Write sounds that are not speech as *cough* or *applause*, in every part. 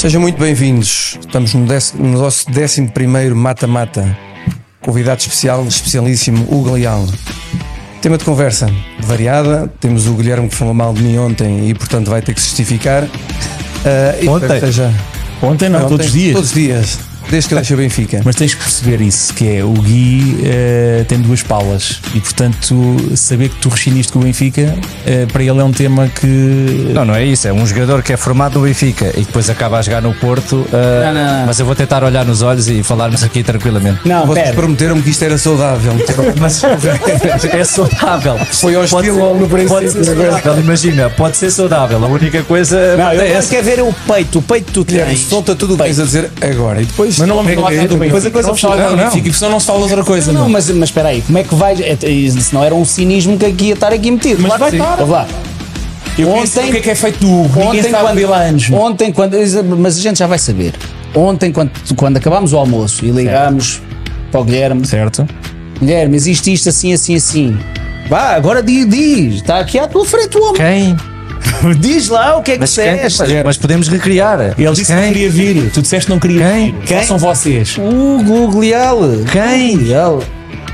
Sejam muito bem-vindos. Estamos no, décimo, no nosso 11 mata-mata. Convidado especial, especialíssimo, Hugo Leal. Tema de conversa variada. Temos o Guilherme que falou mal de mim ontem e, portanto, vai ter que se justificar. Uh, *laughs* ontem? Seja, ontem não, ontem, todos os dias. Todos os dias. Desde que deixa Benfica. Mas tens que perceber isso, que é o Gui uh, tem duas palas e portanto saber que tu rescindiste com o Benfica uh, para ele é um tema que. Não, não é isso, é um jogador que é formado no Benfica e depois acaba a jogar no Porto. Uh, não, não, não. Mas eu vou tentar olhar nos olhos e falarmos aqui tranquilamente. Não, vocês prometeram-me que isto era saudável. *laughs* mas é saudável. Foi ao estilo no princípio. Pode ser saudável, imagina, pode ser saudável. A única coisa. Não, eu é quero ver o peito, o peito tu tens. Solta tudo o que tens a dizer agora e depois mas não vamos falar é, do Depois a coisa fechada não. Benfica, senão não se fala outra coisa. Não, mas, mas espera aí, como é que vai. É, é, se não era um cinismo que aqui ia estar aqui metido. Mas vai estar. Vamos lá. Eu ontem, o que é que é feito do ontem, quando, anos. Ontem, quando, mas a gente já vai saber. Ontem, quando, quando acabámos o almoço e ligámos para o Guilherme. Certo. Guilherme, existe isto assim, assim, assim. Vá, agora diz, diz. Está aqui à tua frente o homem. Quem? *laughs* Diz lá o que é que disseste. Mas, mas podemos recriar. Ele disse que não queria vir. Tu disseste que não queria Quem? vir. Quem? São vocês. O Leal. Quem? Leal.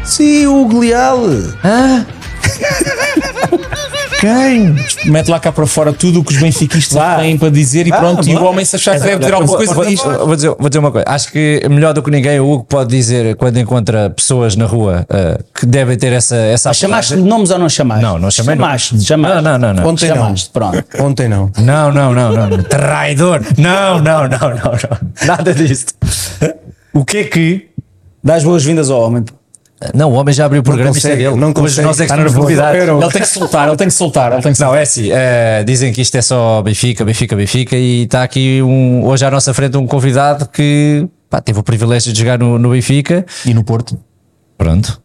Sim, o Hugo Leal. *laughs* Ah? Quem? Mete lá cá para fora tudo o que os benfiquistas têm para dizer e ah, pronto. E o homem se achar que deve dizer alguma coisa, diz. Vou dizer, vou dizer uma coisa. Acho que melhor do que ninguém o Hugo pode dizer quando encontra pessoas na rua uh, que devem ter essa. essa chamaste-lhe nomes ou não chamaste? Não, não chamei. Chamaste, chamaste. Não, não, não. não. Ontem chamaste, *laughs* não. Pronto. Ontem não. Não, não, não, não. Traidor. Não, não, não, não, não. Nada disso. O que é que. Dás boas-vindas ao homem. Não, o homem já abriu o programa não consegue, isto é dele. Não consegue, nós é que estamos. Ele tem que soltar, ele tem que soltar. Ele tem que soltar. Não, é assim. Uh, dizem que isto é só Benfica, Benfica, Benfica. E está aqui um, hoje à nossa frente um convidado que pá, teve o privilégio de jogar no, no Benfica e no Porto. Pronto.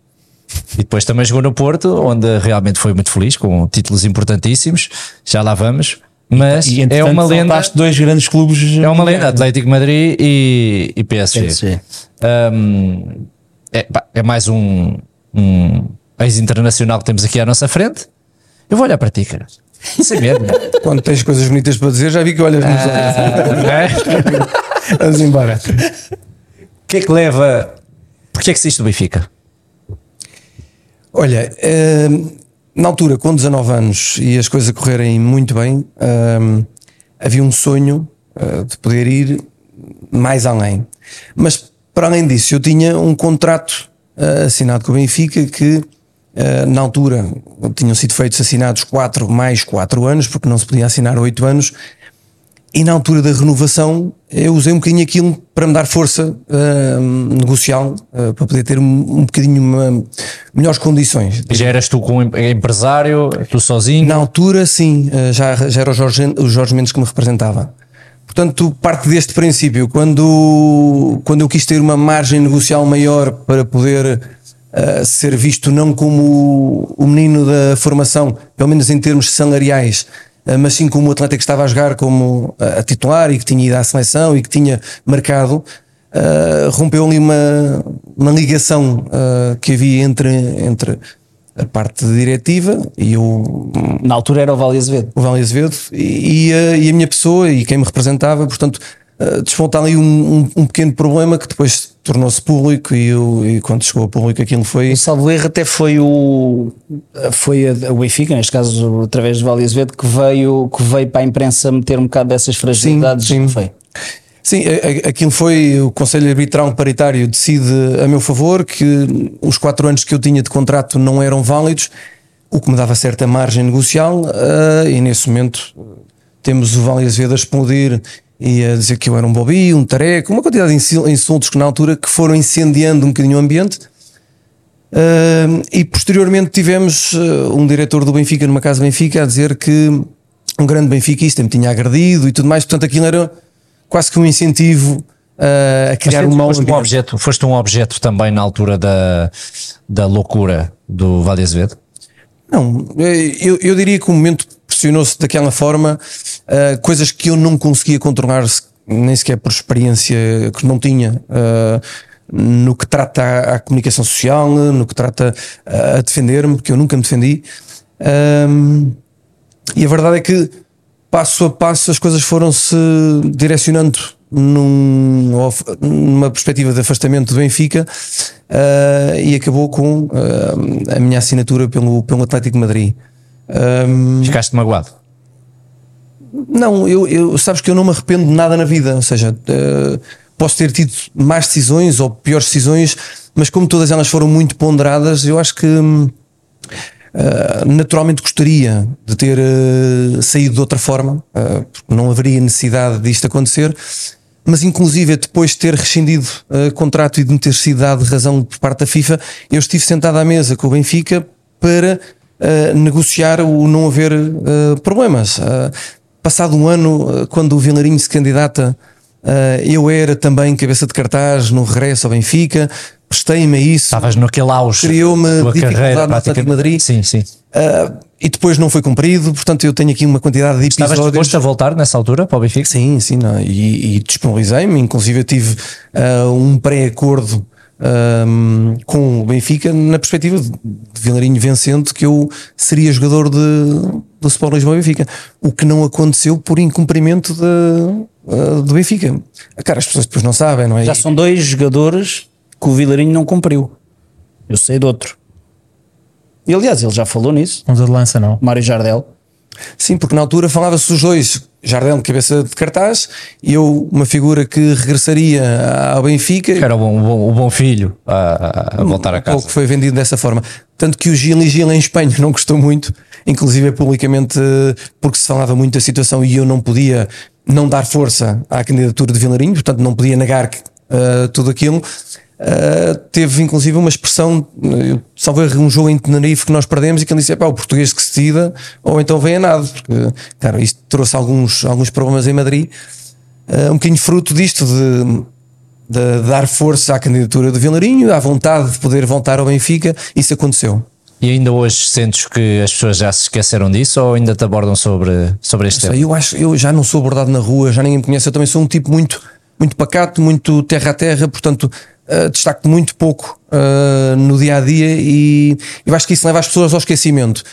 E depois também jogou no Porto, onde realmente foi muito feliz, com títulos importantíssimos. Já lá vamos. Mas e, é uma lenda. dois grandes clubes. É uma lenda, Atlético Madrid e, e PSG. PSG. Um, é, é mais um, um ex-internacional que temos aqui à nossa frente. Eu vou olhar para ti, cara. Sem medo. *laughs* Quando tens coisas bonitas para dizer, já vi que olhas nos olhos. É? *laughs* Vamos embora. O que é que leva. Porquê é que se isto do Benfica? Olha, uh, na altura, com 19 anos e as coisas a correrem muito bem, uh, havia um sonho uh, de poder ir mais além. Mas para além disso, eu tinha um contrato uh, assinado com o Benfica que, uh, na altura, tinham sido feitos assinados 4 mais 4 anos, porque não se podia assinar 8 anos. E na altura da renovação, eu usei um bocadinho aquilo para me dar força uh, negocial, uh, para poder ter um, um bocadinho uma, melhores condições. Já eras tu com empresário, tu sozinho? Na altura, sim, uh, já, já era o Jorge, o Jorge Mendes que me representava. Portanto, parte deste princípio. Quando, quando eu quis ter uma margem negocial maior para poder uh, ser visto não como o menino da formação, pelo menos em termos salariais, uh, mas sim como o atleta que estava a jogar como uh, a titular e que tinha ido à seleção e que tinha marcado, rompeu ali uma, uma ligação que havia entre, entre a parte diretiva e o. Na altura era o Vale Azevedo. O Vale Azevedo e, e, a, e a minha pessoa e quem me representava, portanto, uh, desfonta ali um, um, um, pequeno problema que depois tornou-se público e, eu, e quando chegou a público aquilo foi. O salvo erro até foi o. Foi a, o Benfica, neste caso através do Vale Azevedo, que veio, que veio para a imprensa meter um bocado dessas fragilidades. Sim, sim. Foi. Sim, aquilo foi o Conselho Arbitral Paritário decide a meu favor que os quatro anos que eu tinha de contrato não eram válidos, o que me dava certa margem negocial, uh, e nesse momento temos o Vale Azevedo a explodir e a dizer que eu era um bobi, um tareco, uma quantidade de insultos que na altura que foram incendiando um bocadinho o ambiente. Uh, e posteriormente tivemos uh, um diretor do Benfica numa casa Benfica a dizer que um grande benfiquista me tinha agredido e tudo mais, portanto aquilo era quase que um incentivo uh, a criar um mau foste um objeto Foste um objeto também na altura da, da loucura do Vale Azevedo? Não, eu, eu diria que o momento pressionou-se daquela forma, uh, coisas que eu não conseguia controlar nem sequer por experiência que não tinha. Uh, no que trata à, à comunicação social, no que trata a, a defender-me, porque eu nunca me defendi. Um, e a verdade é que passo a passo as coisas foram-se direcionando num, numa perspectiva de afastamento do Benfica uh, e acabou com uh, a minha assinatura pelo, pelo Atlético Madrid. Um, Ficaste magoado? Não, eu, eu, sabes que eu não me arrependo de nada na vida, ou seja, uh, posso ter tido más decisões ou piores decisões, mas como todas elas foram muito ponderadas, eu acho que Uh, naturalmente gostaria de ter uh, saído de outra forma, uh, porque não haveria necessidade disto acontecer, mas inclusive depois de ter rescindido contrato e de me ter sido dado razão por parte da FIFA, eu estive sentado à mesa com o Benfica para negociar o não haver problemas. passado um ano, quando o Vilarinho se candidata, eu era também cabeça de cartaz no regresso ao Benfica, prestei-me a isso. Estavas naquele auge. Criou-me dificuldade no Atlético de Madrid. Sim, sim. Uh, e depois não foi cumprido, portanto eu tenho aqui uma quantidade de episódios. Estavas disposto a voltar nessa altura para o Benfica? Sim, sim, não. e, e disponibilizei-me, inclusive eu tive uh, um pré-acordo um, com o Benfica na perspectiva de, de Vilarinho vencendo que eu seria jogador de, do Sport Lisboa Benfica, o que não aconteceu por incumprimento de, uh, do Benfica. Cara, as pessoas depois não sabem, não é? Já são dois jogadores que o Vilarinho não cumpriu. Eu sei de outro. E aliás, ele já falou nisso. Ponta de lança, não. Mário Jardel. Sim, porque na altura falava-se dos dois, Jardel de cabeça de cartaz e eu, uma figura que regressaria ao Benfica. Que era o bom, o bom, o bom filho a, a, voltar a casa. Ou que foi vendido dessa forma. Tanto que o Gil e Gil em Espanha não gostou muito, inclusive publicamente, porque se falava muito da situação e eu não podia não dar força à candidatura de Vilarinho, portanto não podia negar que, uh, tudo aquilo. Uh, teve inclusive uma expressão, salvo um jogo em Tenerife que nós perdemos e que ele disse: é o português que se decida, ou então vem a nada, porque, cara, isto trouxe alguns, alguns problemas em Madrid, uh, um bocadinho fruto disto de, de, dar força à candidatura do Vilarinho, à vontade de poder voltar ao Benfica, isso aconteceu. E ainda hoje sentes que as pessoas já se esqueceram disso ou ainda te abordam sobre, sobre este tema? Eu acho eu já não sou abordado na rua, já ninguém me conhece, eu também sou um tipo muito, muito pacato, muito terra a terra, portanto uh, destaco muito pouco uh, no dia a dia e eu acho que isso leva as pessoas ao esquecimento.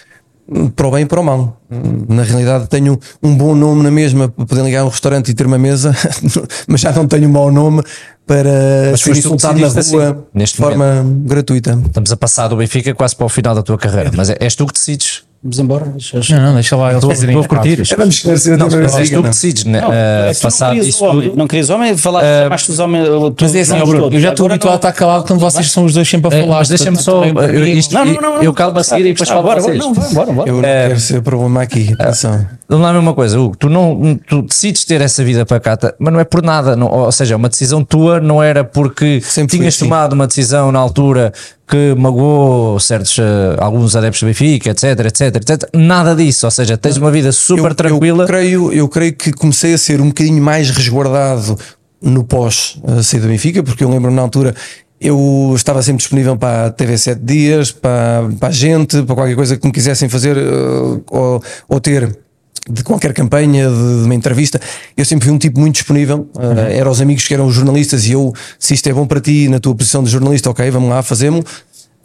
Para o bem e para o mal. Na realidade, tenho um bom nome na mesma para poder ligar a um restaurante e ter uma mesa, *laughs* mas já não tenho um mau nome para mas ser insultado na rua assim, neste de forma momento. gratuita. Estamos a passar do Benfica quase para o final da tua carreira, mas és tu que decides Vamos embora. Não, não, deixa lá. Eles estou a curtir. É, vamos esclarecer não, mas és tu decides, né? Não, não isso homem, não querias homem, falar uh, mais dos homens. Mas é assim, Bruno, eu já estou habituado a estar calado quando vocês são os dois sempre a falar. Mas deixa-me só. Não, não, não. Eu calmo a seguir e depois falo. Não, bora, bora. Eu não quero ser problema aqui. Atenção. Vamos lá, uma coisa, Hugo. Tu, não, tu decides ter essa vida pacata, mas não é por nada. ou seja, uma decisão tua não era porque tinhas assim. tomado uma decisão na altura que magoou certos, uh, alguns adeptos do Benfica, etc, etc, etc. Nada disso, ou seja, tens uma vida super eu, tranquila. Eu creio, eu creio que comecei a ser um bocadinho mais resguardado no pós uh, sair do Benfica, porque eu lembro na altura eu estava sempre disponível para a TV 7 dias, para, para a gente, para qualquer coisa que me quisessem fazer uh, ou, ou ter de qualquer campanha, de, de, uma entrevista, eu sempre fui um tipo muito disponível. Uh, uhum. Eram os amigos que eram jornalistas e eu, se isto é bom para ti, na tua posição de jornalista, ok, vamos lá, fazemos.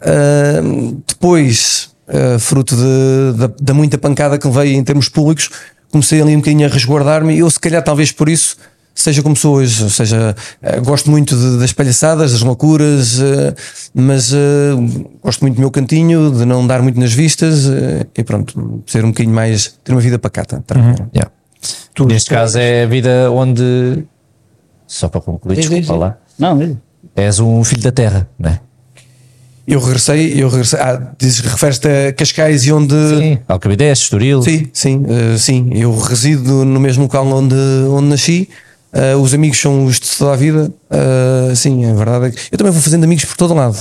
Uh, depois, uh, fruto de, de, da muita pancada que levei em termos públicos, comecei ali um bocadinho a resguardar-me e eu, se calhar, talvez por isso seja como sou hoje, ou seja, uh, gosto muito de, das palhaçadas, das loucuras, uh, mas uh, gosto muito do meu cantinho, de não dar muito nas vistas e pronto, ser um bocadinho mais, ter uma vida pacata. Uhum. Yeah. Tu, Neste tu caso é a vida onde, só para concluir, diz, desculpa diz, lá, não, diz. és um filho da terra, não é? Eu regressei, eu regressei. Ah, dizes, referes-te a Cascais e onde. Sim, Alcabidez, Estoril. Sim, sim, uh, sim. Eu resido no mesmo local onde, onde nasci. Uh, os amigos são os de toda a vida. Uh, sim, é verdade. Eu também vou fazendo amigos por todo lado.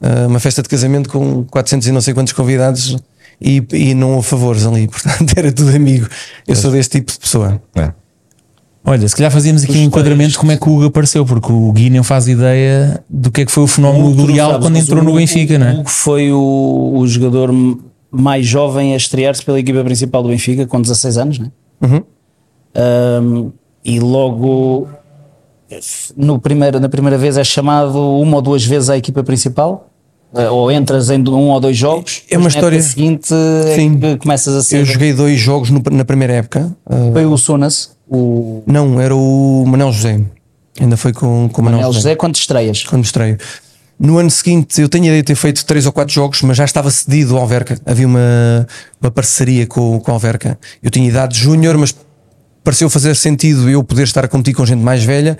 Uh, uma festa de casamento com 400 e não sei quantos convidados e, e não a favores ali. *laughs* Portanto, era tudo amigo. Eu sou deste tipo de pessoa. É. Olha, se calhar fazíamos aqui um enquadramento de como é que o Hugo apareceu, porque o Gui não faz ideia do que é que foi o fenómeno do Leal quando entrou no Benfica, não é? O foi o, o jogador mais jovem a estrear-se pela equipa principal do Benfica com 16 anos, não é? Uhum. Um, e logo no primeiro, na primeira vez é chamado uma ou duas vezes à equipa principal? Eh, Ou entras em um ou dois jogos? É uma história- seguinte é Sim. que começas a ser. Eu joguei dois jogos no- na primeira época. Uh, Foi o Sonas, o não, era o Manel José. Ainda foi com, com o Manel, Manel José. José, quando estreias. Quando estreio. No ano seguinte, eu tenho a ideia de ter feito três ou quatro jogos, mas já estava cedido ao Alverca. Havia uma, uma parceria com, com o Alverca. Eu tinha idade júnior, mas pareceu fazer sentido eu poder estar a competir com gente mais velha.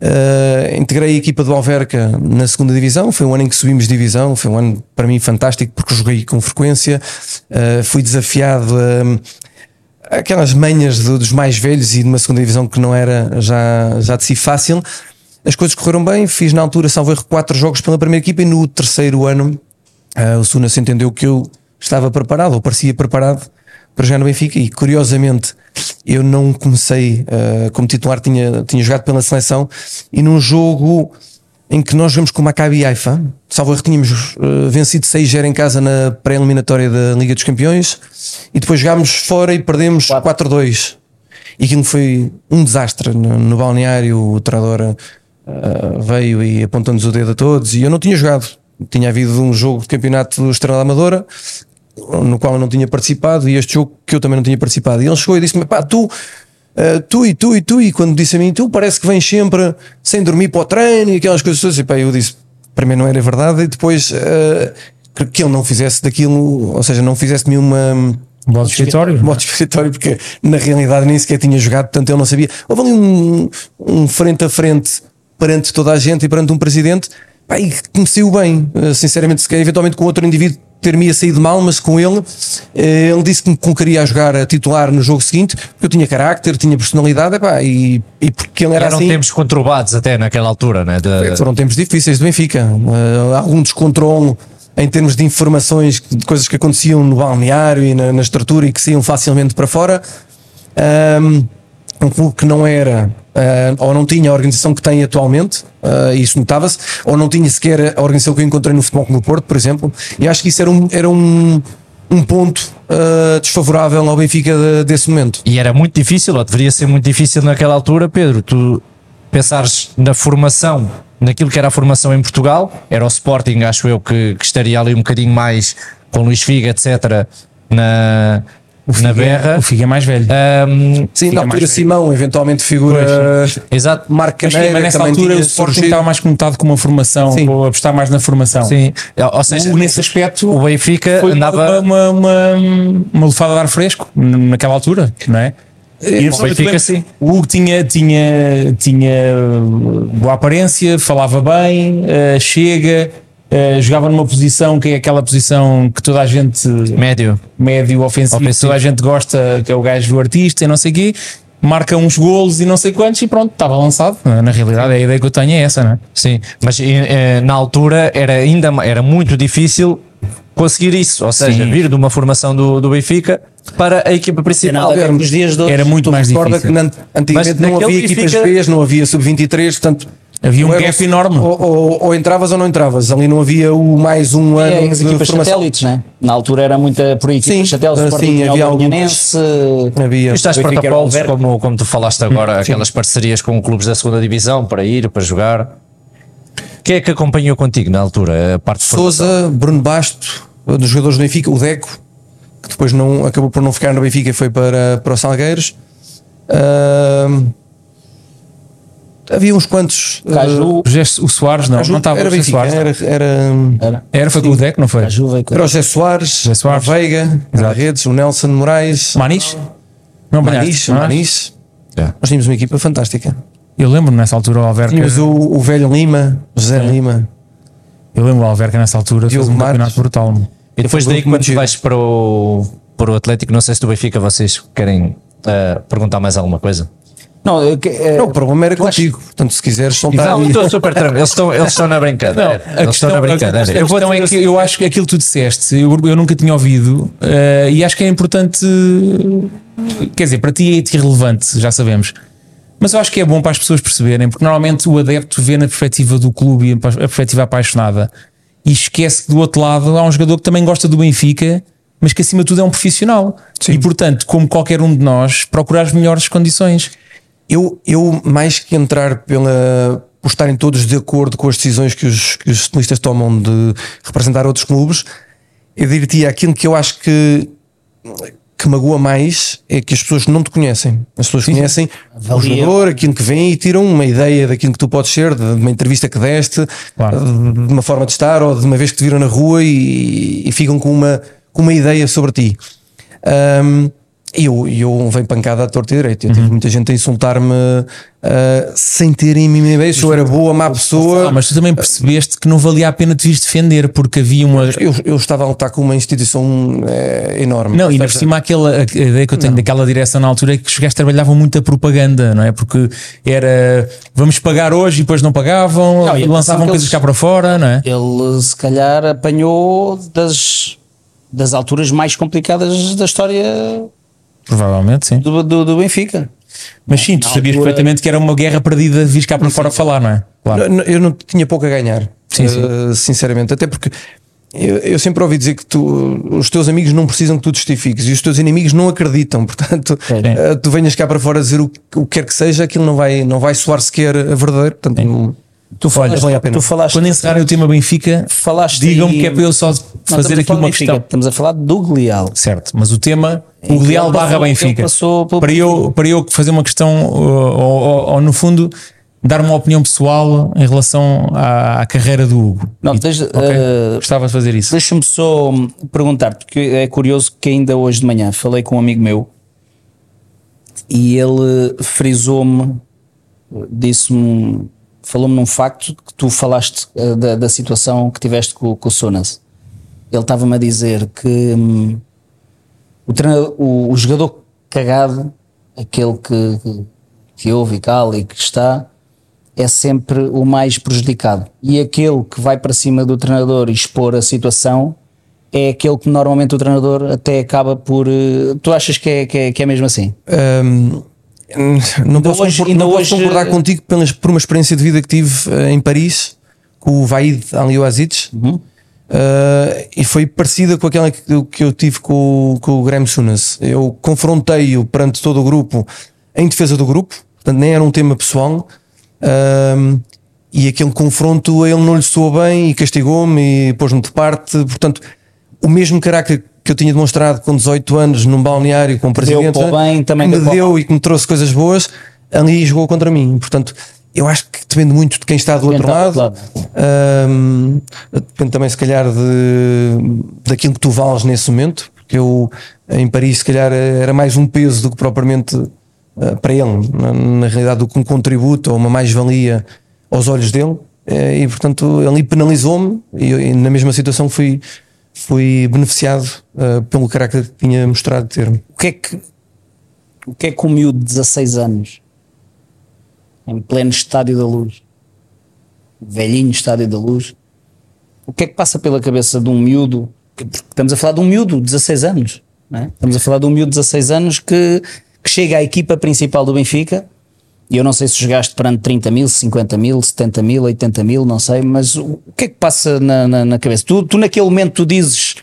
Uh, integrei a equipa do Alverca na segunda divisão. Foi um ano em que subimos divisão. Foi um ano para mim fantástico porque joguei com frequência. Uh, fui desafiado a aquelas manhas do- dos mais velhos e de uma segunda divisão que não era já, já de si fácil. As coisas correram bem, fiz na altura, salvo erro, quatro jogos pela primeira equipa e no terceiro ano ah, o Sunas entendeu que eu estava preparado, ou parecia preparado para jogar no Benfica e curiosamente eu não comecei ah, como titular, tinha, tinha jogado pela seleção e num jogo em que nós jogamos com o Maccabi Haifa, salvo erro, tínhamos ah, vencido 6-0 em casa na pré-eliminatória da Liga dos Campeões e depois jogámos fora e perdemos 4-2 e aquilo foi um desastre no, no balneário. O treinador ah, veio e apontou-nos o dedo a todos. E eu não tinha jogado. Tinha havido um jogo de campeonato Estrela da Amadora no qual eu não tinha participado. E este jogo que eu também não tinha participado. E ele chegou e disse-me: pá, tu. ah, tu e tu e tu, e quando disse a mim, tu parece que vens sempre sem dormir para o treino e aquelas coisas todas. E pá, eu disse: primeiro não era verdade, e depois ah, que- ele não fizesse daquilo, ou seja, não fizesse de mim uma, Bode expiatório. modo expiatório, porque na realidade nem sequer tinha jogado, portanto ele não sabia. Houve ali um, um frente a frente perante toda a gente e perante um presidente, pá, e que me saiu bem, eh, sinceramente, se calhar eventualmente com outro indivíduo ter-me saído mal, mas com ele, eh, ele disse que me colocaria a jogar a titular no jogo seguinte, porque eu tinha carácter, tinha personalidade, epá, e, e porque ele era Eram assim. tempos conturbados até naquela altura, né? De- Foram tempos difíceis do Benfica. Uh, algum descontrole em termos de informações, de coisas que aconteciam no balneário e na, na estrutura e que saíam facilmente para fora. Um, um clube que não era, uh, ou não tinha a organização que tem atualmente, uh, isso notava-se, ou não tinha sequer a organização que eu encontrei no Futebol Clube Porto, por exemplo, e acho que isso era um, era um, um ponto uh, desfavorável ao Benfica de- desse momento. E era muito difícil, ou deveria ser muito difícil naquela altura, Pedro, tu pensares na formação, naquilo que era a formação em Portugal, era o Sporting, acho eu, que, que estaria ali um bocadinho mais com Luís Figa, etc., na, na berra. O Figa é mais velho. Ahm, Sim, na altura mais Simão, eventualmente figura exato. Marco Mas, sim, mas nessa altura o Sporting estava mais conectado com uma formação, Sim. ou apostar mais na formação. Sim, ou seja, O- nesse aspecto, o Benfica foi andava. uma, uma, uma, uma lufada de ar fresco naquela altura, não é? E o Benfica, sim. O Hugo tinha, tinha, tinha boa aparência, falava bem, eh, chega, eh, jogava numa posição que é aquela posição que toda a gente Médio. médio ofensivo, Ofensivo. toda a gente gosta, que é o gajo artista e não sei o quê, marca uns golos e não sei quantos e pronto, estava lançado. Na realidade, a ideia que eu tenho é essa, não é? Sim, mas eh, na altura era ainda era muito difícil conseguir isso, ou seja, Sim. vir de uma formação do, do Benfica para a equipa principal. nada a ver com os dias de hoje. Era muito mais difícil. que na- antigamente Mas não havia equipas Benfica- Bs, não havia sub-23, portanto. Havia um ou gap enorme. Ou, ou- ou entravas ou não entravas. Ali não havia o mais um ano É, as de equipas formação. satélites, né? Na altura era muita por equipas Sim, satélites, ah, Sporting sim, havia Alvinhanense, Havia. E estás protocolos, como, como tu falaste agora, aquelas parcerias com clubes da segunda divisão para ir, para jogar. Quem é que acompanhou contigo na altura? A parte? Souza, Bruno Basto, dos jogadores do Benfica, o Deco, que depois não, acabou por não ficar no Benfica e foi para, para o Salgueiros. Ahm, havia uns quantos. ah, Caju, O, José- o Soares, não, Caju não estava era o José Soares. era, era, era, Era, foi com o Deco, não foi? Caju veio com- era o José Soares, José Soares. o Veiga, Redes, o Nelson Moraes, Manis? Não Manis, é? Manis. É. Nós tínhamos uma equipa fantástica. Eu lembro nessa altura o Alverca. Tínhamos o, o velho Lima, José Lima. Eu lembro o Alverca nessa altura fez Diogo um Marques. campeonato brutal. E depois daí, quando giro. vais para o, para o Atlético, não sei se do Benfica vocês querem ah, perguntar mais alguma coisa. Não, eu é, Não, o problema era contigo. Portanto, se quiseres soltar. Não, estou super tranquilo. Eles estão, eles estão na brincadeira. A eles estão na a- brincadeira. a questão é que eu acho que aquilo que tu disseste, eu, eu nunca tinha ouvido eh, e acho que é importante. Quer dizer, para ti é irrelevante, já sabemos. Mas eu acho que é bom para as pessoas perceberem, porque normalmente o adepto vê na perspectiva do clube e a perspectiva apaixonada e esquece que do outro lado há um jogador que também gosta do Benfica, mas que acima de tudo é um profissional. E portanto, como qualquer um de nós, procurar as melhores condições. Eu, eu mais que entrar pela por estarem todos de acordo com as decisões que os, que os tenistas tomam de representar outros clubes, eu diria aquilo que eu acho que que magoa mais é que as pessoas não te conhecem. As pessoas conhecem o jogador, aquilo que vem e tiram uma ideia daquilo que tu podes ser, de uma entrevista que deste, Claro. de uma forma de estar, ou de uma vez que te viram na rua e, e ficam com uma, com uma ideia sobre ti. Ahm, E eu, eu venho pancada à torta e direita. Eu tive muita gente a insultar-me ah, sem terem a mínima ideia se eu era boa, má pessoa. Ah, mas tu também percebeste que não valia a pena te vires defender porque havia uma. Eu, eu estava a lutar com uma instituição eh, enorme. Não, e por cima aquela a ideia que eu tenho daquela direção na altura é que os gajos trabalhavam muito a propaganda, não é? Porque era vamos pagar hoje e depois não pagavam, Não, e lançavam coisas eles- cá para fora, não é? Ele se calhar apanhou das, das alturas mais complicadas da história Provavelmente, sim. do, do, do Benfica. Mas sim, tu sabias altura- perfeitamente que era uma guerra perdida de vir cá para fora falar, não é? Claro. Não, Eu não tinha pouco a ganhar, Sim, sim. eh, sinceramente, até porque eu, eu sempre ouvi dizer que tu, os teus amigos não precisam que tu justifiques e os teus inimigos não acreditam, *laughs* portanto, eh, tu venhas cá para fora dizer o, que- o que quer que seja, aquilo não vai, não vai soar sequer a verdadeiro, portanto, não, Tu falaste, vale a pena. tu falaste, Quando encerrarem o tema Benfica, falaste digam-me que é para eu só fazer aqui uma Benfica, questão. Estamos a falar do Glial. Certo, mas o tema, Em o Glial barra Benfica. ele passou pelo- Para eu, para eu fazer uma questão, ou, ou- ou, no fundo, dar uma opinião pessoal em relação à, à carreira do Hugo. Não, deixa- ok? eh, Gostava de fazer isso. Deixa-me só perguntar, porque é curioso que ainda hoje de manhã falei com um amigo meu e ele frisou-me, disse-me, falou-me num facto que tu falaste eh, da, da situação que tiveste com, com o Sonas. Ele estava-me a dizer que hum, o, treinador- o, o jogador cagado, aquele que, que, que ouve e cala e que está, é sempre o mais prejudicado. E aquele que vai para cima do treinador e expor a situação é aquele que normalmente o treinador até acaba por. eh, Tu achas que é, que é, que é mesmo assim? Hum, não posso, hoje- ainda não posso hoje- concordar contigo pelas, por uma experiência de vida que tive eh, em Paris com o Vaid Aliouazic Uhum. eh, e foi parecida com aquela que, eu- que eu tive com, o- com o Graham Sunas. Eu confrontei-o perante todo o grupo em defesa do grupo, portanto nem era um tema pessoal. hum, e aquele confronto a ele não lhe soou bem e castigou-me e pôs-me de parte. Portanto, o mesmo caráter que eu tinha demonstrado com 18 anos num balneário com o presidente o bem, também que deu me deu e que me trouxe coisas boas, ali jogou contra mim. Portanto, eu acho que depende muito de quem está do Quem outro está lado. Ahm, depende também, se calhar, de, daquilo que tu vales nesse momento. Porque eu, em Paris, se calhar, era mais um peso do que propriamente ah, para ele. Na, na realidade, do que um contributo ou uma mais-valia aos olhos dele. Eh, E, portanto, ali penalizou-me e, eu, e na mesma situação fui, fui beneficiado ah, pelo caráter que tinha mostrado ter. O que é que. O que é que um miúdo de 16 anos, em pleno estádio da luz, velhinho estádio da luz, o que é que passa pela cabeça de um miúdo? Estamos a falar de um miúdo de 16 anos, é? estamos a falar de um miúdo de 16 anos que, que chega à equipa principal do Benfica. E eu não sei se jogaste perante 30 mil, 50 mil, 70 mil, 80 mil, não sei, mas o que é que passa na, na, na cabeça? Tu, tu, naquele momento, tu dizes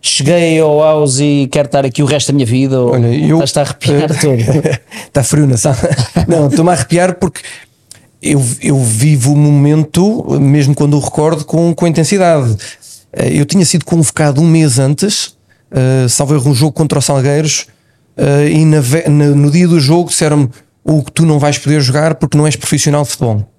cheguei ao house e quero estar aqui o resto da minha vida, ou Olha, eu. estás a arrepiar todo. Está *laughs* frio na sala. Não, estou-me a arrepiar porque eu, eu vivo o momento, mesmo quando o recordo, com, com intensidade. Eh, Eu tinha sido convocado um mês antes, uh, salvo erro, um jogo contra os Salgueiros, eh, e na na- no dia do jogo disseram-me: o que tu não vais poder jogar porque não és profissional de futebol.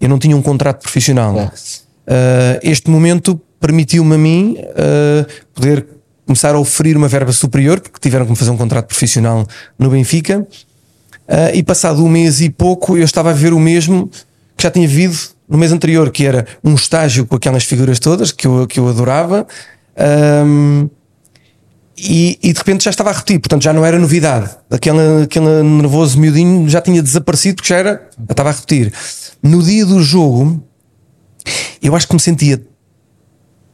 Eu não tinha um contrato profissional. É. Uh, este momento permitiu-me a mim uh, poder começar a oferir uma verba superior, porque tiveram que me fazer um contrato profissional no Benfica. Uh, e passado um mês e pouco, eu estava a ver o mesmo que já tinha vivido no mês anterior, que era um estágio com aquelas figuras todas que eu, que eu adorava. Um, e, e de repente já estava a repetir, portanto já não era novidade. Aquele, aquele nervoso miudinho já tinha desaparecido porque já era, já estava a repetir. No dia do jogo, eu acho que me sentia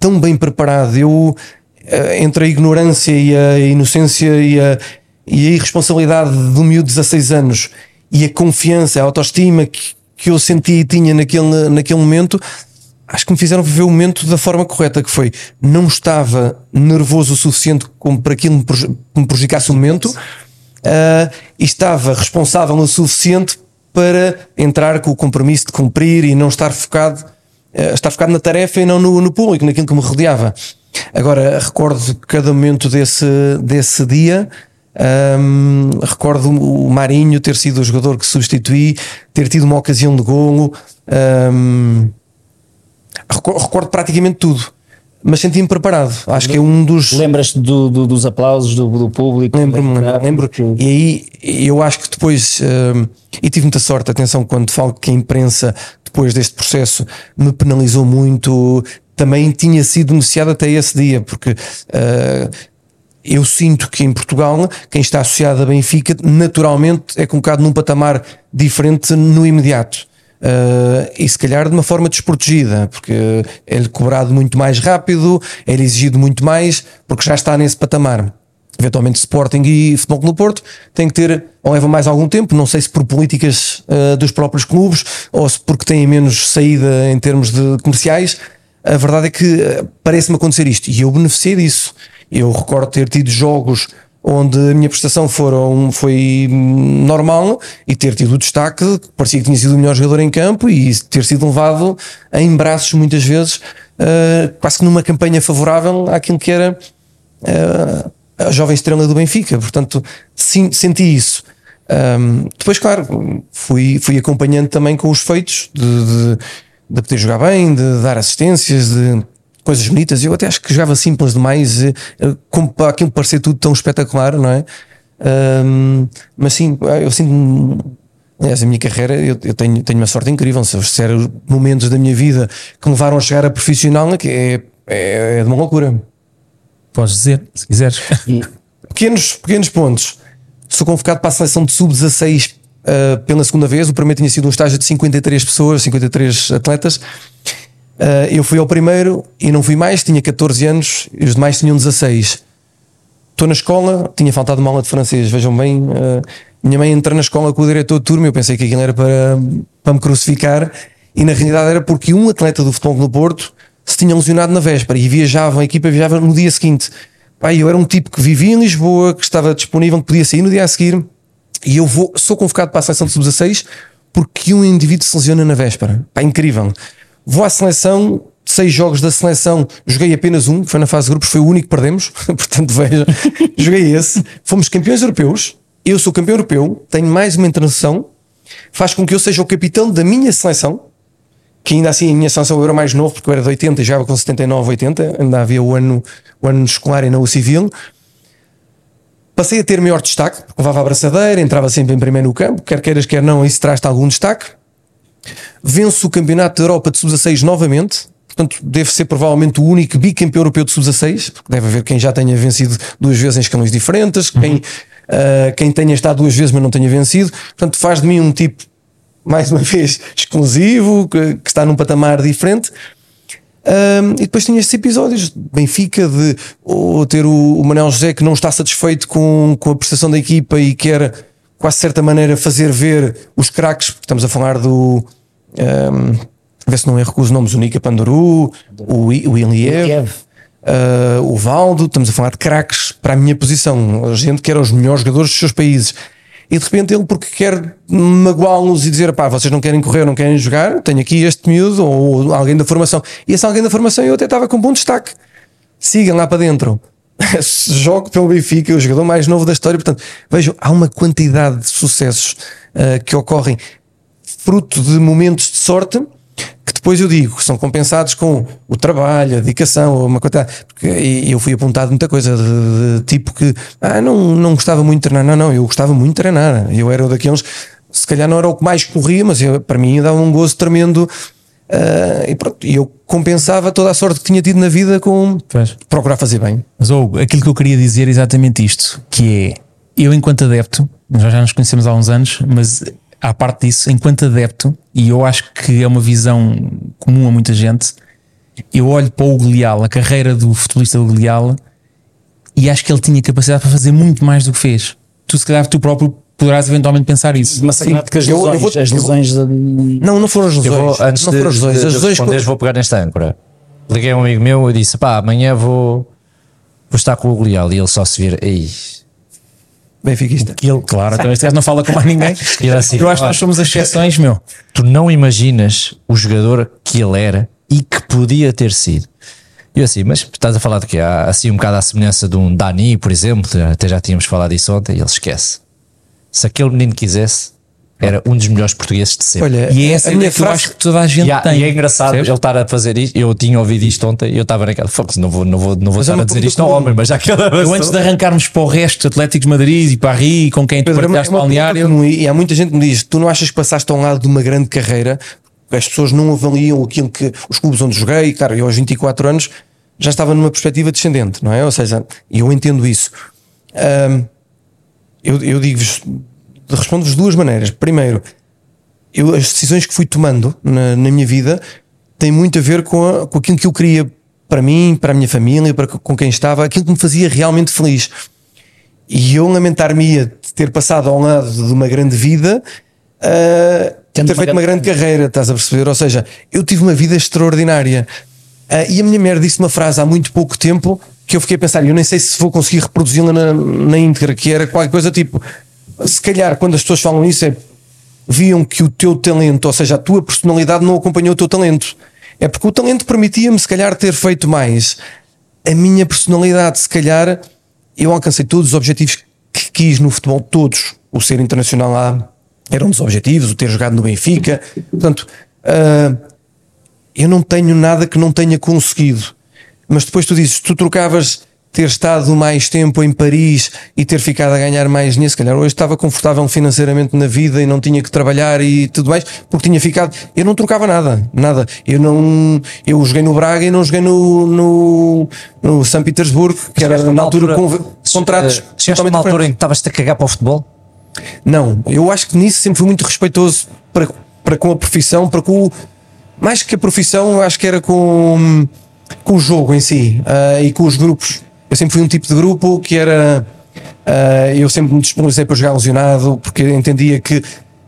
tão bem preparado. Eu, eh, entre a ignorância e a inocência e a, e a irresponsabilidade de um miúdo de 16 anos e a confiança, a autoestima que, que eu sentia e tinha naquele, naquele momento, acho que me fizeram viver o momento da forma correta, que foi não estava nervoso o suficiente como para aquilo me, me prejudicasse o momento uh, e estava responsável o suficiente para entrar com o compromisso de cumprir e não estar focado, uh, estar focado na tarefa e não no, no público, naquilo que me rodeava. Agora, recordo cada momento desse, desse dia. Um, recordo o Marinho ter sido o jogador que substituí, ter tido uma ocasião de golo. Um, recordo praticamente tudo mas senti-me preparado. Acho que é um dos. Lembras-te do, do, dos aplausos do, do público? Lembro-me, lembro. E aí eu acho que depois. Uh, e tive muita sorte, atenção, quando falo que a imprensa, depois deste processo, me penalizou muito. Também tinha sido denunciado até esse dia, porque. Uh, eu sinto que em Portugal, quem está associado a Benfica, naturalmente é colocado num patamar diferente no imediato. Uh, e se calhar de uma forma desprotegida, porque é-lhe cobrado muito mais rápido, é-lhe exigido muito mais, porque já está nesse patamar. Eventualmente Sporting e Futebol Clube Porto tem que ter, ou leva mais algum tempo, não sei se por políticas uh, dos próprios clubes ou se porque têm menos saída em termos de comerciais. A verdade é que uh, parece-me acontecer isto e eu beneficiei disso. Eu recordo ter tido jogos onde a minha prestação foram, foi normal e ter tido o destaque, parecia que tinha sido o melhor jogador em campo e ter sido levado em braços muitas vezes, uh, quase que numa campanha favorável àquilo que era uh, a jovem estrela do Benfica. Portanto, sim, senti isso. Um, depois, claro, fui, fui acompanhando também com os feitos de, de, de poder jogar bem, de dar assistências, de coisas bonitas. Eu até acho que jogava simples demais, eh, como para aquilo parecer tudo tão espetacular, não é? Um, mas sim, eu sinto. Aliás, a minha carreira, eu, eu, tenho, tenho uma sorte incrível. Se eu disser os momentos da minha vida que me levaram a chegar a profissional, é, é, é de uma loucura. Podes dizer, se quiseres. pequenos, pequenos pontos. Sou convocado para a seleção de sub-16 uh, eh, pela segunda vez. O primeiro tinha sido um estágio de 53 pessoas, 53 atletas. Uh, eu fui ao primeiro e não fui mais, tinha 14 anos e os demais tinham 16. Estou na escola, tinha faltado uma aula de francês, vejam bem. Uh, minha mãe entra na escola com o diretor de turma, eu pensei que aquilo era para, para me crucificar, e na realidade era porque um atleta do futebol do Porto se tinha lesionado na véspera e viajava, a equipa viajava no dia seguinte. Pai, eu era um tipo que vivia em Lisboa, que estava disponível, que podia sair no dia a seguir, e eu vou, sou convocado para a seleção de sub-16 porque um indivíduo se lesiona na véspera. Pá, incrível. Vou à seleção, seis jogos da seleção, joguei apenas um, que foi na fase de grupos, foi o único que perdemos, *laughs* portanto veja, *laughs* joguei esse. Fomos campeões europeus, eu sou campeão europeu, tenho mais uma internação, faz com que eu seja o capitão da minha seleção, que ainda assim a minha seleção era mais novo, porque eu era de 80 e já com 79, 80, ainda havia o ano, o ano escolar e não o civil. Passei a ter maior destaque, levava a abraçadeira, entrava sempre em primeiro no campo, quer queiras, quer não, isso traz-te algum destaque vence o Campeonato da Europa de Sub-16 novamente. Portanto, deve ser provavelmente o único bicampeão europeu de Sub-16, porque deve haver quem já tenha vencido duas vezes em escalões diferentes, uhum. quem, uh, quem tenha estado duas vezes, mas não tenha vencido. Portanto, faz de mim um tipo, mais uma *laughs* vez, exclusivo, que, que está num patamar diferente. Um, e depois tinha estes episódios de Benfica, de ou ter o, o Manuel José que não está satisfeito com, com a prestação da equipa e quer, quase de certa maneira, fazer ver os craques, porque estamos a falar do um, ver se não erro com os nomes, o Nika Panduru, o, o Iliev, uh, o Valdo, estamos a falar de craques para a minha posição, gente que era os melhores jogadores dos seus países. E de repente ele, porque quer magoá-los e dizer, pá, vocês não querem correr, não querem jogar, tenho aqui este miúdo ou alguém da formação. E esse alguém da formação eu até estava com um bom destaque. Sigam lá para dentro. *laughs* Jogo pelo Benfica, o jogador mais novo da história. Portanto, vejam, há uma quantidade de sucessos uh, que ocorrem fruto de momentos de sorte que depois eu digo que são compensados com o trabalho, a dedicação, uma coisa. Porque eu fui apontado muita coisa de, de, tipo que ah, não, não gostava muito de treinar. Não, não, eu gostava muito de treinar. Eu era daqueles, se calhar não era o que mais corria, mas eu, para mim dava um gozo tremendo. Uh, e pronto, eu compensava toda a sorte que tinha tido na vida com pois. procurar fazer bem. Mas Hugo, aquilo que eu queria dizer é exatamente isto: que é eu, enquanto adepto, nós já nos conhecemos há uns anos, mas à parte disso, enquanto adepto, e eu acho que é uma visão comum a muita gente, eu olho para o Leal, a carreira do futebolista do e acho que ele tinha capacidade para fazer muito mais do que fez. Tu, se calhar, tu próprio poderás eventualmente pensar isso. Mas Sim, que as lesões, eu, eu vou, as lesões de... Não, não foram as lesões. Vou, antes não foram as lesões. De, de, as lesões vou pegar nesta âncora. Liguei a um amigo meu e disse: pá, amanhã vou, vou estar com o Leal. E ele só se vira, ei, benfiquista. Que ele, claro, então este gajo não fala com mais ninguém. *laughs* E era assim, Eu acho que nós somos as exceções, meu. tu não imaginas o jogador que ele era e que podia ter sido. E eu assim, mas estás a falar de quê? Há assim um bocado à semelhança de um Dani, por exemplo, até já tínhamos falado disso ontem, e ele esquece. Se aquele menino quisesse, era um dos melhores portugueses de sempre. Olha, E é a essa minha ideia que eu frase- acho que toda a gente E há- tem. e é engraçado percebes? ele estar a fazer isto. Eu tinha ouvido isto ontem e eu estava naquela. Fox, não vou, não vou, não vou Mas é estar a dizer isto ao homem, mas já que ele Eu antes de arrancarmos para o resto, Atléticos de Madrid e para a Rio, com quem tu Pedro, partilhaste é uma balneário, comum, E há muita gente que me diz: tu não achas que passaste a um lado de uma grande carreira? As pessoas não avaliam aquilo que os clubes onde joguei. Cara, eu aos 24 anos já estava numa perspectiva descendente, não é? Ou seja, eu entendo isso. Ahm, eu eu digo-vos, respondo-vos de duas maneiras. Primeiro, eu, as decisões que fui tomando na, na minha vida têm muito a ver com, a- com aquilo que eu queria para mim, para a minha família, para com quem estava, aquilo que me fazia realmente feliz. E eu lamentar-me-ia de ter passado ao lado de uma grande vida, uh, ter feito uma grande- grande carreira, estás a perceber? Ou seja, eu tive uma vida extraordinária. Uh, e a minha mulher disse uma frase há muito pouco tempo que eu fiquei a pensar, eu nem sei se vou conseguir reproduzi-la na, na íntegra, que era qualquer coisa tipo: se calhar quando as pessoas falam isso é viam que o teu talento, ou seja, a tua personalidade não acompanhou o teu talento. É porque o talento permitia-me, se calhar, ter feito mais. A minha personalidade, se calhar, eu alcancei todos os objetivos que quis no futebol, todos. O ser internacional lá era um dos objetivos, o ter jogado no Benfica. Portanto, ah, eu não tenho nada que não tenha conseguido. Mas depois tu dizes, tu trocavas ter estado mais tempo em Paris e ter ficado a ganhar mais dinheiro, se calhar hoje estava confortável financeiramente na vida e não tinha que trabalhar e tudo mais, porque tinha ficado. Eu não trocava nada, nada. Eu não. Eu joguei no Braga e não joguei no, no, no São Petersburgo, que era na altura, com contratos. Eh, Chegaste a totalmente uma altura em que estavas-te a cagar para o futebol? Não, eu acho que nisso sempre fui muito respeitoso para, para com a profissão, para com o, mais que a profissão, eu acho que era com, com o jogo em si ah, e com os grupos. Eu sempre fui um tipo de grupo que era. ah, eu sempre me disponibilizei para jogar lesionado, porque entendia que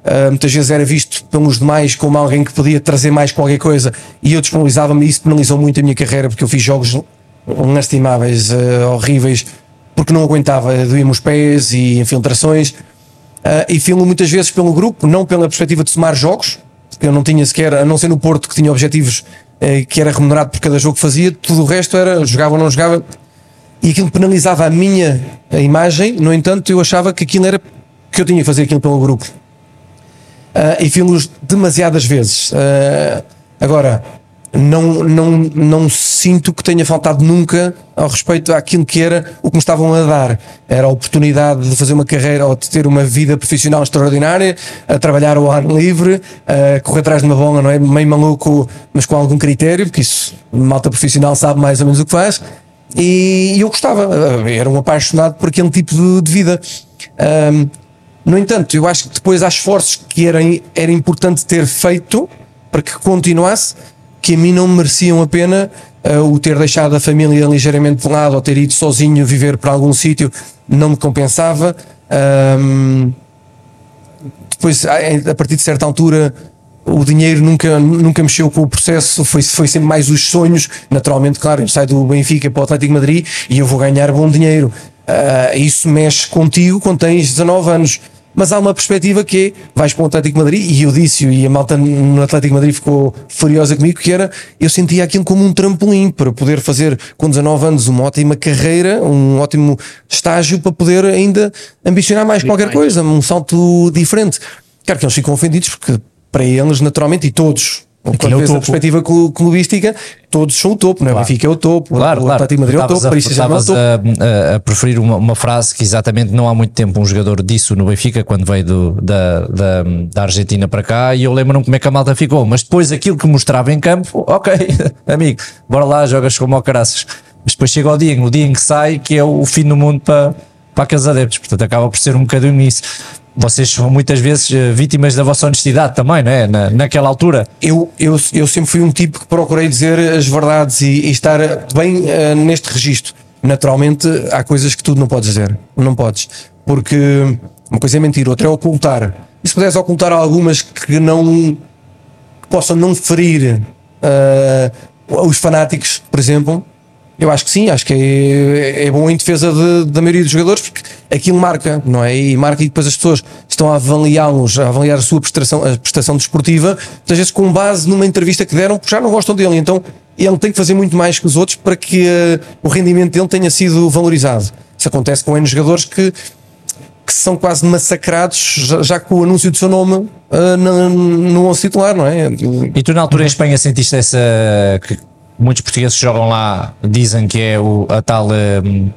ah, muitas vezes era visto pelos demais como alguém que podia trazer mais qualquer coisa e eu disponibilizava-me e isso penalizou muito a minha carreira porque eu fiz jogos lastimáveis, horríveis, porque não aguentava, doía-me os pés e infiltrações. Uh, e filmo muitas vezes pelo grupo, não pela perspectiva de somar jogos, porque eu não tinha sequer, a não ser no Porto, que tinha objetivos que era remunerado por cada jogo que fazia, tudo o resto era jogava ou não jogava, e aquilo penalizava a minha a imagem, no entanto, eu achava que aquilo era que eu tinha que fazer aquilo pelo grupo. Uh, e filmos demasiadas vezes. Uh, agora, não, não, não sinto que tenha faltado nunca ao respeito àquilo que era o que me estavam a dar. Era a oportunidade de fazer uma carreira ou de ter uma vida profissional extraordinária, a trabalhar ao ar livre, a correr atrás de uma bola, não é? Meio maluco, mas com algum critério, porque isso, malta profissional sabe mais ou menos o que faz. E eu gostava, era um apaixonado por aquele tipo de, de vida. Um, no entanto, eu acho que depois há esforços que era, era importante ter feito para que continuasse, que a mim não mereciam a pena uh, o ter deixado a família ligeiramente de lado ou ter ido sozinho viver para algum sítio não me compensava. Um, depois, a, partir de certa altura, o dinheiro nunca, nunca mexeu com o processo, foi, foi sempre mais os sonhos. Naturalmente, claro, eu saio do Benfica para o Atlético Madrid e eu vou ganhar bom dinheiro. Uh, isso mexe contigo quando tens 19 anos. Mas há uma perspectiva que é, vais para o Atlético Madrid, e eu disse, e a malta no Atlético Madrid ficou furiosa comigo, que era, eu sentia aquilo como um trampolim para poder fazer com 19 anos uma ótima carreira, um ótimo estágio para poder ainda ambicionar mais qualquer coisa, um salto diferente. Claro que eles ficam ofendidos porque para eles, naturalmente, e todos, quando é o vês a perspectiva clu- clubística, todos são o topo, não é? O Benfica é o topo, Claro, o claro. Atlético de Madrid é o topo, o Paris Saint-Germain é o topo. a, a- a preferir uma, uma frase que exatamente não há muito tempo um jogador disse no Benfica quando veio do- da, da, da Argentina para cá e eu lembro-me como é que a malta ficou, mas depois aquilo que mostrava em campo, ok, *laughs* amigo, bora lá, jogas como ao caraças. Mas depois chega o dia, o dia em que sai, que é o fim do mundo para, para aqueles adeptos, portanto acaba por ser um bocadinho isso. Vocês são muitas vezes eh, vítimas da vossa honestidade também, não é? Na, naquela altura. eu, eu, eu sempre fui um tipo que procurei dizer as verdades e, e estar bem eh, neste registro. Naturalmente, há coisas que tu não podes dizer. Não podes. Porque uma coisa é mentir, outra é ocultar. E se puderes ocultar algumas que não que possam não ferir eh, os fanáticos, por exemplo, Eu acho que sim, acho que é, é bom em defesa de- da maioria dos jogadores porque aquilo marca, não é? E marca e depois as pessoas estão a avaliá-los, a avaliar a sua prestação, a prestação desportiva, muitas vezes com base numa entrevista que deram, porque já não gostam dele. Então ele tem que fazer muito mais que os outros para que eh, o rendimento dele tenha sido valorizado. Isso acontece com N jogadores que, que são quase massacrados já, já com o anúncio do seu nome eh, no, no 11 titular, não é? E tu na altura em Espanha sentiste essa. que muitos portugueses jogam lá dizem que é o, a tal. hum,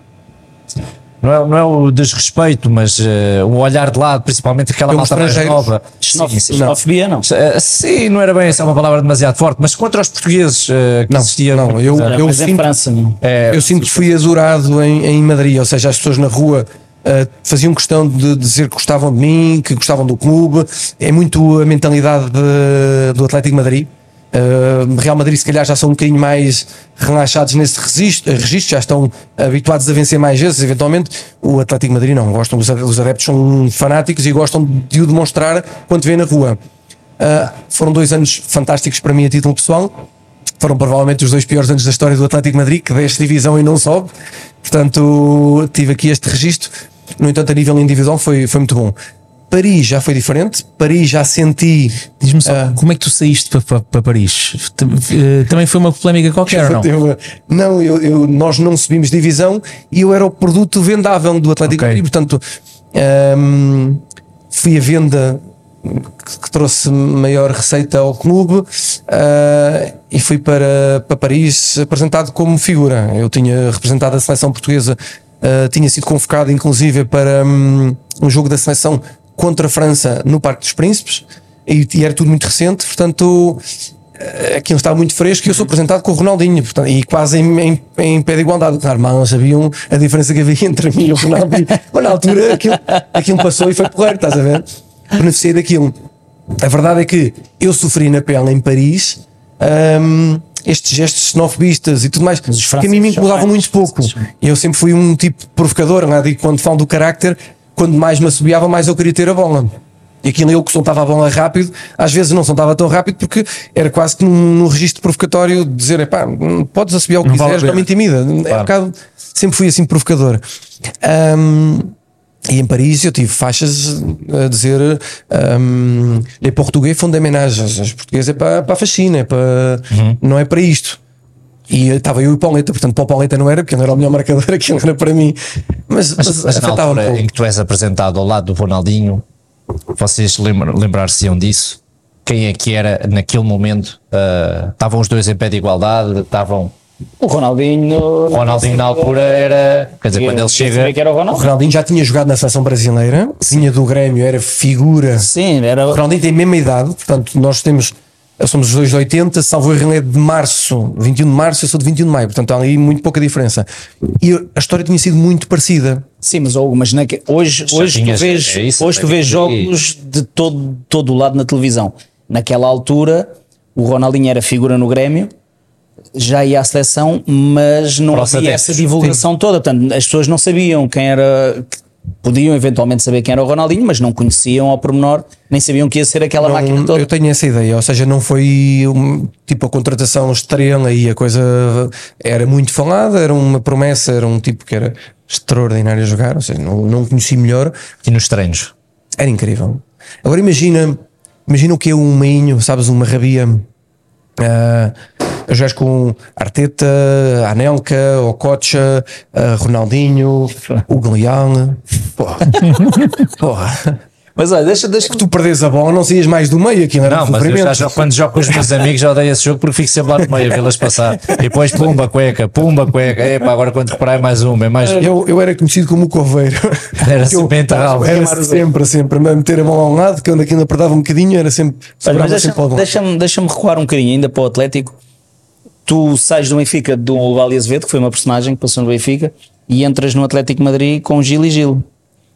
não é, não é o desrespeito, mas uh, o olhar de lado, principalmente aquela Pelos malta mais nova. Xenofobia, não. Uh, sim, não era bem essa é uma palavra demasiado forte, mas contra os portugueses uh, que Não, existia. não, eu- eu em sinto- França, não. É, Eu sinto que fui adorado em, em Madrid, ou seja, as pessoas na rua uh, faziam questão de dizer que gostavam de mim, que gostavam do clube. É muito a mentalidade de- do Atlético de Madrid. Uh, Real Madrid, se calhar, já são um bocadinho mais relaxados nesse registro, registro, já estão habituados a vencer mais vezes, eventualmente. O Atlético Madrid não, gostam, os, os adeptos são fanáticos e gostam de o demonstrar quando vê na rua. Uh, foram dois anos fantásticos para mim a título pessoal foram provavelmente os dois piores anos da história do Atlético Madrid, que desce divisão e não sobe. Portanto, tive aqui este registro. No entanto, a nível individual foi, foi muito bom. Paris já foi diferente. Paris já senti. Diz-me só, Ah. como é que tu saíste para, para, para Paris? Eh, Também foi uma polémica qualquer, *laughs* não? Eu- não, eu, eu- nós não subimos divisão e eu era o produto vendável do Atlético Ok. de Madrid. Portanto, hum, fui a venda que, que trouxe maior receita ao clube ah, e fui para, para Paris apresentado como figura. Eu tinha representado a seleção portuguesa, ah, tinha sido convocado inclusive para hum, um jogo da seleção contra a França no Parque dos Príncipes e, e era tudo muito recente, portanto eh, aquilo estava muito fresco e eu sou apresentado com o Ronaldinho portanto, e quase em, em, em pé de igualdade. Claro, mal sabiam a diferença que havia *laughs* entre mim e o Ronaldinho. Mas na altura aquilo, aquilo passou e foi porreiro, estás a ver? Beneficiei daquilo. A verdade é que eu sofri na pele em Paris hum, estes gestos xenofobistas e tudo mais que a mim me incomodavam muito pouco. Eu sempre fui um tipo provocador, lá digo, quando falo do carácter, quando mais me assobiava, mais eu queria ter a bola. E aquilo eu que soltava a bola rápido, às vezes não soltava tão rápido porque era quase que num, num registro provocatório de dizer, hum, podes assobiar o que Não vale quiseres, não me pena." intimida. É um bocado- sempre fui assim provocador. Hum, e em Paris eu tive faixas a dizer um, Les português font des ménages. Os portugueses é para, para a faxina, é para, não é para isto. E estava eu e o Pauleta, portanto, para o Pauleta não era, porque ele não era o melhor marcador, *laughs* aquilo era para mim. Mas, Mas, mas, mas na um em que tu és apresentado ao lado do Ronaldinho, vocês lembra- lembrar-se-iam disso? Quem é que era naquele momento? ah, estavam os dois em pé de igualdade? Estavam. O Ronaldinho. O Ronaldinho na altura era. Quer dizer, quando ele chega. Sabia que era o O Ronaldo. Ronaldinho já tinha jogado na seleção brasileira, vinha do Grêmio, era figura. Sim, era. O Ronaldinho tem a mesma idade, portanto, nós temos. Somos os dois de 80, salvo erro, é de março, 21 de março, eu sou de 21 de maio, portanto há ali muito pouca diferença. E a história tinha sido muito parecida. Sim, mas, Hugo, mas naque- hoje, Já hoje, tu tinhas- vês, é isso, hoje tu é vês jogos de todo, todo o lado na televisão. Naquela altura, o Ronaldinho era figura no Grêmio, já ia à seleção, mas não havia essa divulgação toda. Portanto, as pessoas não sabiam quem era. Podiam eventualmente saber quem era o Ronaldinho, mas não conheciam ao pormenor, nem sabiam que ia ser aquela Não, máquina toda. eu tenho essa ideia, ou seja, não foi um, tipo a contratação estrela e a coisa era muito falada, era uma promessa, era um tipo que era extraordinário a jogar, ou seja, não, não conheci melhor, E nos treinos. era incrível. Agora imagina, imagina o que é um meinho, sabes, uma rabia. ah, a jogares com Arteta, Anelka, Ococha, ah, Ronaldinho, o Galeão. Porra. *laughs* Porra. Mas olha, deixa, deixa Tu perdes a bola, não saías mais do meio, era Não, um mas eu já, quando jogo com os meus amigos já odeio esse jogo porque fico sempre lá no meio a vê-las passar. E depois pumba cueca, pumba cueca. Epá, agora quando reparar é mais uma, é mais. Eu, eu era conhecido como o coveiro. Era Que sempre enterrado. Era sempre, sempre. A meter a mão a um lado, que quando aquilo apertava um bocadinho, era sempre. Olha, mas ao deixa-me deixa deixa recuar um bocadinho ainda para o Atlético. Tu sais do Benfica do Vale Azevedo, que foi uma personagem que passou no Benfica, e entras no Atlético Madrid com Gil e Gil.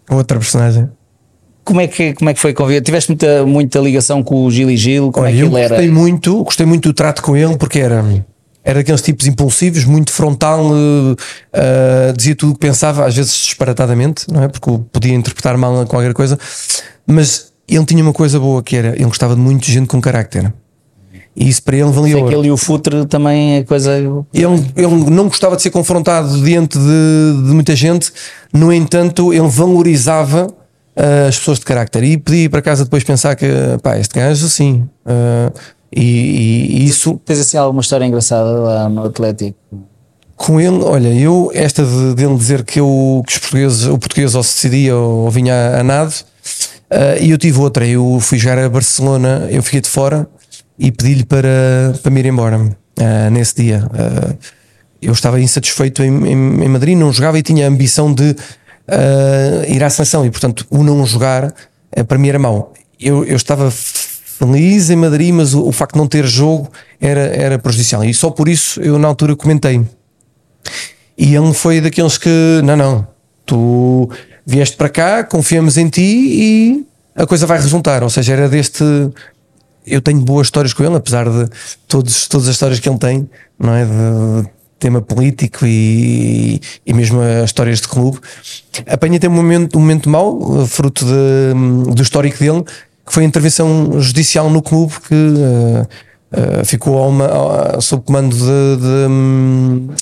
Outra personagem. Como é que, como é que foi convidado? Tiveste muita, muita ligação com o Gil e Gil? Como Olha, é que ele era? gostei muito, gostei muito do trato com ele, porque era. Era daqueles tipos impulsivos, muito frontal, eh, eh, dizia tudo o que pensava, às vezes disparatadamente, não é? Porque podia interpretar mal qualquer coisa, mas ele tinha uma coisa boa que era, ele gostava de muito de gente com carácter. E isso para ele valia ouro. que ele e o Futre também é coisa. Ele, ele não gostava de ser confrontado diante de, de muita gente, no entanto, ele valorizava uh, as pessoas de carácter e pedia para casa depois pensar que pá, este gajo assim. uh, e, e- isso Tens assim alguma história engraçada lá no Atlético? com ele, olha, eu, esta de, dele dizer que, eu, que os portugueses, o português ou se decidia ou, vinha a, a nado, uh, e eu tive outra. Eu fui jogar a Barcelona, eu fiquei de fora e pedi-lhe para, para me ir embora uh, nesse dia. Uh, eu estava insatisfeito em, em, em Madrid, não jogava e tinha a ambição de uh, ir à seleção, e portanto, o não jogar para mim era mau. Eu, eu estava feliz em Madrid, mas o, o facto de não ter jogo era, era prejudicial, e só por isso eu na altura comentei. E ele foi daqueles que, não, não, tu vieste para cá, confiamos em ti e a coisa vai resultar. Ou seja, era deste. Eu tenho boas histórias com ele, apesar de todos, todas as histórias que ele tem, não é? De, tema político e, e mesmo as histórias de clube. Apanha até um momento, um momento mau, fruto de, do histórico dele, que foi a intervenção judicial no clube que uh, uh, ficou a uma, a, sob comando de, de,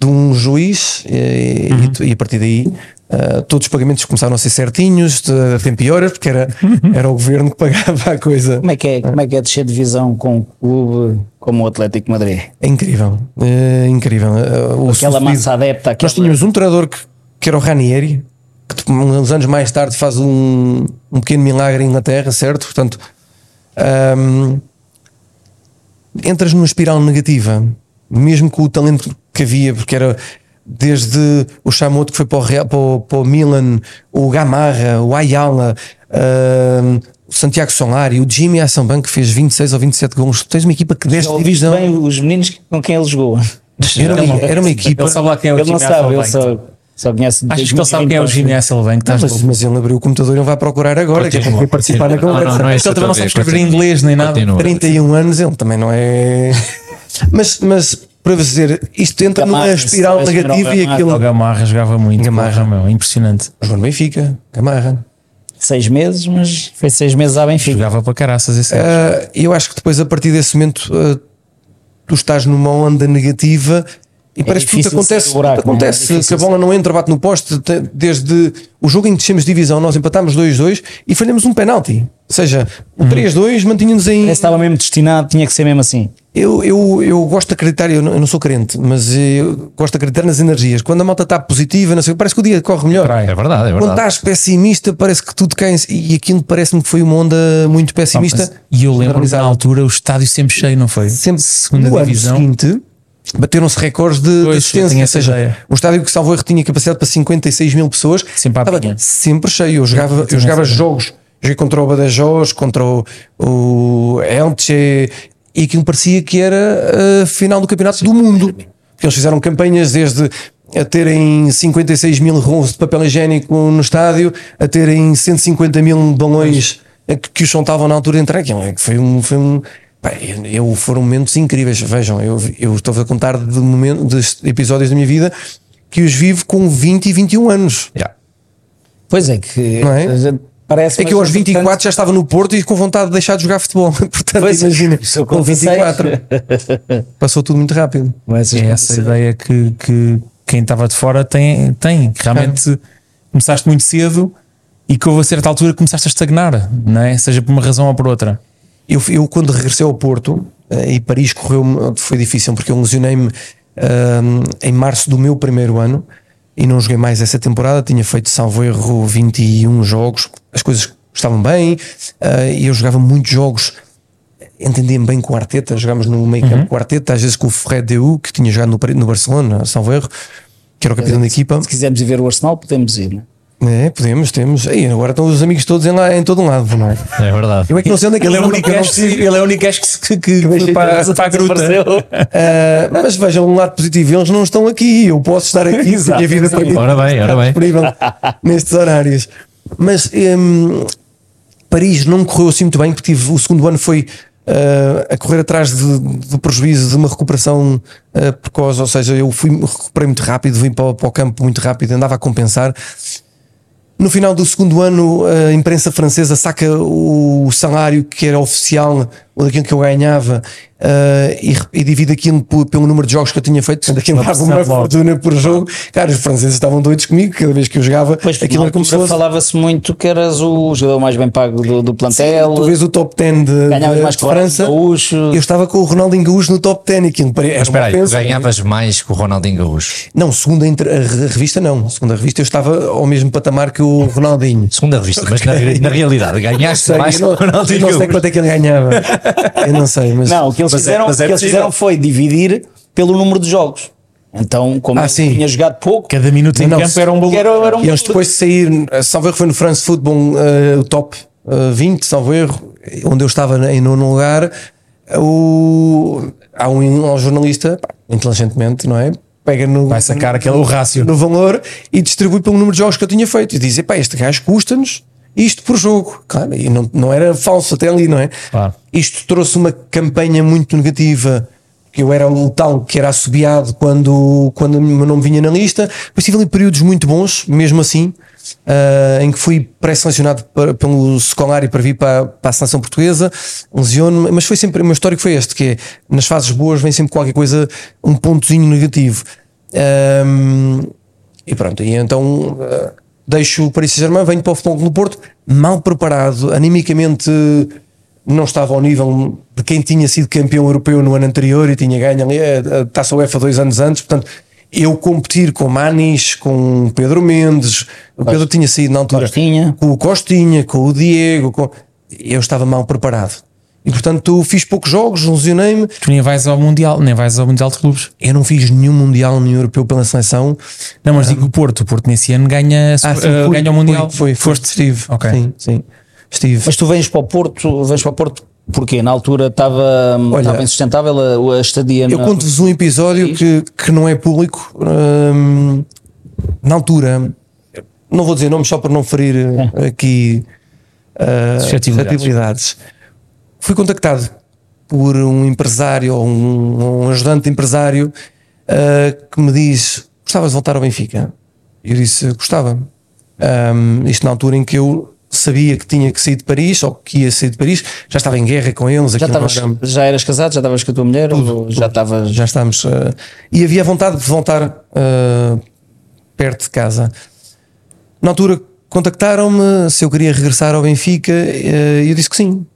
de um juiz e, uhum. e, e, a partir daí uh, todos os pagamentos começaram a ser certinhos, de, a tempo e horas, porque era, *laughs* era o governo que pagava a coisa. Como é que é, como é, que é descer divisão com um clube como o Atlético de Madrid? É incrível, é incrível. Uh, aquela massa adepta. Aquela... Nós tínhamos um treinador que, que era o Ranieri, que uns anos mais tarde faz um, um pequeno milagre em Inglaterra, certo? Portanto, um, entras numa espiral negativa, mesmo com o talento que havia, porque era desde o Chamoto que foi para o, Real, para o, para o Milan, o Gamarra, o Ayala, uh, o Santiago Solari, o Jimmy Assamban que fez 26 ou 27 gols. Tens uma equipa que desce divisão. bem os meninos com quem ele jogou. Era uma, era uma equipa. Ele sabe lá quem é o ele não sabe, ele só, só conhece. Acho que ele sabe quem é o Jimmy Hasselbank. Mas, mas ele abriu o computador e ele vai procurar agora. Que é participar na conversa. Não, não, não é ele também não sabe escrever em inglês nem nada. Continua. 31 anos, ele também não é. *laughs* mas, mas para dizer, isto entra Gamarra, numa espiral negativa e Gamarra, aquilo. O Gamarra jogava muito. Gamarra. Gamarra, meu, impressionante. Jogou no Benfica, Gamarra. Seis meses, mas foi seis meses à Benfica. Jogava para caraças esse gajo. Uh, eu acho que depois, a partir desse momento, uh, tu estás numa onda negativa e parece que tudo acontece. buraco, tudo não é? acontece É que a bola não entra, bate no poste. te- Desde o jogo em que descemos de divisão, nós empatámos 2-2 e falhamos um penalti. Ou seja, o 3-2 mantinha-nos em. Parece estava mesmo destinado, tinha que ser mesmo assim. Eu, eu, eu gosto de acreditar, eu não, eu não sou crente, mas eu gosto de acreditar nas energias. Quando a malta está positiva, não sei, parece que o dia corre melhor. É verdade, é Quando verdade. estás pessimista, parece que tudo cai. E aquilo parece-me que foi uma onda muito pessimista. E eu lembro na altura o estádio sempre cheio, não foi? sempre Segunda no divisão. ano seguinte bateram-se recordes de, de Pois, eu assistência. Ou seja, ideia. o estádio que salvo erro tinha capacidade para 56 mil pessoas Sempre estava sempre cheio. Eu jogava, eu jogava jogos, joguei contra o Badajoz, contra o, o Elche e aquilo parecia que era a final do campeonato do mundo. Porque eles fizeram campanhas desde a terem 56 mil rolos de papel higiênico no estádio, a terem 150 mil balões que, que os soltavam na altura de entrar. É Foi um. Foi um eu, foram momentos incríveis. Vejam, eu, eu estou a contar de, momento, de episódios da minha vida que os vivo com 20 e 21 anos. Yeah. Pois é que Não é? parece É que eu aos 24 já estava no Porto e com vontade de deixar de jogar futebol. *laughs* Portanto, Pois, imagina, isso com com 24. *laughs* Passou tudo muito rápido. É essa ideia que, que quem estava de fora tem, tem. que realmente começaste muito cedo e que houve a certa altura começaste a estagnar, não é? Seja por uma razão ou por outra. Eu, eu quando regressei ao Porto eh, e Paris correu foi difícil porque eu lesionei-me ahm, em março do meu primeiro ano e não joguei mais essa temporada. Tinha feito, salvo erro, 21 jogos, as coisas estavam bem ah, e eu jogava muitos jogos. Entendia-me bem com o Arteta, jogámos no meio campo com o Arteta, às vezes com o Ferrer Deu, que tinha jogado no, no Barcelona, salvo erro, que era o capitão da equipa. Se quisermos ir ver o Arsenal, podemos ir. Não é? Podemos, temos. Aí, agora estão os amigos todos em, lá, em todo um lado, não é? É verdade. Eu é que não sei onde é que Ele é o único que, ele é o único que, que, que para, para a gruta. *laughs* Ah, mas vejam um lado positivo, eles não estão aqui. Eu posso estar aqui, se a vida Exato. permite Ora bem, ora bem. disponível nestes horários. Mas hum, Paris não correu assim muito bem, porque tive, o segundo ano foi ah, a correr atrás de- do prejuízo de uma recuperação ah, precoce, ou seja, eu fui, recuperei muito rápido, vim para, o- para o campo muito rápido, andava a compensar. No final do segundo ano, a imprensa francesa saca o salário que era oficial, daquilo que eu ganhava, Uh, e, e divido aquilo por, pelo número de jogos que eu tinha feito, portanto aquilo dava uma fortuna por jogo. Cara, os franceses estavam doidos comigo, cada vez que eu jogava, Pois, aquilo fosse. falava-se muito que eras o jogador mais bem pago do, do plantel. Tu vês o top 10 de, Ganhavas de, mais de que França. Gaúcho. Eu estava com o Ronaldinho Gaúcho no top 10 e aquilo era Mas espera aí, ganhavas mais que o Ronaldinho Gaúcho. Não, segundo a, inter- a re- revista, não. Segundo a revista, eu estava ao mesmo patamar que o Ronaldinho. Segunda revista, mas na, na realidade ganhaste Sei, mais que eu o não, eu Ronaldinho não sei Gaúcho. quanto é que ele ganhava. Eu não sei, mas. Não, o que eles, Mas é- fizeram, mas é o que eles fizeram foi dividir pelo número de jogos. Então, como Ah, sim. tinha jogado pouco, Cada minuto em Não, campo era um bolo. era, era um E eles depois de sair, eh, salvo erro, foi no France Football eh, o top eh, 20, salvo erro, onde eu estava em nono lugar. O, há um, um jornalista, pá, inteligentemente, não é? Pega no, Vai sacar aquele rácio. no valor e distribui pelo número de jogos que eu tinha feito. E diz: pá, este gajo custa-nos isto por jogo. Claro, e não, não era falso até ali, não é? Claro. Isto trouxe uma campanha muito negativa. Que eu era o tal que era assobiado quando, quando o meu nome vinha na lista. Depois tive ali períodos muito bons, mesmo assim, ah, em que fui pré-selecionado pelo Scolari para vir para, para a seleção portuguesa, lesiono mas foi sempre, o meu histórico foi este, que é, nas fases boas vem sempre qualquer coisa, um pontozinho negativo. Ahm, e pronto, e então ah, deixo o Paris Saint-Germain, venho para o Futebol Clube do Porto, mal preparado, animicamente não estava ao nível de quem tinha sido campeão europeu no ano anterior e tinha ganho ali a, a Taça UEFA dois anos antes, portanto eu competir com Manis, com Pedro Mendes, o Pedro tinha saído na altura Costinha. com o Costinha, com o Diego, com... eu estava mal preparado. E portanto fiz poucos jogos, lesionei-me, Tu nem vais ao Mundial, nem vais ao Mundial de Clubes. eu não fiz nenhum Mundial nem Europeu pela seleção. Não, mas digo o Porto. O Porto nesse ano ganha, Ah, sim, fui, ganha o Mundial. Foi, foi, Foste. estive. Ok. Sim, sim. Estive. Mas tu vens para o Porto, vens para o Porto porque na altura estava, estava insustentável a, a estadia Eu na- conto-vos um episódio que, que não é público. hum, na altura, não vou dizer nomes só para não ferir eh, aqui uh, Suscetibilidades. Fui contactado por um empresário ou um, um ajudante de empresário uh, que me diz: Gostavas de voltar ao Benfica? Eu disse: Gostava. Um, isto na altura em que eu sabia que tinha que sair de Paris ou que ia sair de Paris, já estava em guerra com eles. já, estavas, já eras casado, já estavas com a tua mulher, ou já estavas. já estamos. eh, e havia vontade de voltar eh, perto de casa. Na altura contactaram-me se eu queria regressar ao Benfica e eu disse que sim.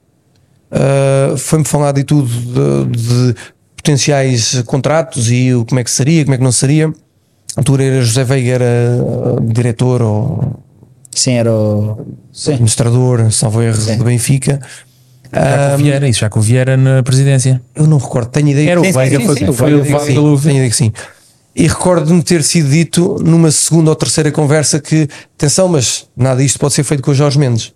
Eh, Foi-me falado e tudo de, de potenciais contratos e o, como é que seria, como é que não seria. Na altura era José Veiga, era eh, diretor ou Sim, era o. Sim. administrador, salvo erro, do Benfica. Já com o Vieira, isso já com o Vieira na presidência. Eu não recordo, tenho ideia Era o Sim, sim, Veiga, sim, foi- sim, foi tenho o ideia que Veiga tenho ideia que sim. E recordo-me ter sido dito numa segunda ou terceira conversa que, atenção, mas nada disto pode ser feito com o Jorge Mendes.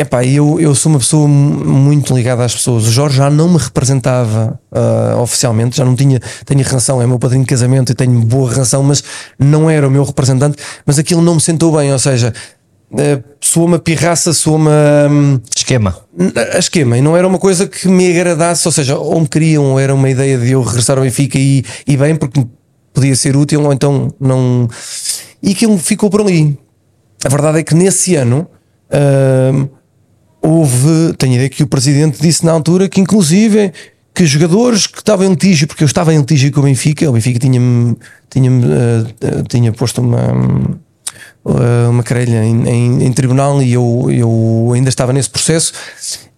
Epá, eu, eu sou uma pessoa mu- muito ligada às pessoas. O Jorge já não me representava ah, oficialmente, já não tinha, tenho relação, é meu padrinho de casamento e tenho boa relação, mas não era o meu representante. Mas aquilo não me sentou bem, ou seja, uh, soa uma pirraça, soa uma. hum, Esquema. a esquema e não era uma coisa que me agradasse, ou seja, ou me queriam, ou era uma ideia de eu regressar ao Benfica e, e bem, porque podia ser útil, ou então não. E aquilo ficou por ali. A verdade é que nesse ano hum, houve, tenho a ideia que o presidente disse na altura que, inclusive, que jogadores que estavam em litígio, porque eu estava em litígio com o Benfica, o Benfica tinha-me tinha, tinha posto uma uh, uma querelha em, em- em tribunal e eu, eu ainda estava nesse processo.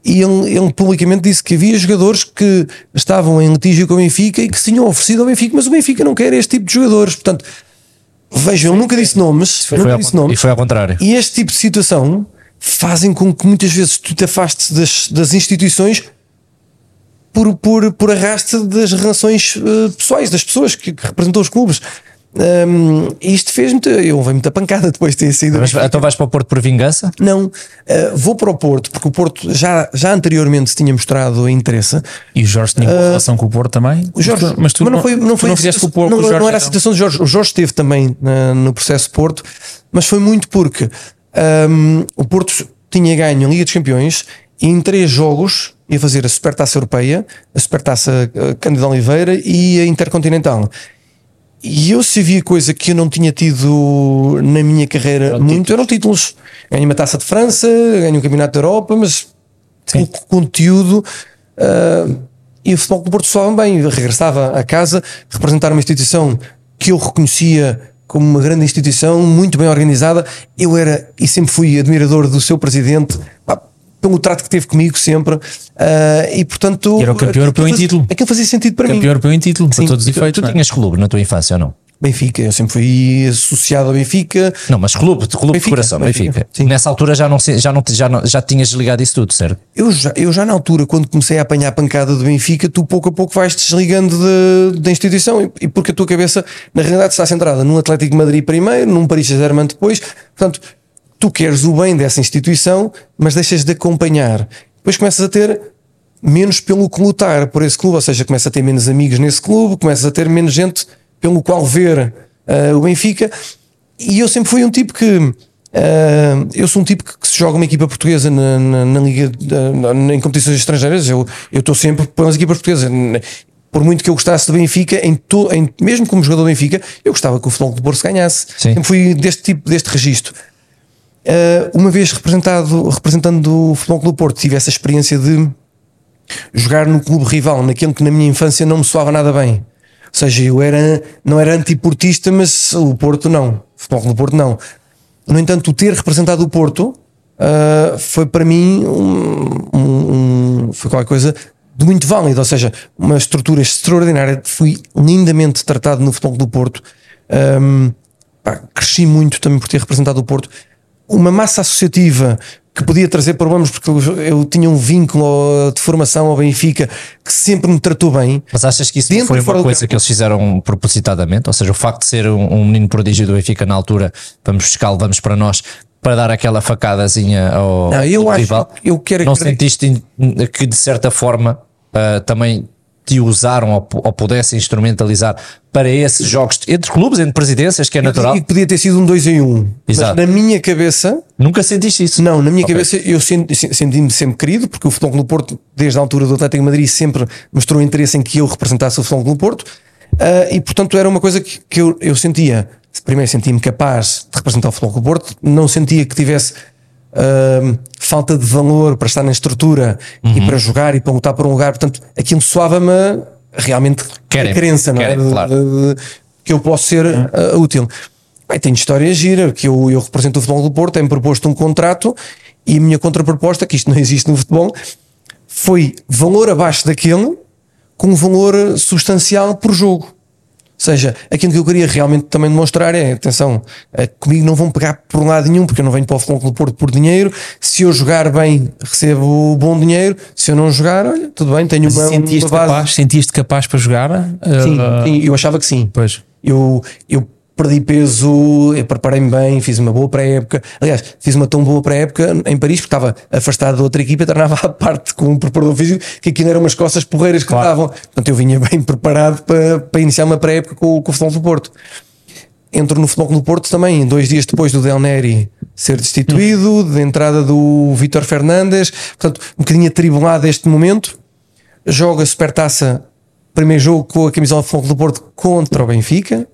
E ele, ele publicamente disse que havia jogadores que estavam em litígio com o Benfica e que se tinham oferecido ao Benfica, mas o Benfica não quer este tipo de jogadores. Portanto, vejam, eu nunca disse nomes, Foi nunca ao- disse nomes. e foi ao contrário. E este tipo de situação fazem com que muitas vezes tu te afastes das, das instituições por, por, por arraste das relações eh, pessoais das pessoas que, que representam os clubes. Um, isto fez muita, eu levei muita pancada *laughs* depois de ter sido. Mas, então vais para o Porto por vingança? Não, eh, vou para o Porto, porque o Porto já, já anteriormente tinha mostrado interesse. E o Jorge tinha boa relação com o Porto também. O Jorge, mas tu não foi, não foi não fizeste com o Porto. não, o Jorge, não era a então. situação de Jorge. O Jorge esteve também na- no processo Porto, mas foi muito porque hum, o Porto tinha ganho a Liga dos Campeões e em três jogos ia fazer a Supertaça Europeia, a Supertaça eh, Cândido Oliveira e a Intercontinental. E eu se havia coisa que eu não tinha tido na minha carreira muito, eram títulos. Ganhei uma taça de França, ganhei um campeonato da Europa, mas Sim. pouco conteúdo. ah, e o futebol do Porto soava bem. Regressava a casa, representar uma instituição que eu reconhecia como uma grande instituição, muito bem organizada. Eu era e sempre fui admirador do seu presidente. Pá, pelo trato que teve comigo sempre, uh, e portanto. E era o campeão europeu em título. Aquilo fazia sentido para campeão mim. Campeão europeu em título, para todos os efeitos. Tu, tu tinhas clube na tua infância ou não? Benfica, eu sempre fui associado ao Benfica. Não, mas clube, clube Benfica, de coração, Benfica. Benfica. Nessa altura já não, já, não, já, não, já tinhas desligado isso tudo, certo? Eu já, eu já na altura, quando comecei a apanhar a pancada do Benfica, tu pouco a pouco vais desligando da de, instituição e, e, porque a tua cabeça, na realidade, está centrada num Atlético de Madrid primeiro, num Paris Saint-Germain depois. Portanto, tu queres o bem dessa instituição, mas deixas de acompanhar. Depois começas a ter menos pelo que lutar por esse clube, ou seja, começas a ter menos amigos nesse clube, começas a ter menos gente pelo qual ver uh, o Benfica. E eu sempre fui um tipo que. Uh, eu sou um tipo que, que, se joga uma equipa portuguesa na, na, na liga, na, em competições estrangeiras. Eu estou sempre pelas equipas portuguesas. Por muito que eu gostasse do Benfica, em to, em, mesmo como jogador do Benfica, eu gostava que o futebol do Porto ganhasse. Sim. Sempre fui deste tipo, deste registro. Uh, uma vez representado, representando o Futebol Clube Porto, tive essa experiência de jogar no clube rival, naquilo que na minha infância não me soava nada bem. Seja, eu era, não era antiportista, mas o Porto não. O Futebol Clube Porto não. No entanto, ter representado o Porto uh, foi para mim um, um, um, foi qualquer coisa de muito válido, ou seja, uma estrutura extraordinária. Fui lindamente tratado no Futebol do Porto. Um, pá, cresci muito também por ter representado o Porto. Uma massa associativa que podia trazer problemas porque eu, eu, tinha um vínculo de formação ao Benfica que sempre me tratou bem. Mas achas que isso não foi uma coisa que eles fizeram propositadamente? Ou seja, o facto de ser um, um menino prodígio do Benfica na altura, vamos buscar, vamos para nós, para dar aquela facadazinha ao, não, eu acho, rival. Eu quero não sentiste que de certa forma uh, também te usaram ou, ou pudessem instrumentalizar para esses jogos entre clubes, entre presidências, que é natural. E podia ter sido um 2 em 1. Um. Exato. Mas na minha cabeça. Nunca sentiste isso? Não, na minha okay. cabeça eu senti-me sempre querido, porque o Futebol Clube Porto, desde a altura do Atlético Madrid, sempre mostrou interesse em que eu representasse o Futebol Clube Porto. Uh, e portanto era uma coisa que, que eu, eu sentia. Primeiro sentia-me capaz de representar o Futebol Clube Porto, não sentia que tivesse Uh, falta de valor para estar na estrutura uhum. e para jogar e para lutar por um lugar. Portanto, aquilo soava-me realmente querem, a crença, não é? Querem, claro. de, de, que eu posso ser uh, útil. Bem, tenho história gira, que eu, eu represento o futebol do Porto, tenho proposto um contrato e a minha contraproposta, que isto não existe no futebol, foi valor abaixo daquele com um valor substancial por jogo seja, aquilo que eu queria realmente também demonstrar é, atenção, é, comigo não vão pegar por lado nenhum, porque eu não venho para o Futebol Clube Porto por dinheiro. Se eu jogar bem, recebo bom dinheiro. Se eu não jogar, olha, tudo bem, tenho uma, sentias uma base. Capaz, capaz para jogar? Sim, uh... sim, eu achava que sim. Pois. Eu, eu perdi peso, preparei-me bem, fiz uma boa pré-época. Aliás, fiz uma tão boa pré-época em Paris, porque estava afastado da outra equipa, tornava *laughs* à parte com um preparador físico, que aquilo eram umas costas porreiras que claro. estavam. Portanto, eu vinha bem *laughs* preparado para, para iniciar uma pré-época com, com o futebol do Porto. Entro no futebol do Porto também, dois dias depois do Del Neri ser destituído, hum. de entrada do Vítor Fernandes, portanto, um bocadinho atribulado este momento. Joga a Supertaça, primeiro jogo com a camisola do futebol do Porto contra o Benfica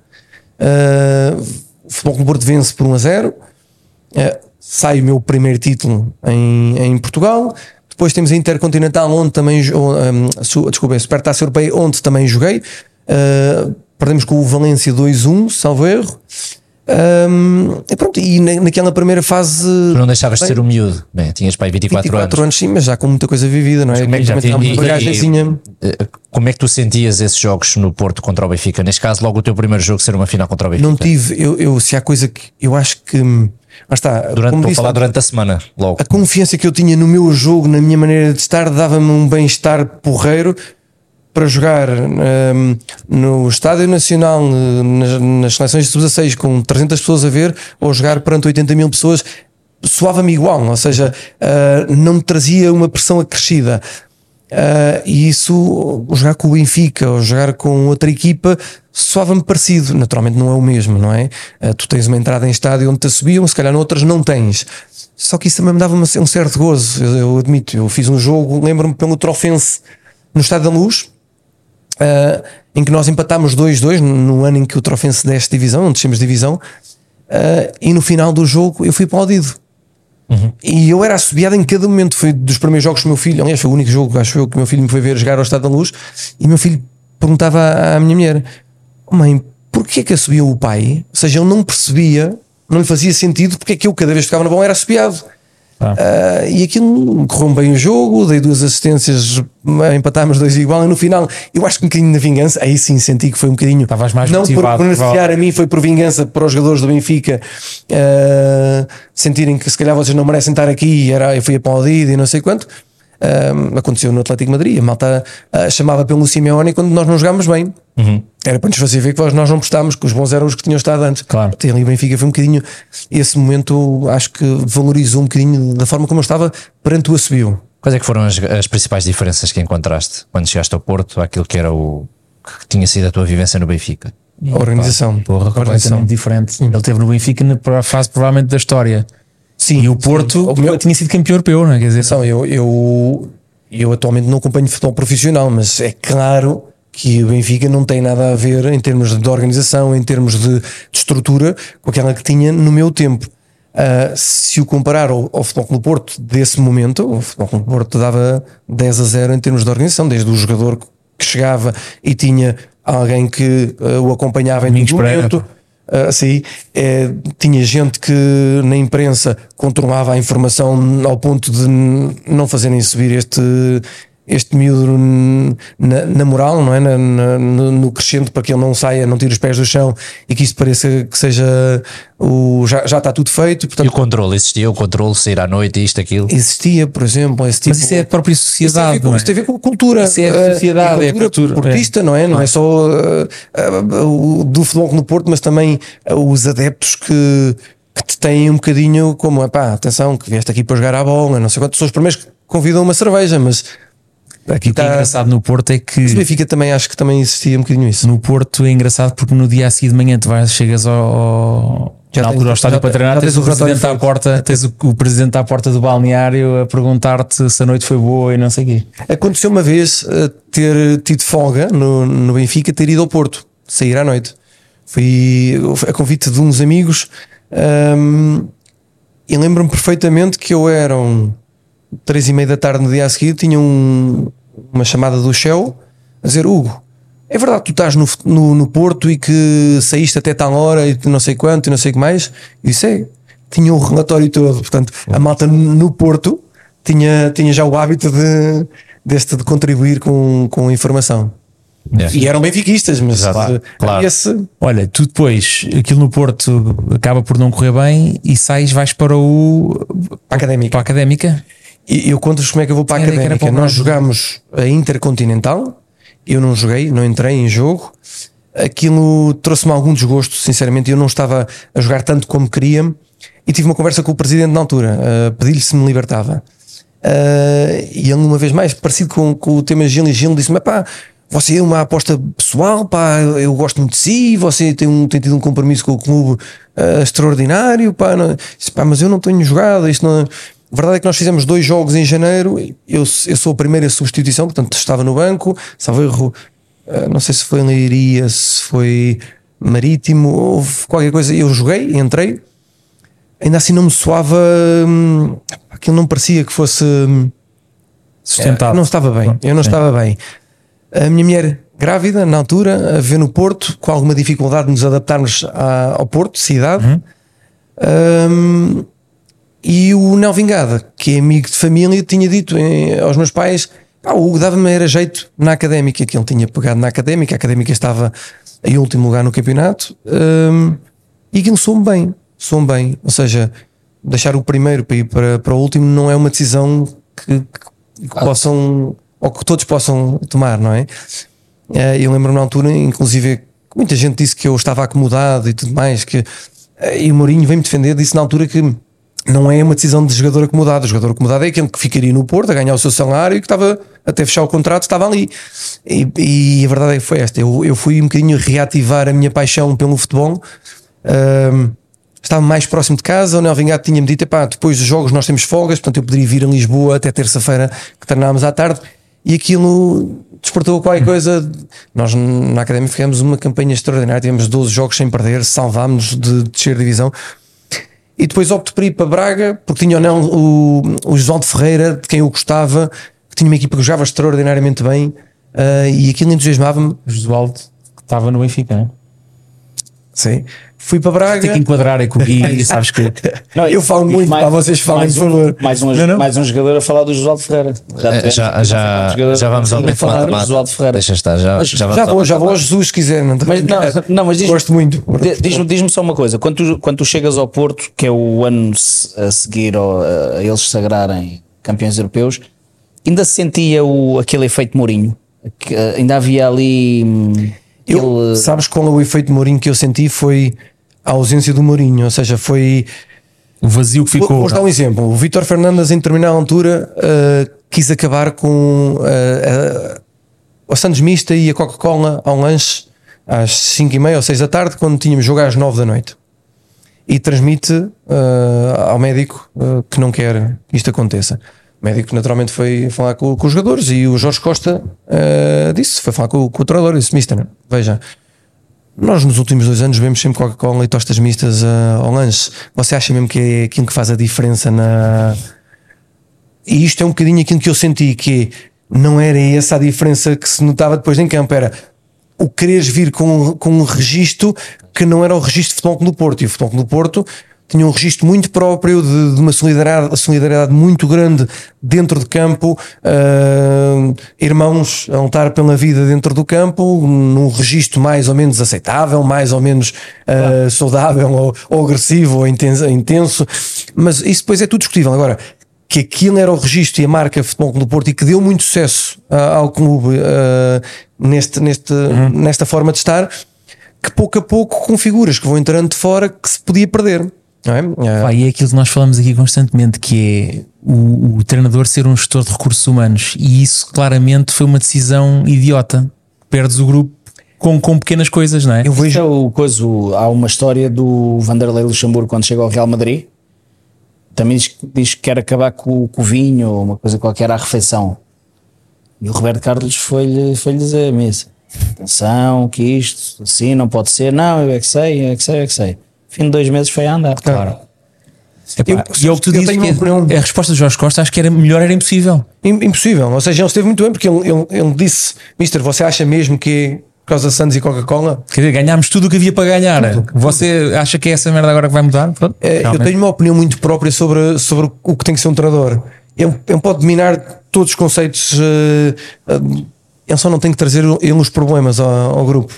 Uh, o Futebol Clube Porto vence por 1 a 0. Uh, sai o meu primeiro título em, em Portugal. Depois temos a Intercontinental, onde também. Um, su, desculpem, Supertaça Europeia, onde também joguei. Uh, perdemos com o Valência 2-1, salvo erro. Um, e pronto, e na, naquela primeira fase. Tu não deixavas bem, de ser um miúdo, bem, tinhas para aí 24, 24 anos. anos. sim, mas já com muita coisa vivida, não é? Como é, que, já tinha, e, e, eh, como é que tu sentias esses jogos no Porto contra o Benfica? Neste caso, logo o teu primeiro jogo ser uma final contra o Benfica? Não tive, eu, eu se há coisa que eu acho que. Mas está, durante, disse, falar durante a semana, logo. A confiança que eu tinha no meu jogo, na minha maneira de estar, dava-me um bem-estar porreiro para jogar um, no Estádio Nacional, nas, nas seleções de sub-16, com 300 pessoas a ver, ou jogar perante 80 mil pessoas, soava-me igual, ou seja, uh, não me trazia uma pressão acrescida. Uh, e isso, jogar com o Benfica ou jogar com outra equipa, soava-me parecido. Naturalmente não é o mesmo, não é? Uh, tu tens uma entrada em estádio onde te subiam, se calhar noutras não tens. Só que isso também me dava um certo gozo, eu, eu admito. Eu fiz um jogo, lembro-me pelo Trofense no Estádio da Luz, uh, em que nós empatámos 2-2 no ano em que o Trofense deste divisão, onde descemos divisão, uh, e no final do jogo eu fui aplaudido. E eu era assobiado em cada momento. Foi dos primeiros jogos que meu filho, aliás, foi o único jogo, acho eu, que o meu filho me foi ver jogar ao Estado da Luz. E o meu filho perguntava à, à minha mulher: "Oh, Mãe, porquê que assobia o pai? Ou seja, ele não percebia, não lhe fazia sentido porque é que eu, cada vez que ficava na bola, era assobiado. Ah, e aquilo correu bem o jogo, dei duas assistências, empatámos dois igual. E no final, eu acho que um bocadinho na vingança, aí sim senti que foi um bocadinho. Estavas mais não por beneficiar a mim, foi por vingança para os jogadores do Benfica ah, sentirem que se calhar vocês não merecem estar aqui. Era, eu fui aplaudido e não sei quanto. Aconteceu no Atlético de Madrid. A malta ah, chamava pelo Simeone quando nós não jogámos bem. Era para nos fazer ver que nós não prestámos, que os bons eram os que tinham estado antes. Claro. Tem ali o Benfica foi um bocadinho. Esse momento acho que valorizou um bocadinho da forma como eu estava perante o Assobio. Quais é que foram as, as principais diferenças que encontraste quando chegaste ao Porto, aquilo que era o que tinha sido a tua vivência no Benfica? A organização. Porra, A organização. diferente. Ele teve no Benfica na fase provavelmente da história. Sim. E o Porto O meu- tinha sido campeão europeu, não é? Quer dizer, Atenção, eu, eu, eu atualmente não acompanho futebol profissional, mas é claro que o Benfica não tem nada a ver em termos de organização, em termos de, de estrutura, com aquela que tinha no meu tempo. Ah, se o comparar ao, ao Futebol Clube Porto desse momento, o Futebol Clube Porto dava 10 a 0 em termos de organização, desde o jogador que chegava e tinha alguém que ah, o acompanhava em todo momento. Ah, sim, eh, tinha gente que na imprensa controlava a informação ao ponto de não fazerem subir este, este miúdo na, na moral, não é? Na- na- no, crescente para que ele não saia, não tire os pés do chão e que isto pareça que seja o, já, já está tudo feito. E Portanto, o controle, existia o controle, sair à noite, isto, aquilo. existia, por exemplo, esse tipo Mas isso é a própria isso tem, a sociedade. ver com, é? isso tem a ver com a cultura. Isso é a eh, sociedade, é a cultura. portista, não é? Não é só eh, o do futebol no Porto, mas também os adeptos que, que te têm um bocadinho como, pá, atenção, que vieste aqui para jogar à bola, não sei quantos, são os primeiros que convidam uma cerveja, mas aqui O que é está. engraçado no Porto é que Mas o Benfica também acho que também existia um bocadinho isso. no Porto é engraçado porque no dia a seguir de manhã tu vais, chegas ao, ao Já na altura ao estádio já- para treinar, tens tens o presidente à porta, tens o, o presidente à porta do balneário a perguntar-te se a noite foi boa e não sei o quê. Aconteceu uma vez eh, ter tido folga no, no Benfica, ter ido ao Porto, sair à noite. Fui a convite de uns amigos ahm, e lembro-me perfeitamente que eu eram três e meia da tarde no dia a seguir, tinha um- uma chamada do Shell a dizer Hugo. É verdade que tu estás no, no, no Porto e que saíste até tal hora e não sei quanto e não sei o que mais? E disse, é, tinha o relatório todo. Portanto, a malta no Porto tinha, tinha já o hábito de, deste de contribuir com, com informação. Yeah. E eram benfiquistas, mas Exato. eh, Claro. esse Olha, tu depois, aquilo no Porto acaba por não correr bem e sais, vais para o para a académica. para a académica. E eu conto-vos como é que eu vou para a era académica. para Nós jogámos a Intercontinental, eu não joguei, não entrei em jogo. Aquilo trouxe-me algum desgosto, sinceramente. Eu não estava a jogar tanto como queria e tive uma conversa com o presidente na altura, a pedir-lhe se me libertava. Ah, e ele, uma vez mais, parecido com, com o tema Gil e Gil, disse-me: pá, você é uma aposta pessoal, pá, eu gosto muito de si, você tem, um, tem tido um compromisso com o clube ah, extraordinário, pá, não- disse, pá, mas eu não tenho jogado, isto não. A verdade é que nós fizemos dois jogos em janeiro, eu, eu sou a primeira substituição, portanto estava no banco, salvo erro, ah, não sei se foi em Leiria, se foi Marítimo, houve qualquer coisa, eu joguei, entrei, ainda assim não me soava, hum, aquilo não parecia que fosse. hum, Sustentado. não estava bem, eu não Sim. estava bem. A minha mulher grávida, na altura, a ver no Porto, com alguma dificuldade de nos adaptarmos à- ao Porto, cidade. Hum, e o Nel Vingada, que é amigo de família, tinha dito eh, aos meus pais: pá, o Hugo dava-me era jeito na académica, que ele tinha pegado na académica, a académica estava em último lugar no campeonato, hum, e aquilo soube bem, soube bem. Ou seja, deixar o primeiro para ir para, para o último não é uma decisão que, que- que possam ou que todos possam tomar, não é? Eh, Eu lembro-me na altura, inclusive, muita gente disse que eu estava acomodado e tudo mais, que eh, e o Mourinho veio-me defender, disse na altura que não é uma decisão de jogador acomodado. O jogador acomodado é aquele que ficaria no Porto a ganhar o seu salário e que estava até fechar o contrato, estava ali. E, e a verdade é que foi esta. Eu, eu fui um bocadinho reativar a minha paixão pelo futebol. Ahm, estava mais próximo de casa. O Nel Vingado tinha-me dito: "Epá, depois dos jogos nós temos folgas, portanto eu poderia vir a Lisboa até terça-feira que treinámos à tarde. E aquilo despertou qualquer coisa. Nós na Academia fizemos uma campanha extraordinária, tivemos 12 jogos sem perder, salvámos-nos de descer divisão. E depois opto por ir para Braga, porque tinha ou não o, o Josualdo Ferreira, de quem eu gostava, que tinha uma equipa que jogava extraordinariamente bem uh, e aquilo entusiasmava-me. Josualdo que estava no Benfica, não é? Sim. Fui para Braga. Tem que enquadrar aqui e *laughs* sabes que. Não, eu falo muito, para vocês falem, por favor. Mais um, Não, não. mais um jogador a falar do Josualdo Ferreira. É, tivemos- já, já, jogador- já vamos ao a falar do. Josualdo Ferreira. Deixa estar, já, já, vamos Já ao vou, já vou ao Jesus se quiser. Não, Mas, não, não, mas diz, Gosto muito. Diz-me diz só uma coisa: quando tu, quando tu chegas ao Porto, que é o ano a seguir ao- a, eles sagrarem campeões europeus, ainda se sentia o, aquele efeito Mourinho? Que, eh, ainda havia ali. Eu, aquele- sabes qual é o efeito Mourinho que eu senti? Foi a ausência do Mourinho, ou seja, foi. O vazio que ficou. vou dar um exemplo. O Vítor Fernandes, em determinada altura, uh, quis acabar com uh, uh, o Santos Mista e a Coca-Cola ao lanche às 5 e meia ou 6 da tarde, quando tínhamos jogo às 9 da noite. E transmite uh, ao médico uh, que não quer que isto aconteça. O médico, naturalmente, foi falar com, com os jogadores e o Jorge Costa uh, disse: foi falar com, com o treinador e disse: Mister, veja. Nós nos últimos dois anos bebemos sempre Coca-Cola e tostas mistas uh, ao lanche. Você acha mesmo que é aquilo que faz a diferença na. E isto é um bocadinho aquilo que eu senti, que não era essa a diferença que se notava depois em campo, era o quereres vir com, com um registro que não era o registro de Futebol Clube do Porto. E o Futebol Clube do Porto tinha um registro muito próprio de, de uma solidariedade, solidariedade muito grande dentro de campo, ah, irmãos a lutar pela vida dentro do campo, num registro mais ou menos aceitável, mais ou menos ah, saudável ou, ou agressivo ou intenso, intenso, mas isso depois é tudo discutível. Agora, que aquilo era o registro e a marca Futebol Clube do Porto e que deu muito sucesso ah, ao clube neste, neste, nesta forma de estar, que pouco a pouco com figuras que vão entrando de fora que se podia perder. Não é? Pá, e é aquilo que nós falamos aqui constantemente, que é o, o treinador ser um gestor de recursos humanos, e isso claramente foi uma decisão idiota. Perdes o grupo com, com pequenas coisas, não é? eu vejo é o coisa, há uma história do Vanderlei Luxemburgo quando chega ao Real Madrid. Também diz, que- diz que quer acabar com, com o vinho ou uma coisa qualquer à refeição. E o Roberto Carlos foi-lhe foi dizer: Missa, atenção, que isto assim não pode ser. Não, eu é que sei, eu é que sei, eu é que sei. Fim de dois meses foi a andar. Claro. Epá, Eu- e é o que tu dizes que opinião- a resposta de Jorge Costa acho que era melhor, era impossível. im- impossível. Ou seja, ele esteve muito bem porque ele, ele, ele disse: Mister, você acha mesmo que por causa de Santos e Coca-Cola? Quer dizer, ganhámos tudo o que havia para ganhar. Você acha que é essa merda agora que vai mudar? É, eu tenho uma opinião muito própria sobre, sobre o que tem que ser um treinador. Ele, ele pode dominar todos os conceitos, eh, eh, ele só não tem que trazer ele os problemas ao, ao grupo.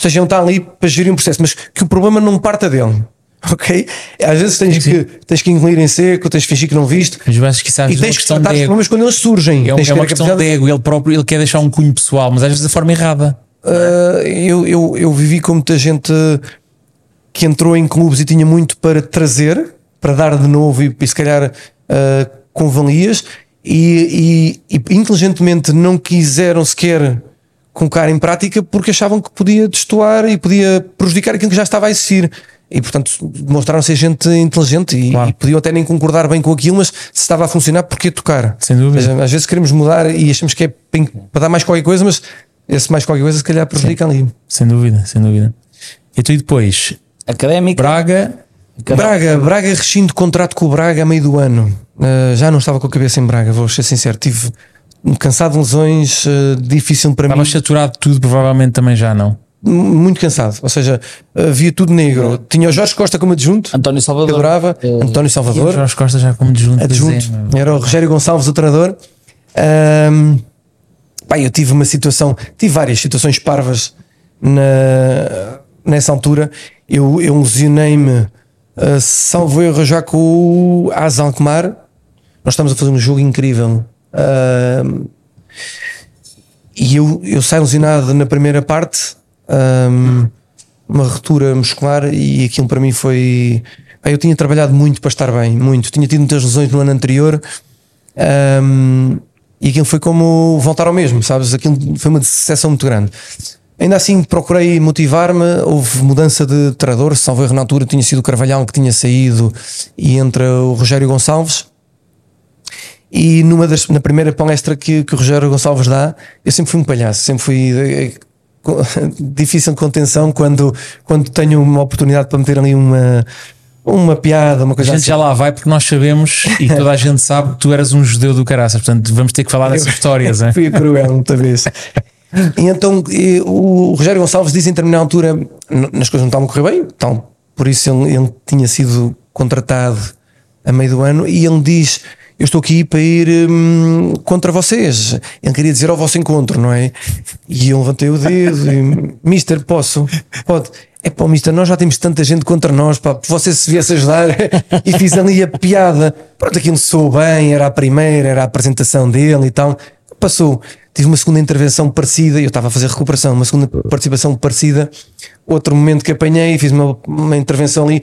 Ou seja, ele está ali para gerir um processo, mas que o problema não parta dele. *laughs* Ok? Às vezes tens, que, tens que engolir em seco, tens que fingir que não viste Mas acho que às e é tens que tratar os problemas quando eles surgem. É, um- é que uma ter questão de ego, ele próprio ele quer deixar um cunho pessoal, mas às vezes da forma errada. Uh, eu, eu, eu vivi com muita gente que entrou em clubes e tinha muito para trazer, para dar de novo e, e se calhar uh, com valias, e, e- e inteligentemente não quiseram sequer colocar em prática porque achavam que podia destoar e podia prejudicar aquilo que já estava a existir. E portanto demonstraram ser gente inteligente e, Claro. e podiam até nem concordar bem com aquilo, mas se estava a funcionar, porquê tocar? Sem dúvida. Seja, às vezes queremos mudar e achamos que é para dar mais qualquer coisa, mas esse mais qualquer coisa se calhar prejudica ali. Sem dúvida, sem dúvida. Então e depois, Académico. Braga, Braga, Braga rescindo contrato com o Braga a meio do ano. Uh, já não estava com a cabeça em Braga, vou ser sincero. Tive cansado de lesões, uh, difícil para estava mim, saturado de tudo, provavelmente também já não. Muito cansado. Ou seja, havia tudo negro. Tinha o Jorge Costa como adjunto, António que Salvador. adorava, Eh, António Salvador, Jorge Costa já como adjunto. adjunto. é, meu. Era o Rogério Gonçalves, o treinador. Ahm, pá, eu tive uma situação, tive várias situações parvas na, nessa altura. Eu, eu lesionei-me, uh, salvo erro, já com o Az Alkmaar. Nós estamos a fazer um jogo incrível. Ahm, e eu, eu saio lesionado na primeira parte, ahm, uma ruptura muscular, e aquilo para mim foi. Eu tinha trabalhado muito para estar bem, muito. Tinha tido muitas lesões no ano anterior, ahm, e aquilo foi como voltar ao mesmo, sabes? Aquilo foi uma decepção muito grande. Ainda assim, procurei motivar-me. Houve mudança de treinador. Se salvo na altura tinha sido o Carvalhal que tinha saído, e entra o Rogério Gonçalves. E numa das, na primeira palestra que, que o Rogério Gonçalves dá, eu sempre fui um palhaço, sempre fui eh, co- *laughs* difícil de contenção quando, quando tenho uma oportunidade para meter ali uma, uma piada, uma A coisa gente assim. já lá vai porque nós sabemos e *laughs* toda a gente sabe que tu eras um judeu do caraças, portanto vamos ter que falar dessas histórias. *laughs* hein? Fui cruel muita vez. E então e o Rogério Gonçalves disse em determinada altura nas coisas não estavam a correr bem, então por isso ele, ele tinha sido contratado a meio do ano e ele diz: Eu estou aqui para ir hum, contra vocês. Ele queria dizer ao vosso encontro, não é? E eu levantei o dedo e Mister, posso? Pode. É pá, Mister, nós já temos tanta gente contra nós, pá, você se viesse ajudar *laughs* e fiz ali a piada. Pronto, aquilo soou bem, era a primeira, era a apresentação dele e tal. Passou. Tive uma segunda intervenção parecida, eu estava a fazer recuperação, uma segunda participação parecida. Outro momento que apanhei, fiz uma, uma intervenção ali,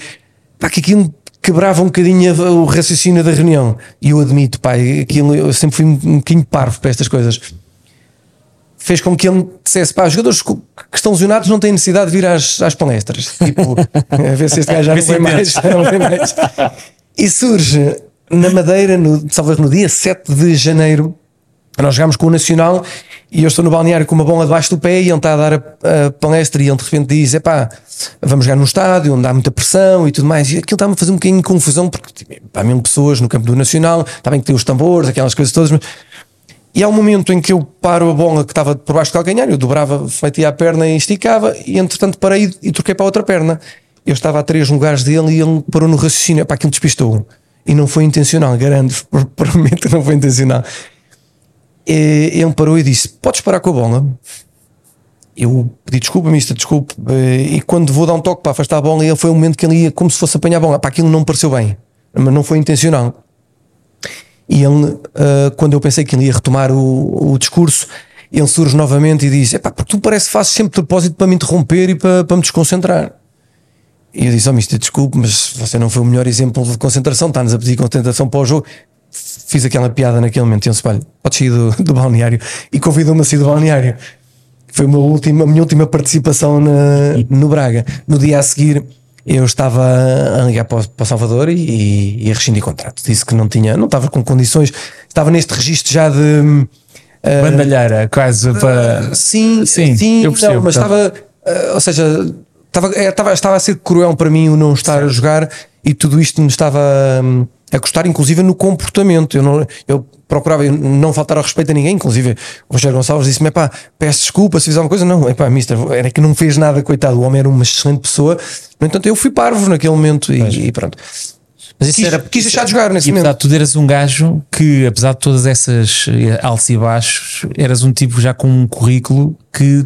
pá, que aquilo quebrava um bocadinho o raciocínio da reunião. E eu admito, pá, aquilo, eu sempre fui um, bocadinho parvo para estas coisas. Fez com que ele dissesse, pá, os jogadores que estão lesionados não têm necessidade de vir às, às palestras. *laughs* Tipo, a ver se este gajo já não vem mais. não vem mais. E surge na Madeira, no, talvez no dia 7 de janeiro, nós jogámos com o Nacional e eu estou no balneário com uma bola debaixo do pé e ele está a dar a, a palestra e ele de repente diz: é pá, vamos jogar num estádio onde há muita pressão e tudo mais. E aquilo está-me a fazer um bocadinho de confusão porque tipo, há mil pessoas no campo do Nacional, está bem que tem os tambores, aquelas coisas todas, mas. E há um momento em que eu paro a bola que estava por baixo do calcanhar, eu dobrava, metia a perna e esticava, e entretanto parei e troquei para a outra perna. Eu estava a três lugares dele e ele parou no raciocínio, para aquilo despistou. E não foi intencional, garanto, *laughs* prometo que não foi intencional. E ele parou e disse: Podes parar com a bola? Eu pedi desculpa, mister, desculpe. Eh, E quando vou dar um toque para afastar a bola, ele foi um momento que ele ia como se fosse apanhar a bola. Para aquilo não me pareceu bem, mas não foi intencional. E ele, ah, quando eu pensei que ele ia retomar o, o discurso, ele surge novamente e diz: Epá, porque tu parece que fazes sempre propósito para me interromper e para, para me desconcentrar. E eu disse: Oh, mister, desculpe, mas você não foi o melhor exemplo de concentração, está-nos a pedir concentração para o jogo. Fiz aquela piada naquele momento. E ele Olha, podes sair do, do balneário. E convidou-me a sair do balneário. Foi uma última, a minha última participação na- no Braga. No dia a seguir, eu estava a ligar para o, para o Salvador e, e a rescindir contrato. Disse que não tinha, não estava com condições, estava neste registro já de. ah, Bandalheira, quase para. Sim, Sim, sim, eu percebo, não, mas tá. estava, ah, ou seja, estava, é, estava, estava a ser cruel para mim o não estar a jogar e tudo isto me estava hum, a custar, inclusive no comportamento. Eu, não, eu procurava não faltar ao respeito a ninguém, inclusive o Rogério Gonçalves disse-me: pá, peço desculpa se fiz alguma coisa. Não, epá, mister, era que não fez nada, coitado. O homem era uma excelente pessoa. No entanto, eu fui parvo naquele momento e, e pronto. Mas isso Quis, era. quis deixar de jogar nesse E apesar momento. de tu eras um gajo que, apesar de todas essas eh, altos e baixos, eras um tipo já com um currículo que,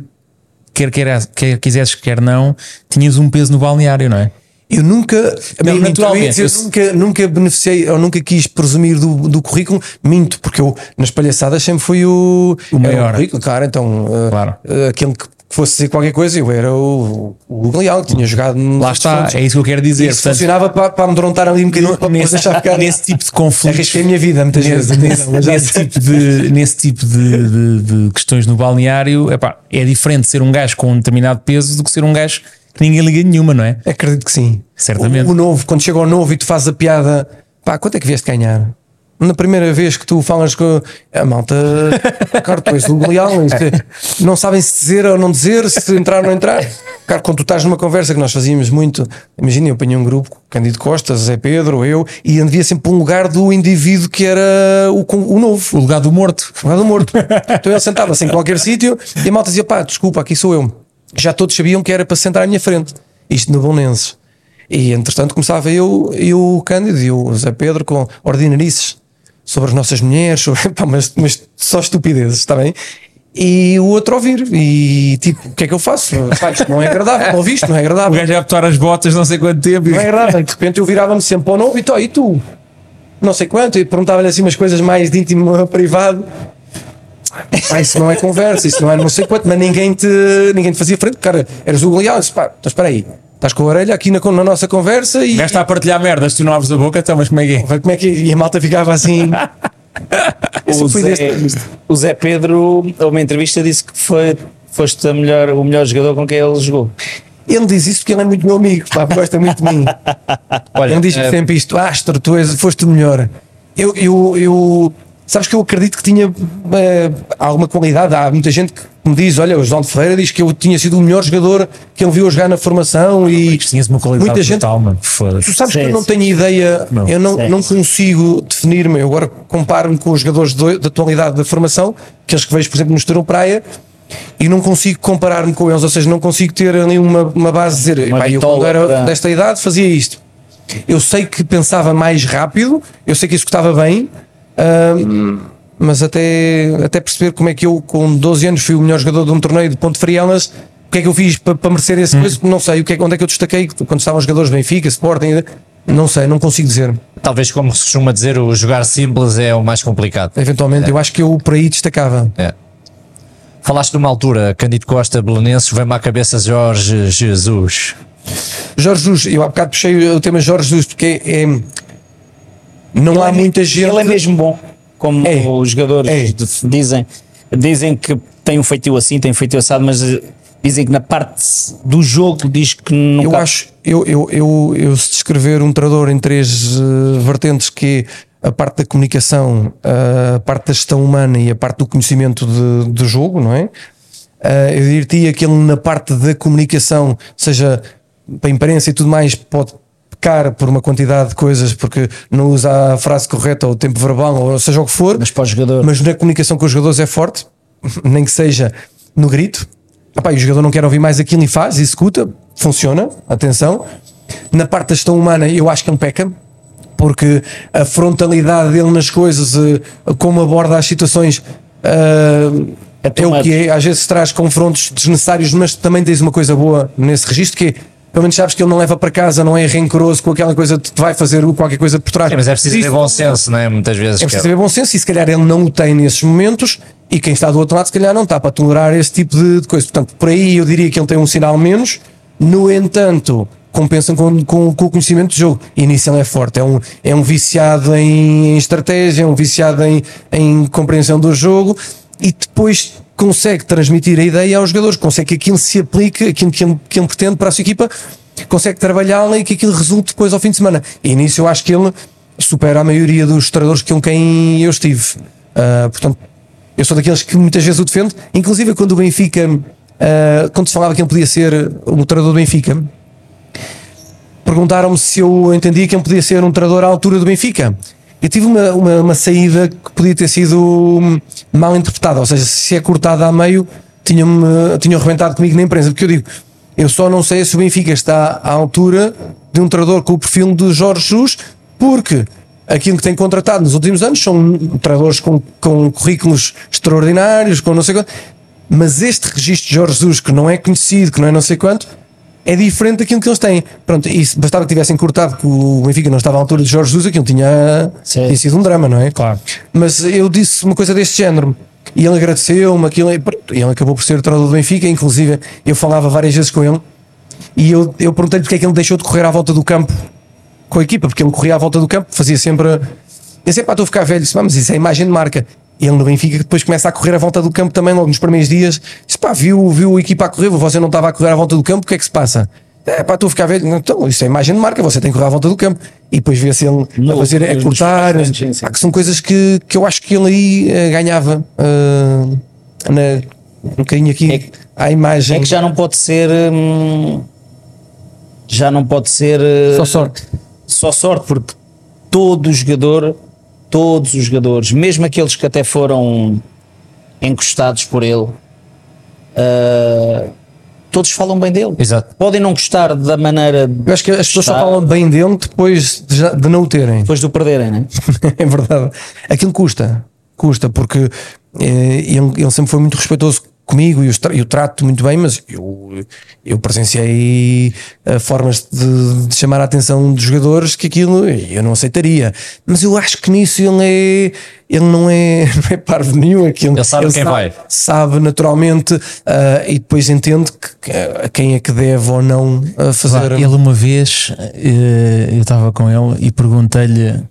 quer, quer, quer quisesses, quer não, tinhas um peso no balneário, não é? Eu nunca, Não, naturalmente, eu, eu nunca, nunca beneficiei, ou nunca quis presumir do, do currículo, minto, porque eu nas palhaçadas sempre fui o, O maior. currículo, claro, então uh, Claro. uh, aquele que fosse dizer qualquer coisa, eu era o, o Leal, que tinha jogado Lá está, é isso que eu quero dizer. Isso Portanto, funcionava para, para amedrontar ali um bocadinho, para nesse, deixar ficar. *laughs* nesse tipo de conflitos. Arrisquei a minha vida muitas vezes. nesse, mas *laughs* já- nesse tipo de, nesse tipo de, de- de questões no balneário, epá, é diferente ser um gajo com um determinado peso do que ser um gajo que ninguém liga nenhuma, não é? Acredito que sim. Certamente. O, o novo, quando chega ao novo e tu fazes a piada, pá, quanto é que vieste ganhar? Na primeira vez que tu falas com a malta, *laughs* cara, tu és o não sabem se dizer ou não dizer, se entrar ou não entrar. Cara, quando tu estás numa conversa que nós fazíamos muito, imagina, eu apanhei um grupo, Cândido Costa, Zé Pedro, eu, e havia sempre um lugar do indivíduo que era o, o novo. O lugar do morto. O lugar do morto. *laughs* Então ele sentava-se em qualquer sítio e a malta dizia: pá, desculpa, aqui sou eu. Já todos sabiam que era para sentar à minha frente. Isto no Bolonenses. E entretanto começava eu e o Cândido e o Zé Pedro com ordinarices sobre as nossas mulheres, sobre, *laughs* pá, mas, mas só estupidezes, está bem? E o outro a ouvir. E tipo, o que é que eu faço? Pá, isto não é agradável, não viste? Não é O agradável. gajo a as botas não sei quanto tempo. Não é agradável. De repente eu virava-me sempre para o novo e, e tu? Não sei quanto. E perguntava-lhe assim umas coisas mais de íntimo *laughs* privado. Pá, isso não é conversa, isso não é não sei quanto, mas ninguém te, ninguém te fazia frente. Cara, eras o Golial. Eu disse, pá, então espera aí. Estás com a orelha aqui na, na nossa conversa e. Está a partilhar merdas, tu não abres a boca, então, mas como é que é? Como é que E a malta ficava assim. *laughs* O Zé, deste- o Zé Pedro, a uma entrevista, disse que foi, foste a melhor, o melhor jogador com quem ele jogou. Ele diz isso porque ele é muito meu amigo, pá, gosta muito de mim. *laughs* Olha, ele diz eh, sempre isto: Astro, tu és, foste o melhor. Eu, eu, eu Sabes que eu acredito que tinha eh, alguma qualidade. Há muita gente que me diz: Olha, o João de Ferreira diz que eu tinha sido o melhor jogador que ele viu jogar na formação. E Tinhas uma qualidade muita gente. brutal, mano. Tu sabes que Sim, eu não tenho ideia, Não. eu não, Sim, não consigo definir-me. Eu agora comparo-me com os jogadores de- da atualidade da formação, aqueles que vejo, por exemplo, no Estoril Praia, e não consigo comparar-me com eles, ou seja, não consigo ter ali uma, uma base de dizer, Uma "Pá, eu quando era para- desta idade fazia isto. Eu sei que pensava mais rápido, eu sei que executava bem, mas até, até perceber como é que eu, com 12 anos, fui o melhor jogador de um torneio de Ponte Frielas, o que é que eu fiz para, para merecer esse coisa? Não sei. O que é, onde é que eu destaquei quando estavam os jogadores de Benfica, Sporting? Não sei, não consigo dizer. Talvez, como se costuma dizer, o jogar simples é o mais complicado. Eventualmente, eu acho que eu por aí destacava. É. Falaste numa altura, Candido Costa, Belenenses, vem-me à cabeça Jorge Jesus. Jorge Jesus, eu há bocado puxei o tema Jorge Jesus, porque é. É- não há muita gente. Ele é mesmo bom, como É. os jogadores É. dizem. Dizem que tem um feitio assim, tem um feitio assado, mas eh, dizem que na parte do jogo diz que nunca. Eu acho, eu, eu, eu, eu se descrever um treinador em três eh, vertentes, que é a parte da comunicação, a parte da gestão humana e a parte do conhecimento de- do jogo, não é? Eh, eu diria que ele na parte da comunicação, seja para a imprensa e tudo mais, pode pecar por uma quantidade de coisas porque não usa a frase correta ou o tempo verbal, ou seja o que for. Mas para o jogador. mas na comunicação com os jogadores é forte, *laughs* nem que seja no grito. Epá, e o jogador não quer ouvir mais aquilo e faz, e executa, funciona, atenção. Na parte da gestão humana, eu acho que ele peca, porque a frontalidade dele nas coisas, eh, como aborda as situações, eh, É é, too o que é. Às vezes traz confrontos desnecessários, mas também tens uma coisa boa nesse registro que é, pelo menos sabes que ele não leva para casa, não é rancoroso com aquela coisa que te vai fazer qualquer coisa por trás. É, mas é preciso ter bom senso, não é? Muitas vezes. é preciso ter bom senso e se calhar ele não o tem nesses momentos e quem está do outro lado se calhar não está para tolerar esse tipo de, de coisa. Portanto, por aí eu diria que ele tem um sinal menos. No entanto, compensam com, com, com o conhecimento do jogo. E nisso ele é forte. É um, é um viciado em, em estratégia, é um viciado em, em compreensão do jogo e depois consegue transmitir a ideia aos jogadores, consegue que aquilo se aplique, aquilo que ele, que ele pretende para a sua equipa, consegue trabalhá-la e que aquilo resulte depois ao fim de semana. E nisso eu acho que ele supera a maioria dos treinadores com quem eu estive. Ah, portanto, eu sou daqueles que muitas vezes o defendo, inclusive quando o Benfica, ah, quando se falava que ele podia ser o treinador do Benfica, perguntaram-me se eu entendia que ele podia ser um treinador à altura do Benfica. Eu tive uma, uma, uma saída que podia ter sido hum, mal interpretada, ou seja, se é cortada a meio, tinham-me tinham arrebentado comigo na imprensa, porque eu digo, eu só não sei se o Benfica está à altura de um treinador com o perfil de Jorge Jesus, porque aquilo que tem contratado nos últimos anos são treinadores com, com currículos extraordinários, com não sei quanto, mas este registro de Jorge Jesus, que não é conhecido, que não é não sei quanto, é diferente daquilo que eles têm. Pronto, e se bastava que tivessem cortado que o Benfica não estava à altura de Jorge Jesus, aquilo tinha, Sim. tinha sido um drama, não é? Claro. Mas eu disse uma coisa deste género. E ele agradeceu-me aquilo. e pronto, Ele acabou por ser o treinador do Benfica. Inclusive, eu falava várias vezes com ele. E eu, eu perguntei-lhe porque é que ele deixou de correr à volta do campo com a equipa, porque ele corria à volta do campo, fazia sempre. Eu disse, pá, estou a ficar velho. Disse, "Pá, mas isso é imagem de marca. E ele no Benfica depois começa a correr à volta do campo também, logo nos primeiros dias. Disse, pá, viu, viu a equipa a correr, você não estava a correr à volta do campo, o que é que se passa? É pá, a ficar velho. Então, isso é imagem de marca, você tem que correr à volta do campo. E depois vê-se ele a No- fazer, a cortar. presentes, sim, sim. Pá, que são coisas que, que eu acho que ele aí eh, ganhava eh, na, um bocadinho aqui É que- à imagem. É que já não pode ser. hum, já não pode ser. eh, Só sorte. Só sorte, porque todo o jogador, todos os jogadores, mesmo aqueles que até foram encostados por ele, ah, todos falam bem dele. Exato. Podem não gostar da maneira Eu acho que as pessoas só falam bem dele depois de, já- de não o terem. depois de o perderem, né? *laughs* é verdade. Aquilo custa. Custa, porque eh, ele, ele sempre foi muito respeitoso comigo e eu, eu trato muito bem, mas eu, eu presenciei eh, formas de, de chamar a atenção dos jogadores que aquilo eu não aceitaria. Mas eu acho que nisso ele é. Ele não é, *laughs* não é parvo nenhum. Aquilo, Ele sabe quem sabe, vai. sabe naturalmente ah, e depois entende que, que, a quem é que deve ou não ah, fazer. Ele uma vez, eh, eu estava com ele e perguntei-lhe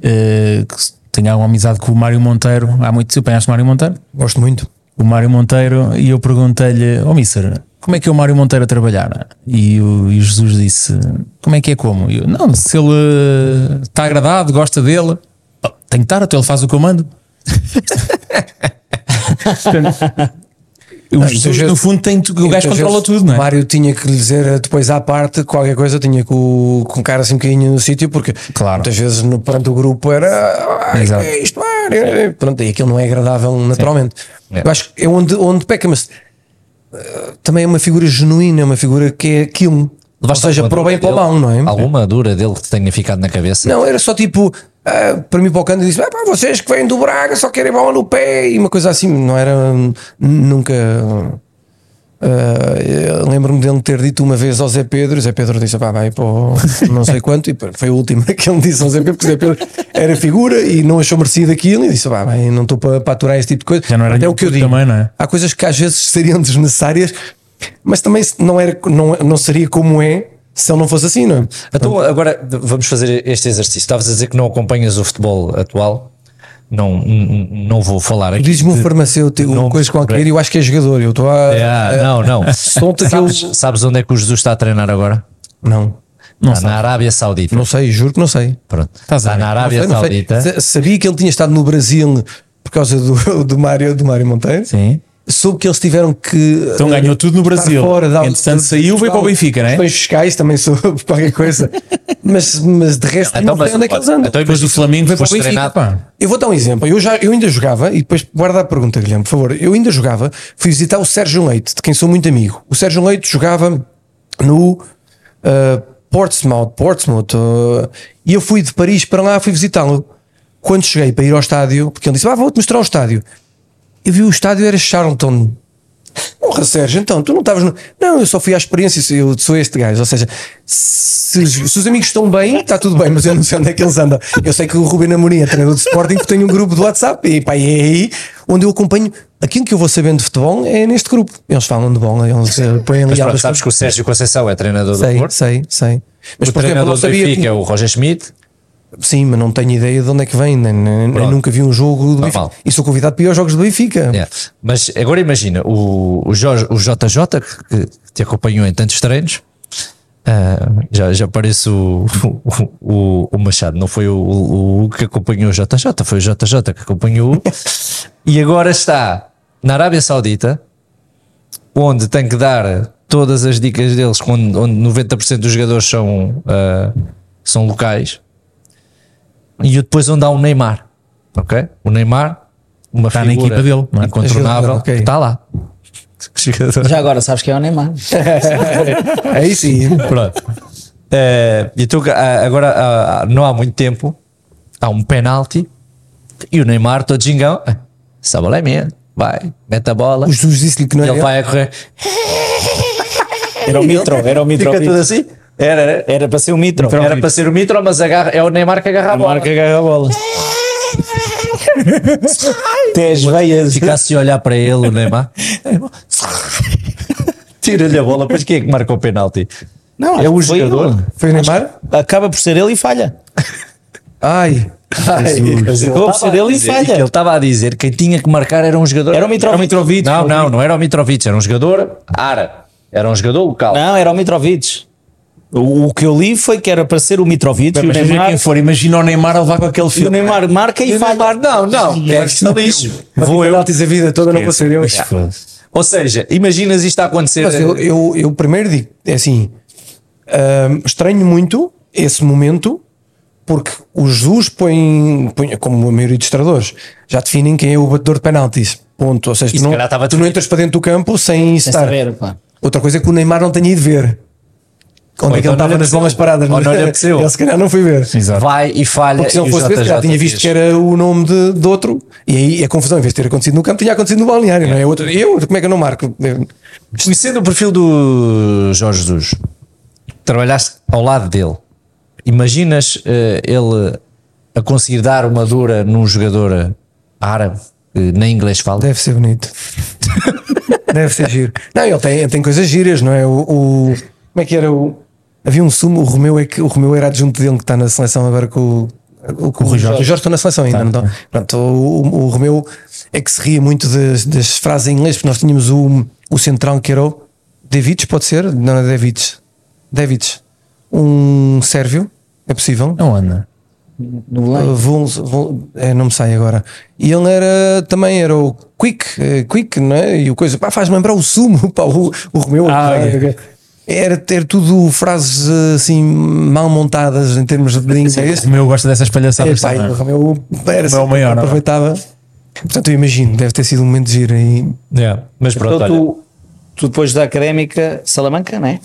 que se tinha alguma amizade com o Mário Monteiro. Há muito tempo, conhece o Mário Monteiro? Gosto muito. O Mário Monteiro, e eu perguntei-lhe, ó oh, Mister, como é que é o Mário Monteiro a trabalhar? E o, e Jesus disse, como é que é como? Eu, não, se ele eh, está agradado, gosta dele, oh, tem que estar, até ele faz o que *laughs* Ah, Jesus, muitas no vezes- fundo, tem, o gajo controla vezes tudo, não é? Mário tinha que lhe dizer eh, depois à parte qualquer coisa, tinha com, o- com o cara assim um bocadinho no sítio, porque Claro. muitas vezes no, perante o grupo era "Ai, Exato. que é isto, Mário?" Pronto, e aquilo não é agradável naturalmente. É. Eu acho que é onde, onde peca, mas eh, também é uma figura genuína, é uma figura que é aquilo. Ou seja, para o bem e para o mal, não é? Alguma dura dele que te tenha ficado na cabeça? Não, era só tipo, ah, para mim para o canto disse, ah, pá, vocês que vêm do Braga só querem bola no pé e uma coisa assim, não era nunca. eu Lembro-me dele ter dito uma vez ao Zé Pedro, o Zé Pedro disse, pá, vai o *laughs* não sei quanto, e foi a última *laughs* que ele disse ao Zé Pedro, porque o Zé Pedro era figura e não achou merecido aquilo, e disse, pá, bem, não estou para, para aturar esse tipo de coisa. Já não era Até o que eu digo. também, não é? Há coisas que às vezes seriam desnecessárias, mas também não, era, não, não seria como é se ele não fosse assim, não é? Então agora vamos fazer este exercício. Estavas a dizer que não acompanhas o futebol atual. Não, não vou falar aqui. Diz-me um farmacêutico, uma coisa qualquer, eu acho que é jogador. Eu estou a. É, não, não. *laughs* Solta sabes, aquele- sabes onde é que o Jesus está a treinar agora? Não, Não está na Arábia Saudita. não sei, juro que não sei. Pronto. Estás a Está na Arábia Não sei, não. Saudita. Sa- Sabia que ele tinha estado no Brasil por causa do, *laughs* do, Mário, do Mário Monteiro. Sim. Soube que eles tiveram que. Então eh, ganhou tudo no Brasil. Fora, dar- Entretanto, saiu, veio para o Benfica, não é? Questões fiscais também soube *laughs* qualquer coisa. mas, mas de resto, Então, não sei mas- onde é que eles andam. então Depois do Flamengo veio para o Benfica, pá. Eu vou dar um exemplo. Eu, já, eu ainda jogava, e depois guarda a pergunta, Guilherme, por favor. Eu ainda jogava, fui visitar o Sérgio Leite, de quem sou muito amigo. O Sérgio Leite jogava no uh, Portsmouth, Portsmouth uh, e eu fui de Paris para lá, fui visitá-lo. Quando cheguei para ir ao estádio, porque ele disse: ah, vou-te mostrar o estádio. Eu vi o estádio, era Charlton. Porra, Sérgio, então tu não estavas no. Não, eu só fui à experiência, eu sou este gajo. Ou seja, se, se os amigos estão bem, está tudo bem, mas eu não sei onde é que eles andam. Eu sei que o Ruben Amorim é treinador de Sporting, que tem um grupo do WhatsApp, e pá, é aí onde eu acompanho. Aquilo que eu vou sabendo de futebol é neste grupo. Eles falam de bola, eles eh, põem ali Mas sabes que o Sérgio Conceição é treinador do Sei, Porto. sei, sei. Mas o por exemplo, treinador não do Benfica que- é o Roger Schmidt. Sim, mas não tenho ideia de onde é que vem, nem, nem- nunca vi um jogo do Benfica. Normal. E sou convidado para ir aos jogos do Benfica. É. Mas agora imagina, o, o, Jorge, o JJ, que te acompanhou em tantos treinos, ah, já, já parece o, o, o- o Machado, não foi o, o, que acompanhou o JJ, foi o JJ que acompanhou e agora está na Arábia Saudita, onde tem que dar todas as dicas deles, onde, onde 90% dos jogadores são, ah, são locais, e depois onde há o Neymar, ok? O Neymar, uma Está na figura equipa dele, não é? incontornável, Jogador, ok. está lá. Já agora sabes quem é o Neymar. *laughs* Aí sim. Pronto. Eh, então, ah, agora ah, não há muito tempo há um penalti e o Neymar todo gingão "Ah, essa bola é minha vai, mete a bola O Jesus disse-lhe que não e era. ele vai a correr Era o Mitro, era o Mitro. fica tudo assim era, Era para ser o Mitro. era para ser o Mitro mas agarra, é o Neymar que agarra a bola Marca agarra a bola. *laughs* Até as veias. fica assim a olhar para ele o Neymar *laughs* tira-lhe a bola depois quem é que marca o penalti Não, é o foi jogador ele. Foi o Neymar? Acaba por ser ele e falha. Ai. Ai. Acabou por ser ele e falha. que ele estava a dizer que quem tinha que marcar era um jogador Era o Mitrovic. Não, não, não era o Mitrovic, era um jogador árabe. Era um jogador local. Não, era o Mitrovic. O, o que eu li foi que era para ser o Mitrovic e o Neymar. quem for, imagina o Neymar a levar com aquele E o filme. Neymar marca e, E. Neymar, não, não, é isto lixo. Vou eu. a vida toda, não eu. Ou seja, imaginas isto a acontecer. Mas eu, eu, eu primeiro digo, é assim, hum, estranho muito esse momento, porque o Jesus põe, põe, como a maioria dos treinadores, já definem quem é o batedor de penaltis. Ponto. Ou seja, tu se não, tu não entras para dentro do campo sem, Sem estar. saber. Outra coisa é que o Neymar não tenha ido ver. Onde é que então ele estava nas apeteceu. bolas paradas? Ou não lhe apeteceu. Ele se calhar não foi ver. Exato. Vai e falha. Porque se não e o fosse ver, calhar tinha visto que era o nome de, de outro, e aí é confusão. Em vez de ter acontecido no campo, tinha acontecido no balneário, não é? Outro, eu, como é que eu não marco? Conhecendo o perfil do Jorge Jesus, trabalhaste ao lado dele, imaginas eh, ele a conseguir dar uma dura num jogador árabe que nem inglês fala? Deve ser bonito. *laughs* Deve ser giro. Não, ele tem, tem coisas giras, não é? O, o- como é que era o. Havia um sumo, o Romeu é que o Romeu era adjunto dele que está na seleção agora com o, o, com o Rui Jorge. O Jorge está na seleção ainda, não está? Pronto, o, o, o Romeu é que se ria muito das, das frases em inglês, porque nós tínhamos o, o central que era o Davids, pode ser? Não é Davids. Davids. Um sérvio, é possível? Não anda. No Belém. Uh, Vuls- Vul- é, não me sai agora. E ele era também era o Quick, eh, Quick, não é? E o coisa, pá, faz-me lembrar o sumo, *laughs* pá, o, o Romeu. Ah, ok. Era ter tudo frases eh, assim mal montadas em termos de inglês. O meu gosta dessas É, palhaçadas. e também. o Romeu era O meu é o assim, maior, não é? aproveitava. Portanto, eu imagino, deve ter sido um momento de giro aí. Yeah. Mas pronto, Então tu, tu depois da académica Salamanca, não é?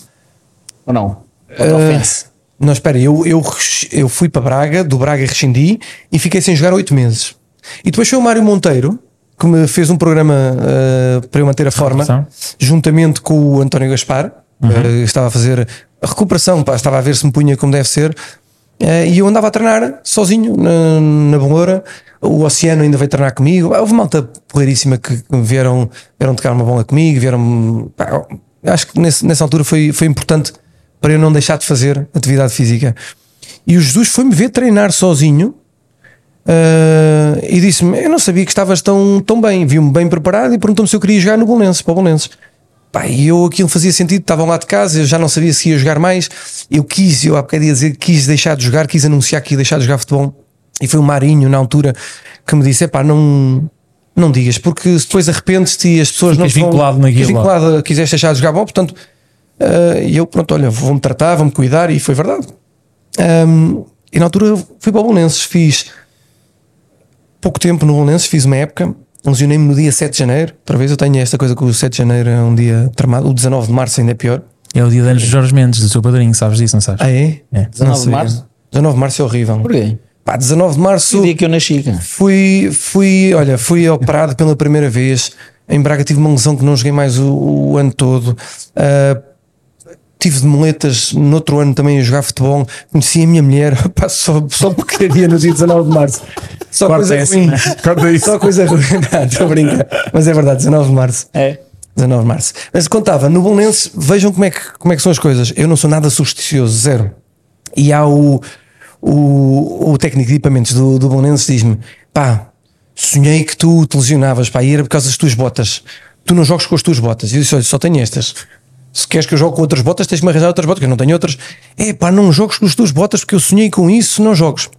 Ou não? Ofensa. Não, espera, eu, eu, eu fui para Braga, do Braga rescindi e fiquei sem jogar oito meses. E depois foi o Mário Monteiro que me fez um programa ah, para eu manter a forma, juntamente com o António Gaspar. Ah, estava a fazer a recuperação, pá, estava a ver se me punha como deve ser. Ah, e eu andava a treinar sozinho na, na Beloura. O Oceano ainda veio treinar comigo. Houve malta porreiríssima que vieram, vieram tocar uma bola comigo. Vieram, pá, acho que nesse- nessa altura foi, foi importante para eu não deixar de fazer atividade física. E o Jesus foi-me ver treinar sozinho ah, e disse-me: Eu não sabia que estavas tão, tão bem, viu-me bem preparado e perguntou-me se eu queria jogar no Bolonenses, para o Bolonenses. Pá, e eu aquilo fazia sentido, estavam lá de casa, eu já não sabia se ia jogar mais. Eu quis, eu há bocado ia dizer que quis deixar de jogar, quis anunciar que ia deixar de jogar futebol. E foi o Marinho, na altura, que me disse: Epá, não. Não digas, porque se depois arrependes-te e as pessoas Ficas não vão- vinculado naquilo. ficas vinculado, quiseste deixar de jogar bom, portanto, ah, e eu, pronto, olha, vou-me tratar, vou-me cuidar, e foi verdade. Ahm, e na altura fui para o Bolonenses, fiz pouco tempo no Bolonenses, fiz uma época, lesionei-me no dia 7 de janeiro. Outra vez eu tenho esta coisa que o 7 de janeiro é um dia tramado, o 19 de março ainda é pior. É o dia de anos de Jorge Mendes, do seu padrinho, sabes disso, não sabes? Ah, é? É. 19 de março? 19 de março é horrível. Porquê? Pá, 19 de março. O dia que eu nasci, cara. Fui, fui, olha, fui operado pela primeira vez. Em Braga tive uma lesão que não joguei mais o, o ano todo. Ah, tive de moletas no outro ano também a jogar futebol. Conheci a minha mulher, *laughs* pá, só, só porcaria no dia 19 de março. Só Corta coisa esse. ruim. Corta isso. Só coisa ruim. *laughs* Não, Estou a brincar. Mas é verdade, 19 de março. É. 19 de março. Mas contava, no Bolonense, vejam como é, que, como é que são as coisas. Eu não sou nada supersticioso, zero. E há o, o, o técnico de equipamentos do, do Bolonense diz-me: pá, sonhei que tu te lesionavas, pá, e era por causa das tuas botas. Tu não jogas com as tuas botas. E eu disse: olha, só tenho estas. Se queres que eu jogue com outras botas, tens de me arranjar outras botas, que eu não tenho outras. É pá, não jogues com as tuas botas porque eu sonhei com isso, não jogues.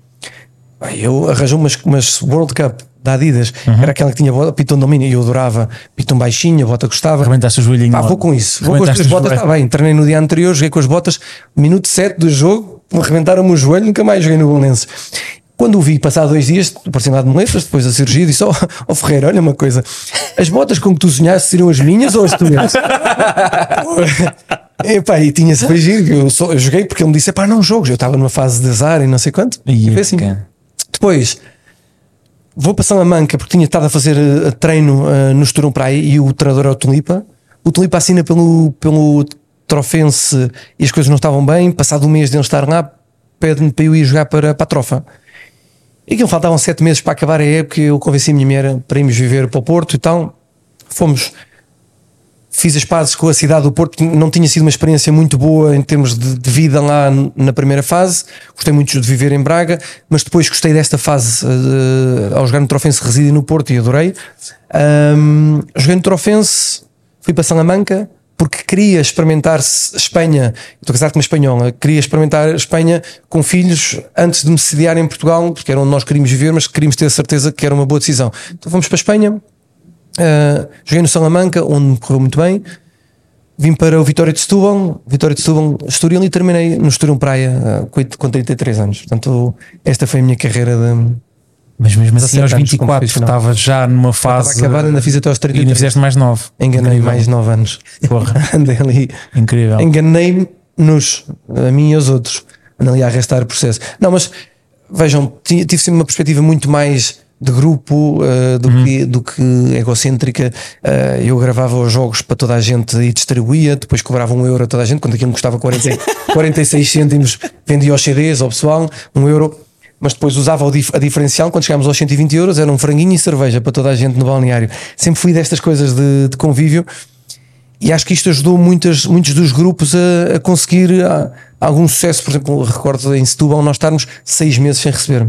Pá, Eu arranjei umas, umas World Cup da Adidas, era aquela que tinha bota, pitão domínio, e eu adorava, pitão baixinho, a bota gostava. Arrebentaste o joelhinho. Pá, vou com isso, vou com as tuas botas, está bem. Treinei no dia anterior, joguei com as botas, minuto 7 do jogo, arrebentaram-me o joelho, nunca mais joguei no Bolonense. Quando o vi, passar dois dias, lá de moletas, depois da cirurgia, disse: Ó oh, Ferreira, olha uma coisa, as botas com que tu sonhaste seriam as minhas ou as tuas? *laughs* Epá, e tinha-se foi giro, que eu, só, eu joguei porque ele me disse: pá, não jogo, eu estava numa fase de azar e não sei quanto. E foi assim. cara. Depois vou para Salamanca porque tinha estado a fazer eh, treino eh, no Esturão Praia e o treinador é o Tulipa. O Tulipa assina pelo, pelo Trofense e as coisas não estavam bem. Passado um mês de ele estar lá, pede-me para eu ir jogar para, para a Trofa. E aquilo faltavam sete meses para acabar a época. Eu convenci a minha mulher para irmos viver para o Porto e tal. Fomos fiz as pazes com a cidade do Porto, não tinha sido uma experiência muito boa em termos de, de vida lá na primeira fase. Gostei muito de viver em Braga, mas depois gostei desta fase eh, ao jogar no Trofense, residi no Porto e adorei. Ahm, joguei no Trofense, fui para Salamanca porque queria experimentar Espanha. Estou casado com uma espanhola, queria experimentar Espanha com filhos antes de me sediar em Portugal, porque era onde nós queríamos viver, mas queríamos ter a certeza que era uma boa decisão. Então fomos para Espanha. Uh, joguei no Salamanca, onde me correu muito bem. Vim para o Vitória de Setúbal, Vitória de Setúbal, Estoril e terminei no Estoril Praia uh, com 33 anos. Portanto, esta foi a minha carreira de. Mas mesmo assim, aos anos como 24, profissional. estava já numa Estava fase. acabado, ainda fiz até aos E ainda 33. fizeste mais 9. Enganei mais 9 anos. Porra. *laughs* Andei ali. Incrível. Enganei-nos, a mim e aos outros. Andei ali a arrastar o processo. Não, mas vejam, ti- tive sempre uma perspectiva muito mais de grupo uh, do, que, do que egocêntrica. Uh, eu gravava os jogos para toda a gente e distribuía, depois cobrava um euro a toda a gente, quando aquilo me custava 40, 46 *laughs* cêntimos, vendia os CDs ao pessoal, um euro. Mas depois usava a diferencial quando chegámos aos 120 euros, era um franguinho e cerveja para toda a gente no balneário. Sempre fui destas coisas de, de convívio e acho que isto ajudou muitas, muitos dos grupos a, a conseguir ah, algum sucesso. Por exemplo, recordo em Setúbal nós estarmos seis meses sem receber.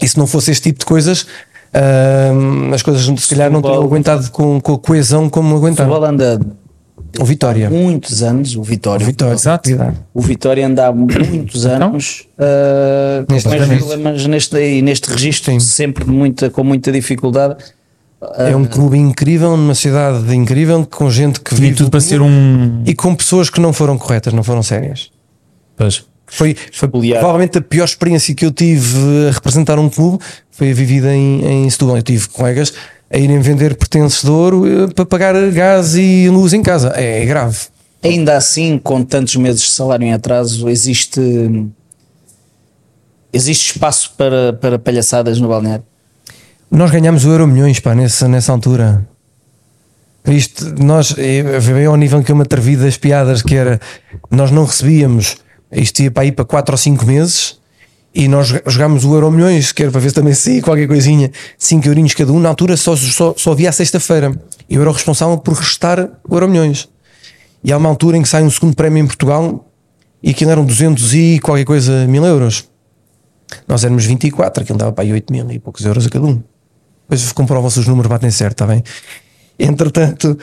E se não fosse este tipo de coisas, ah, as coisas se calhar não Setúbal- teriam aguentado com, com a coesão como aguentaram. Futebol anda O Vitória. muitos anos, o Vitória. O Vitória. Exato. O Vitória anda há muitos anos uh, com problemas neste, neste registro, Sim. sempre muita, com muita dificuldade. É um clube incrível, numa cidade incrível, com gente que vive tudo do para ser um. e com pessoas que não foram corretas, não foram sérias. Pois. Foi, foi provavelmente a pior experiência que eu tive a representar um clube foi a vivida em, em Setúbal. Eu tive colegas a irem vender pertences de ouro eh, para pagar gás e luz em casa. É, grave. Ainda assim, com tantos meses de salário em atraso, existe, existe espaço para, para palhaçadas no balneário. Nós ganhámos o Euro Milhões pá, nessa, nessa altura. Isto, nós, é, veio ao nível que eu me atrevi das piadas que era nós não recebíamos, isto ia para aí para 4 ou 5 meses e nós jogámos o Euro Milhões, que era para ver se também saía qualquer coisinha, 5 eurinhos cada um, na altura só, só, só havia a sexta-feira. Eu era o responsável por restar o Euro Milhões. E há uma altura em que sai um segundo prémio em Portugal e aquilo eram 200 e qualquer coisa mil euros. Nós éramos 24, aquilo dava para aí 8 mil e poucos euros a cada um. Depois comprovam se os números batem certo, está bem? Entretanto,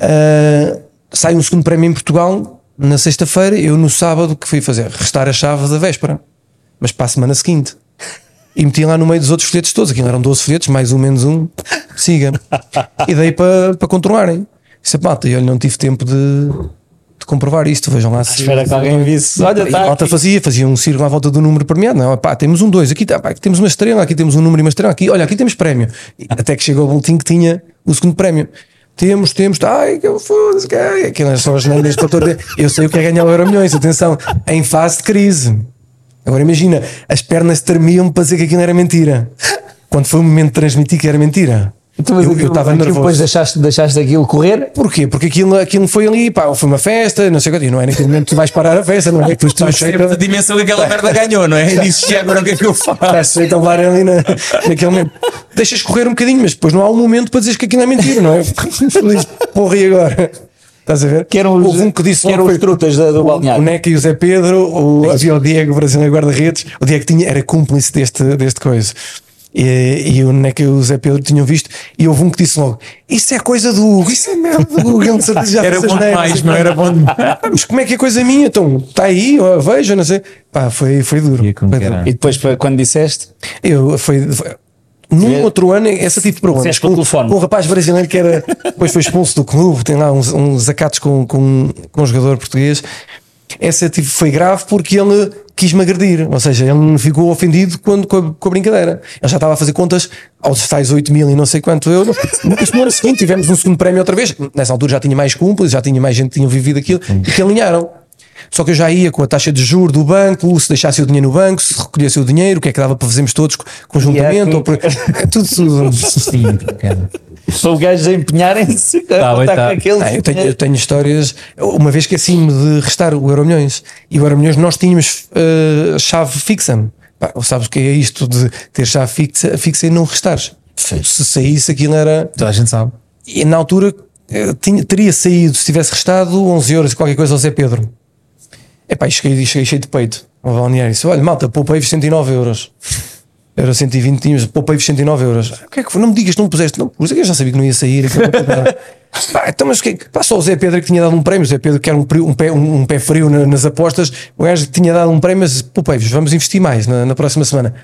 ah, sai um segundo prémio em Portugal na sexta-feira. Eu no sábado que fui fazer restar a chave da véspera, mas para a semana seguinte. E meti lá no meio dos outros folhetos todos. Aquilo eram 12 folhetos, mais um menos um, siga. E dei para, para controlarem. Disse, malta, e olha, não tive tempo de, de comprovar isto. Vejam lá se. Espera que alguém visse. Olha, a tá malta aqui. fazia, fazia um círculo à volta do número premiado. Não, pá, temos um 2, aqui, tá, pá, aqui temos uma estrela, aqui temos um número e uma estrela, aqui, olha, aqui temos prémio. E até que chegou o boletim que tinha o segundo prémio. Temos, temos, ai, que eu foda-se, é só as neiras para todo. Eu sei o que é ganhar o Euro Milhões, atenção, em fase de crise. Agora imagina, as pernas tremiam para dizer que aquilo era mentira. Quando foi o momento de transmitir que era mentira. Então, eu eu estava nervoso. Depois deixaste, deixaste aquilo correr. Porquê? Porque aquilo, aquilo foi ali, pá, foi uma festa, não sei o que, e não é naquele momento que tu vais parar a festa, não é? Que tu percebes a dimensão que aquela merda ganhou, não é? E dizes, "E agora o que é que eu faço? Estás sujeito a levar ali na, naquele momento. Deixas correr um bocadinho, mas depois não há um momento para dizeres que aquilo é mentira, não é? *laughs* Porra, e agora? Estás a ver? Que eram os, Houve um que disse que eram logo os foi trutas da- do o, o balneário. Neca e o Zé Pedro, o, havia o Diego, brasileiro guarda-redes, o Diego tinha, era cúmplice deste, deste coisa. E, e o Neca e o Zé Pedro tinham visto, e houve um que disse logo: Isso é coisa do Hugo, isso é merda do Hugo, ele já Era bom asneiras." demais, não era bom demais. Ah, Mas como é que é coisa minha? Então, está aí, ó, veja, não sei. Pá, foi, foi duro. E Foi duro. E depois, quando disseste, Eu, foi, foi- num Vê- outro ano, esse tipo de problemas. Com, com um rapaz brasileiro que era, depois foi expulso do clube, tem lá uns, uns acatos com, com, com um jogador português. Essa tipo, foi grave porque ele quis-me agredir, ou seja, ele ficou ofendido quando, com, a, com a brincadeira. Ele já estava a fazer contas aos tais 8 mil e não sei quanto euros. Na semana seguinte tivemos um segundo prémio outra vez. Nessa altura já tinha mais cúmplices, já tinha mais gente que tinha vivido aquilo e que alinharam. Só que eu já ia com a taxa de juros do banco, se deixasse o dinheiro no banco, se recolhesse o dinheiro, o que é que dava para fazermos todos conjuntamente, é ou por- é *laughs* tudo, tudo. Sim, cara. são gajos a empenharem-se a Tá, contar tá. com aqueles. Ah, eu, tenho, eu tenho histórias. Uma vez esqueci-me de restar o Euro Milhões e o Euro Milhões nós tínhamos eh, chave fixa. Pá, sabes o que é isto de ter chave fixa, fixa e não restares? Se saísse aquilo era. Toda a gente sabe. E na altura eh, tinha- teria saído, se tivesse restado, 11 euros e qualquer coisa ao Zé Pedro. Epá, e cheguei, cheguei cheio de peito ao balneário e disse: Olha, malta, poupei-vos 109 euros. Era 120, tínhamos, poupei-vos 109 euros. O que é que foi? Não me digas, não me puseste. Não, pus, eu já sabia que não ia sair. *laughs* Pá, então, mas o que é que. Pá, só o Zé Pedro que tinha dado um prémio. O Zé Pedro que era um, um pé, um, pé frio na- nas apostas. O gajo tinha dado um prémio, mas poupei-vos, vamos investir mais na, na próxima semana.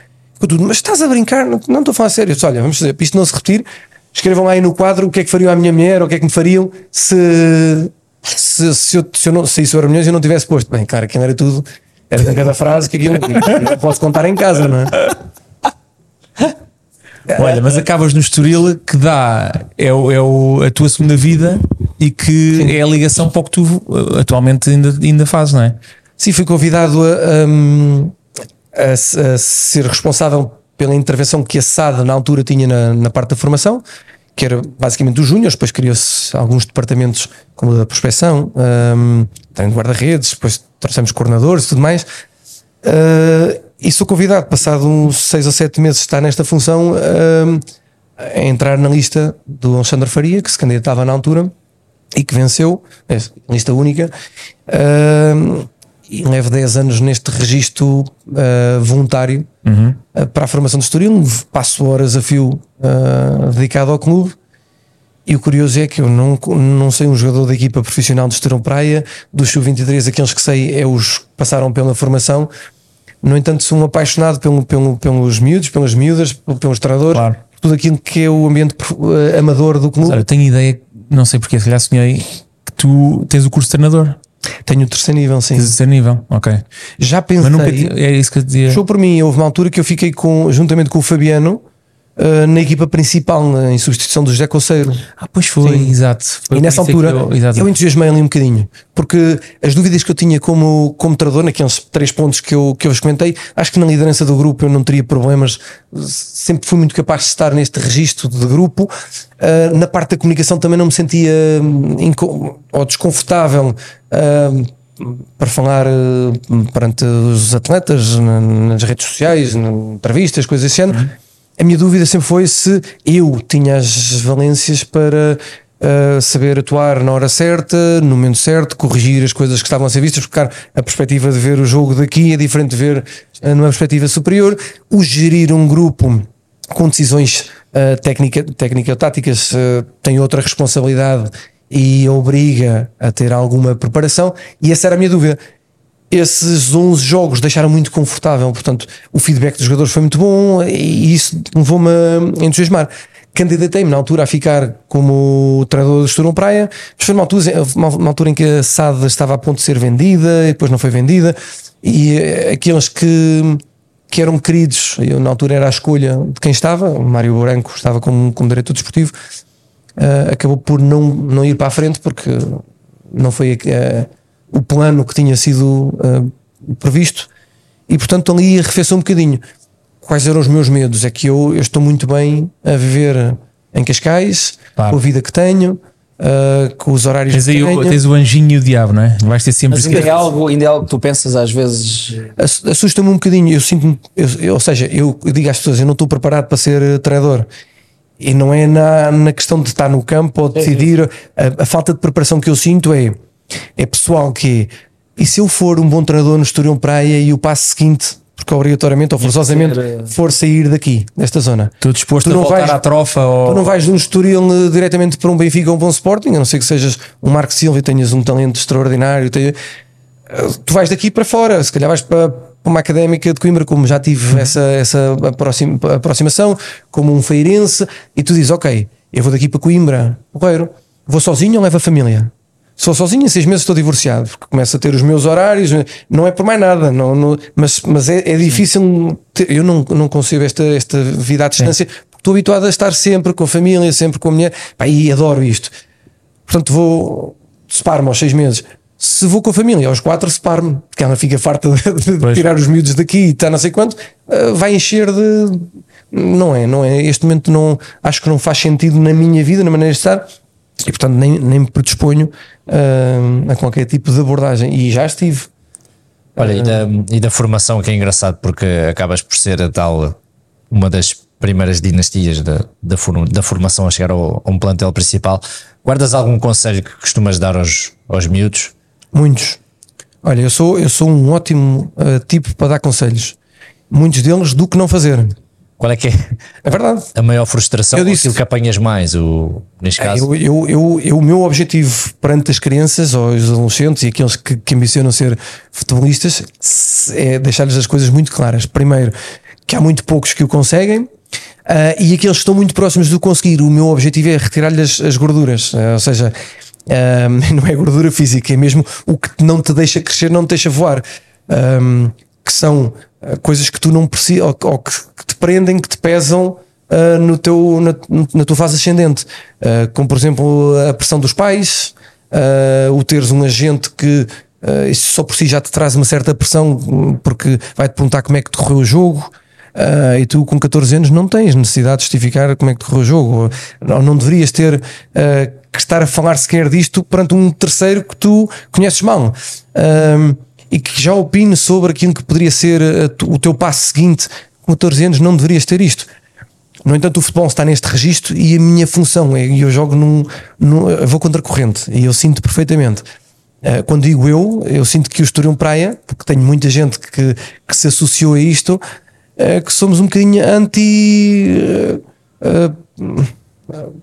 Eu tudo, mas estás a brincar? Não, não estou a falar a sério. Eu disse, Olha, vamos fazer, para isto não se repetir, escrevam aí no quadro o que é que fariam à minha mulher ou o que é que me fariam se. Se, se, eu, se eu não saísse o Euro Milhões e eu não tivesse posto. Bem, claro, aquilo era tudo. Era cada frase que aquilo não posso contar em casa, não é? Olha, mas acabas no Estoril que dá, é, o- é o- a tua segunda vida e que é a ligação para o que tu uh, atualmente ainda, ainda fazes, não é? Sim, fui convidado a, um, a se- a ser responsável pela intervenção que a SAD na altura tinha na, na parte da formação, que era basicamente dos júniores, depois criou-se alguns departamentos como o da prospeção, um, guarda-redes, depois trouxemos coordenadores e tudo mais. Uh, e sou convidado, passado uns seis ou sete meses de estar nesta função, um, a entrar na lista do Alexandre Faria, que se candidatava na altura e que venceu, é, lista única, um, e levo 10 anos neste registro uh, voluntário uh, para a formação de Estoril, passo horas a fio uh, dedicado ao clube E o curioso é que eu não, não sei um jogador da equipa profissional de Estorão Praia, dos sub-23, aqueles que sei é os que passaram pela formação. No entanto, sou um apaixonado pelo, pelo, pelos miúdos, pelas miúdas, pelos treinadores, Claro. tudo aquilo que é o ambiente amador do clube. Olha, eu tenho ideia, não sei porque, se calhar sonhei que tu tens o curso de treinador. Tenho o terceiro nível, sim. Terceiro nível, ok. Já Mas pensei. nunca ti- é isso que eu dizia. Show por mim, houve uma altura que eu fiquei com, juntamente com o Fabiano eh, na equipa principal, eh, em substituição do José Conceiro. Ah, pois foi, Sim. exato. Foi e nessa é altura eu- eu, entusiasmei ali um bocadinho, porque as dúvidas que eu tinha como, como treinador, naqueles três pontos que eu, que eu vos comentei, acho que na liderança do grupo eu não teria problemas, sempre fui muito capaz de estar neste registro de grupo. Ah, na parte da comunicação também não me sentia hum, ou desconfortável. ah, para falar ah, perante os atletas na- nas redes sociais, entrevistas, coisas desse género, a minha dúvida sempre foi se eu tinha as valências para uh, saber atuar na hora certa, no momento certo, corrigir as coisas que estavam a ser vistas, porque a perspectiva de ver o jogo daqui é diferente de ver uh, numa perspectiva superior, o gerir um grupo com decisões uh, técnica, técnica-táticas uh, tem outra responsabilidade e obriga a ter alguma preparação, e essa era a minha dúvida esses 11 jogos deixaram muito confortável, portanto, o feedback dos jogadores foi muito bom e isso levou-me a entusiasmar. Candidatei-me na altura a ficar como treinador do Estorão Praia, mas foi numa altura, uma, altura em que a SAD estava a ponto de ser vendida e depois não foi vendida, e eh, aqueles que, que eram queridos, eu na altura era a escolha de quem estava, o Mário Branco estava como, como diretor desportivo, eh, acabou por não, não ir para a frente porque não foi eh, o plano que tinha sido eh, previsto e portanto ali arrefeceu um bocadinho. Quais eram os meus medos? É que eu, eu estou muito bem a viver em Cascais, Claro. com a vida que tenho, eh, com os horários Tens, que aí, tenho. o- tens o anjinho e o diabo, não é? Vais ter sempre Mas ainda é, algo, ainda é algo que tu pensas às vezes. Ass- assusta-me um bocadinho. Eu sinto, eu, eu- ou seja, eu, eu digo às pessoas, eu não estou preparado para ser eh, treinador. E não é na, na questão de estar no campo ou decidir. A, a falta de preparação que eu sinto é, é pessoal que e se eu for um bom treinador no Estoril Praia e o passo seguinte, porque obrigatoriamente ou forçosamente ser, eh, for sair daqui, desta zona. Estou disposto Tu a não voltar vais- à trofa ou... Tu não vais de um Estoril eh, diretamente para um Benfica ou um bom Sporting, a não ser que sejas um Marco Silva e tenhas um talento extraordinário. tenha- eh, Tu vais daqui para fora, se calhar vais para, uma académica de Coimbra, como já tive essa, essa aproxim- aproximação, como um feirense, e tu dizes: Ok, eu vou daqui para Coimbra, porreiro, vou sozinho ou levo a família? Sou sozinho, em seis meses estou divorciado, porque começo a ter os meus horários, não é por mais nada, não, não- mas, mas é, é difícil. ter- eu não, não concebo esta, esta vida à distância, porque estou habituado a estar sempre com a família, sempre com a mulher, pá, e adoro isto. Portanto, vou separo-me aos seis meses. Se vou com a família, aos quatro, separo-me, porque ela fica farta de, de tirar os miúdos daqui e está não sei quanto, ah, vai encher de. Não é, não é. Este momento não acho que não faz sentido na minha vida, na maneira de estar, e portanto nem, nem me predisponho ah, a qualquer tipo de abordagem. E já estive. Olha, e da, e da formação que é engraçado porque acabas por ser a tal uma das primeiras dinastias da, da, da formação a chegar ao, a um plantel principal. Guardas algum conselho que costumas dar aos, aos miúdos? Muitos. Olha, eu sou, eu sou um ótimo ah, tipo para dar conselhos. Muitos deles do que não fazer. Qual é que é É verdade. a maior frustração Eu disse- aquilo que apanhas mais? O, neste caso, É, Eu, eu, eu, eu- o meu objetivo perante as crianças ou os adolescentes e aqueles que, que ambicionam ser futebolistas é deixar-lhes as coisas muito claras. Primeiro, que há muito poucos que o conseguem. ah, e aqueles que estão muito próximos do conseguir, o meu objetivo é retirar-lhes as, as gorduras, ah, ou seja, ah, *laughs* não é gordura física, é mesmo o que não te deixa crescer, não te deixa voar, Ah, que são ah, coisas que tu não precisas, ou, ou que, te prendem, que te pesam uh, no teu, na, na tua fase ascendente, Uh, como por exemplo a pressão dos pais, uh, o teres um agente que uh, isso só por si já te traz uma certa pressão, porque vai-te perguntar como é que correu o jogo. uh, e tu com 14 anos não tens necessidade de justificar como é que correu o jogo, não, deverias ter uh, que estar a falar sequer disto perante um terceiro que tu conheces mal. Um, e que já opine sobre aquilo que poderia ser uh, tu- o teu passo seguinte, com 14 anos não deverias ter isto. No entanto, o futebol está neste registro e a minha função é, eu jogo num, num- eu vou contra a corrente e eu sinto perfeitamente. Eh, Quando digo eu, eu sinto que o Estoril Praia, porque tenho muita gente que, que se associou a isto, eh, que somos um bocadinho anti. eh, eh,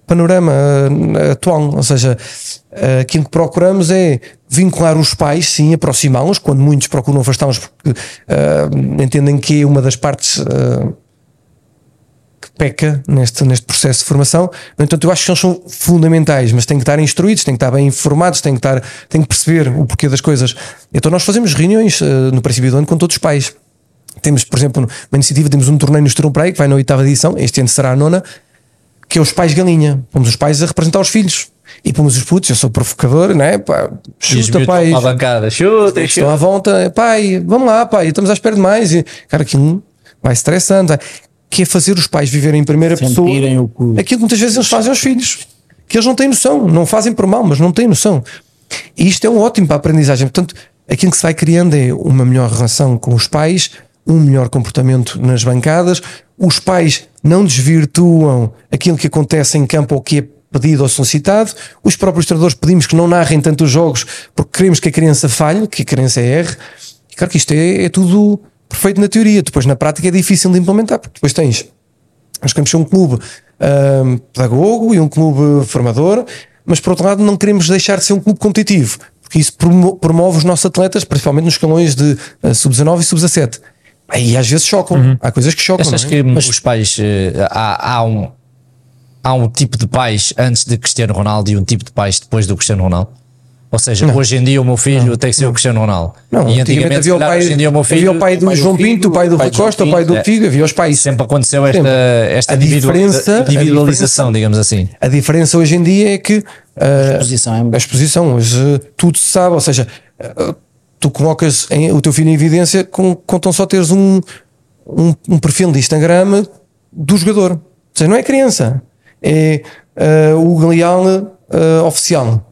panorama uh, atual. Ou seja, uh, aquilo que procuramos é vincular os pais, sim, aproximá-los, quando muitos procuram afastá-los porque uh, entendem que é uma das partes que peca neste, neste processo de formação. No entanto, eu acho que eles são fundamentais, mas têm que estar instruídos, têm que estar bem informados, têm que, estar, têm que perceber o porquê das coisas. Então, nós fazemos reuniões no princípio do ano com todos os pais. Temos, por exemplo, uma iniciativa, temos um torneio no Estorão Praia, que vai na oitava edição, este ano será a nona, que é os pais galinha. Pomos os pais a representar os filhos. E pomos os putos, eu sou provocador, né? Pá, chuta, pai. À bancada, chuta, Estão à volta, pai, vamos lá, pai, estamos à espera de mais. E, cara, aquilo vai estressando. Vai. Que é fazer os pais viverem em primeira pessoa aquilo que muitas vezes eles fazem aos filhos. Que eles não têm noção, não fazem por mal, mas não têm noção. E isto é um ótimo para a aprendizagem. Portanto, aquilo que se vai criando é uma melhor relação com os pais, um melhor comportamento nas bancadas, os pais não desvirtuam aquilo que acontece em campo ou que é pedido ou solicitado, os próprios treinadores pedimos que não narrem tanto os jogos porque queremos que a criança falhe, que a criança erre. E claro que isto é, é tudo perfeito na teoria, depois na prática é difícil de implementar, porque depois tens. Nós queremos ser um clube um, pedagogo e um clube formador, mas por outro lado não queremos deixar de ser um clube competitivo, porque isso promove os nossos atletas, principalmente nos escalões de uh, sub-19 e sub-17 Aí às vezes chocam. Uhum. Há coisas que chocam. Achas é? que Mas... os pais. Uh, há, há, um, há um tipo de pais antes de Cristiano Ronaldo e um tipo de pais depois do Cristiano Ronaldo? Ou seja, não. hoje em dia o meu filho não. tem que ser o Cristiano Ronaldo. Não, e antigamente, havia, o pai, hoje em dia o meu filho, havia o pai do o pai João Pinto, o pai do Rui Costa, o pai do Figo, havia os pais. Sempre aconteceu esta, esta a diferença, individualização, a diferença, digamos assim. A diferença hoje em dia é que uh, a exposição, é... a exposição hoje tudo se sabe, ou seja, uh, tu colocas em, o teu filho em evidência com, com tão só teres um, um, um, perfil de Instagram do jogador. Ou seja, não é criança, é uh, o Galeal uh, oficial.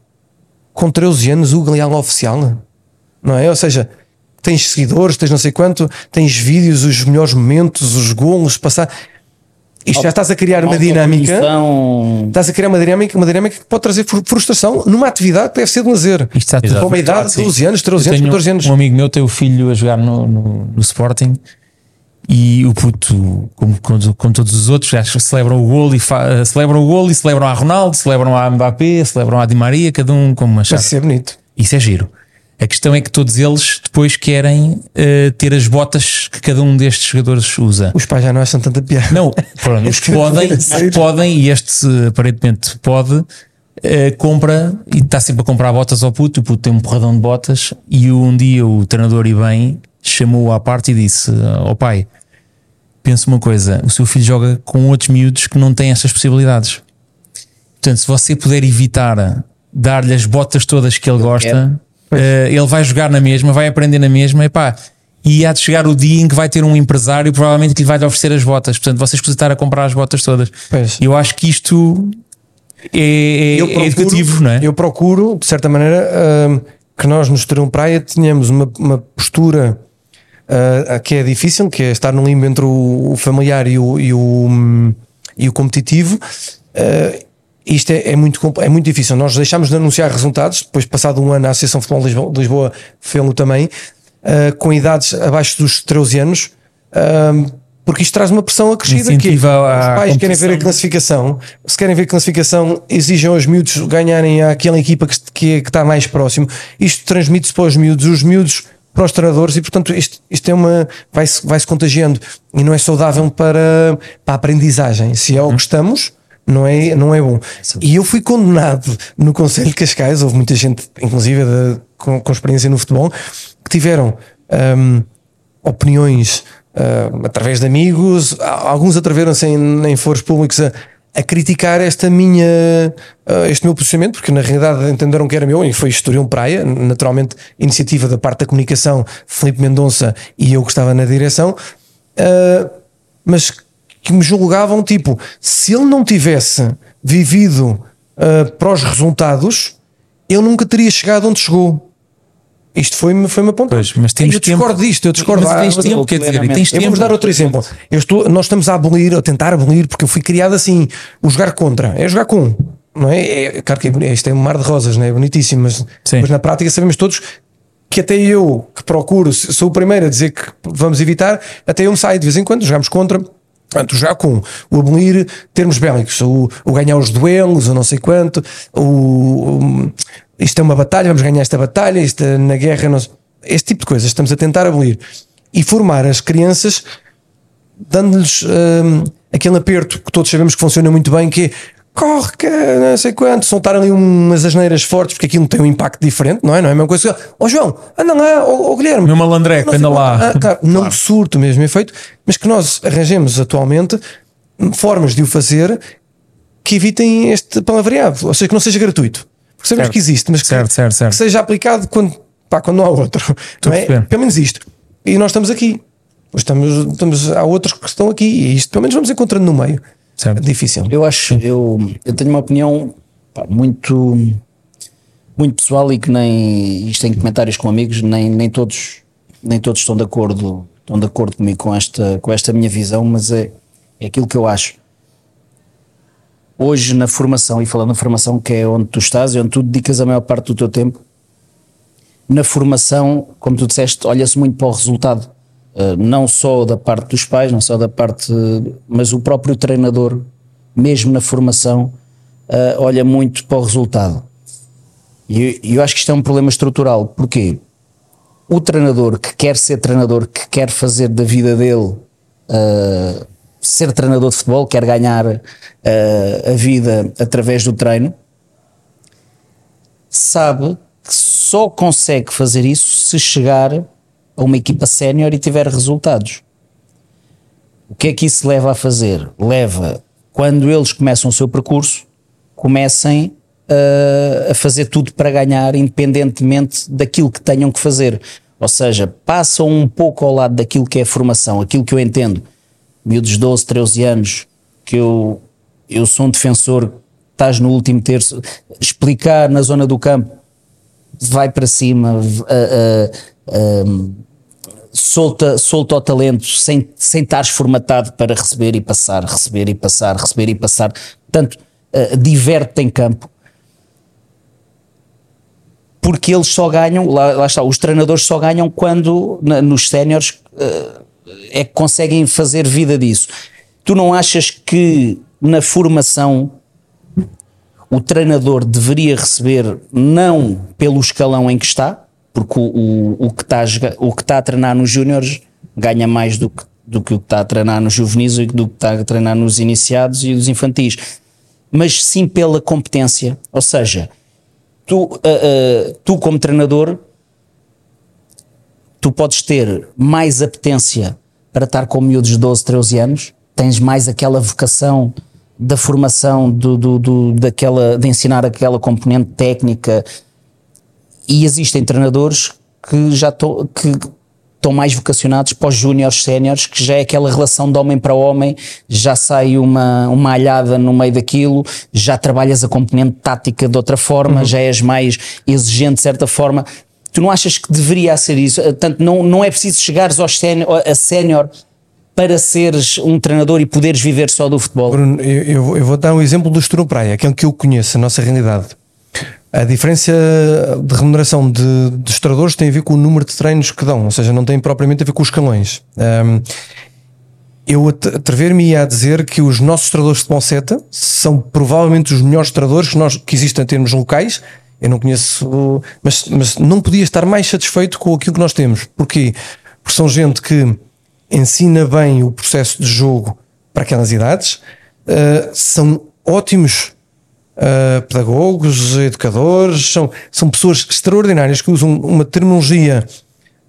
Com 13 anos, o Galeal oficial. Não é? Ou seja, tens seguidores, tens não sei quanto, tens vídeos, os melhores momentos, os golos, passar. Isto já estás a criar uma dinâmica. Estás a criar uma dinâmica, uma dinâmica que pode trazer frustração numa atividade que deve ser de lazer. Isto está com uma idade de 12 anos, 13 anos, 14 anos. Um amigo meu tem o filho a jogar no, no, no Sporting e o puto, como, como, como, todos os outros, acho que celebram o gol e celebram o gol e celebram a Ronaldo, celebram a Mbappé, celebram a Di Maria, cada um como achar. Isso é bonito. Isso é giro. A questão é que todos eles depois querem uh, ter as botas que cada um destes jogadores usa. Os pais já não acham tanta piada. Não, pronto, *laughs* os que *laughs* podem, *laughs* podem, e este aparentemente pode, uh, compra e está sempre a comprar botas ao puto. O puto tem um porradão de botas. E um dia o treinador, e bem, chamou-o à parte e disse: Ó oh, pai, pensa uma coisa, o seu filho joga com outros miúdos que não têm essas possibilidades. Portanto, se você puder evitar dar-lhe as botas todas que ele gosta Uh, ele vai jogar na mesma, vai aprender na mesma, epá, e há de chegar o dia em que vai ter um empresário provavelmente que lhe vai lhe oferecer as botas. Portanto, vocês precisam estar a comprar as botas todas. Pois. Eu acho que isto é, é, procuro, é, educativo, não é? Eu procuro, de certa maneira, uh, que nós no Estoril Praia tenhamos uma, uma postura uh, que é difícil, que é estar no limbo entre o, o familiar e o, e o, e o competitivo. Uh, isto é, é, muito, é muito difícil. Nós deixámos de anunciar resultados, depois, passado um ano, a Associação Futebol de Lisboa, Lisboa fez-lo também, uh, com idades abaixo dos 13 anos, uh, porque isto traz uma pressão acrescida. que os pais querem ver a classificação, se querem ver a classificação, exigem aos miúdos ganharem àquela equipa que, que, que está mais próximo. Isto transmite-se para os miúdos, os miúdos para os treinadores e portanto isto, isto é uma vai-se vai -se contagiando e não é saudável para, para a aprendizagem se é o que estamos não é, não é bom. Sim. E eu fui condenado no Conselho de Cascais, houve muita gente, inclusive de, com, com, experiência no futebol, que tiveram um, opiniões uh, através de amigos, alguns atreveram-se em, em foros públicos a, a criticar esta minha, uh, este meu posicionamento, porque na realidade entenderam que era meu e foi Estoril Praia, naturalmente iniciativa da parte da comunicação, Felipe Mendonça e eu que estava na direção, uh, mas que me julgavam tipo, se ele não tivesse vivido uh, para os resultados, ele nunca teria chegado onde chegou. Isto foi-me foi apontado. Pois, mas temos eu discordo tempo. disto, eu discordo. Mas tens ah, tempo, quer dizer, tens eu vou dar outro exemplo. Eu estou, nós estamos a abolir, a tentar abolir, porque eu fui criado assim, o jogar contra, é jogar com. Não é? é claro que é, isto é um mar de rosas, não é? Bonitíssimo, mas, mas na prática sabemos todos que até eu que procuro, sou o primeiro a dizer que vamos evitar, até eu me saio de vez em quando, jogamos contra Portanto, já com o abolir termos bélicos, o, o ganhar os duelos, ou não sei quanto, o, o- isto é uma batalha, vamos ganhar esta batalha, isto é na guerra, não, este tipo de coisas estamos a tentar abolir. E formar as crianças dando-lhes hum, aquele aperto que todos sabemos que funciona muito bem, que é corre, que não sei quanto, soltar ali umas asneiras fortes, porque aquilo tem um impacto diferente, não é? Não é a mesma coisa que, ó João, anda lá, ó ó Guilherme, Meu malandreco, anda quanto." lá. Ah, claro, não surto o mesmo efeito, mas que nós arranjemos atualmente formas de o fazer que evitem este palavreado, ou seja, que não seja gratuito. Porque sabemos Certo. que existe, mas que, Certo, certo, que seja aplicado quando, pá, quando não há outro. Não é? Pelo menos isto. E nós estamos aqui. Estamos, estamos, há outros que estão aqui e isto pelo menos vamos encontrando no meio. Certo. Difícil. Eu acho, eu, eu tenho uma opinião pá, muito, muito pessoal e que nem isto em comentários com amigos, nem, nem todos, nem todos estão de acordo, estão de acordo comigo com esta, com esta minha visão, mas é, é aquilo que eu acho. Hoje na formação, e falando na formação que é onde tu estás e onde tu dedicas a maior parte do teu tempo, na formação, como tu disseste, olha-se muito para o resultado. Uh, não só da parte dos pais, não só da parte, mas o próprio treinador, mesmo na formação, uh, olha muito para o resultado. E e eu acho que isto é um problema estrutural. Porquê? O treinador que quer ser treinador, que quer fazer da vida dele uh, ser treinador de futebol, quer ganhar uh, a vida através do treino, sabe que só consegue fazer isso se chegar a uma equipa sénior e tiver resultados. O que é que isso leva a fazer? Leva, quando eles começam o seu percurso, comecem uh, a fazer tudo para ganhar, independentemente daquilo que tenham que fazer. Ou seja, passam um pouco ao lado daquilo que é a formação, aquilo que eu entendo. Miúdos de 12, 13 anos, que eu, eu sou um defensor, estás no último terço, explicar na zona do campo, vai para cima, v- a- a- solta, solta o talento sem, sem estares formatado para receber e passar, receber e passar, receber e passar. Portanto, uh, diverte em campo. Porque eles só ganham, lá, lá está, os treinadores só ganham quando na- nos séniores uh, é que conseguem fazer vida disso. Tu não achas que na formação o treinador deveria receber não pelo escalão em que está, porque o, o, o que está está a treinar nos júniores ganha mais do que, do que o que está a treinar nos juvenis e do que está a treinar nos iniciados e os infantis, mas sim pela competência. Ou seja, tu, ah, ah, tu como treinador, tu podes ter mais apetência para estar com miúdos de 12, 13 anos, tens mais aquela vocação da formação, do, do, do- daquela, de ensinar aquela componente técnica. E existem treinadores que já estão, que estão mais vocacionados para os júniores, séniores, que já é aquela relação de homem para homem, já sai uma, uma alhada no meio daquilo, já trabalhas a componente tática de outra forma, já és mais exigente de certa forma. Tu não achas que deveria ser isso? Portanto, não, não é preciso chegares aos sénior, a sénior para seres um treinador e poderes viver só do futebol. Bruno, eu, eu vou- dar um exemplo do Estoril Praia, aquele que eu conheço, a nossa realidade. A diferença de remuneração de, dos treinadores tem a ver com o número de treinos que dão, ou seja, não tem propriamente a ver com os escalões. Ahm, eu at- atrever-me a dizer que os nossos treinadores de futebol seta são provavelmente os melhores treinadores que, que existem em termos locais. Eu não conheço, mas, mas não podia estar mais satisfeito com aquilo que nós temos. Porquê? Porque são gente que ensina bem o processo de jogo para aquelas idades, uh, são ótimos uh, pedagogos, educadores, são, são pessoas extraordinárias que usam uma terminologia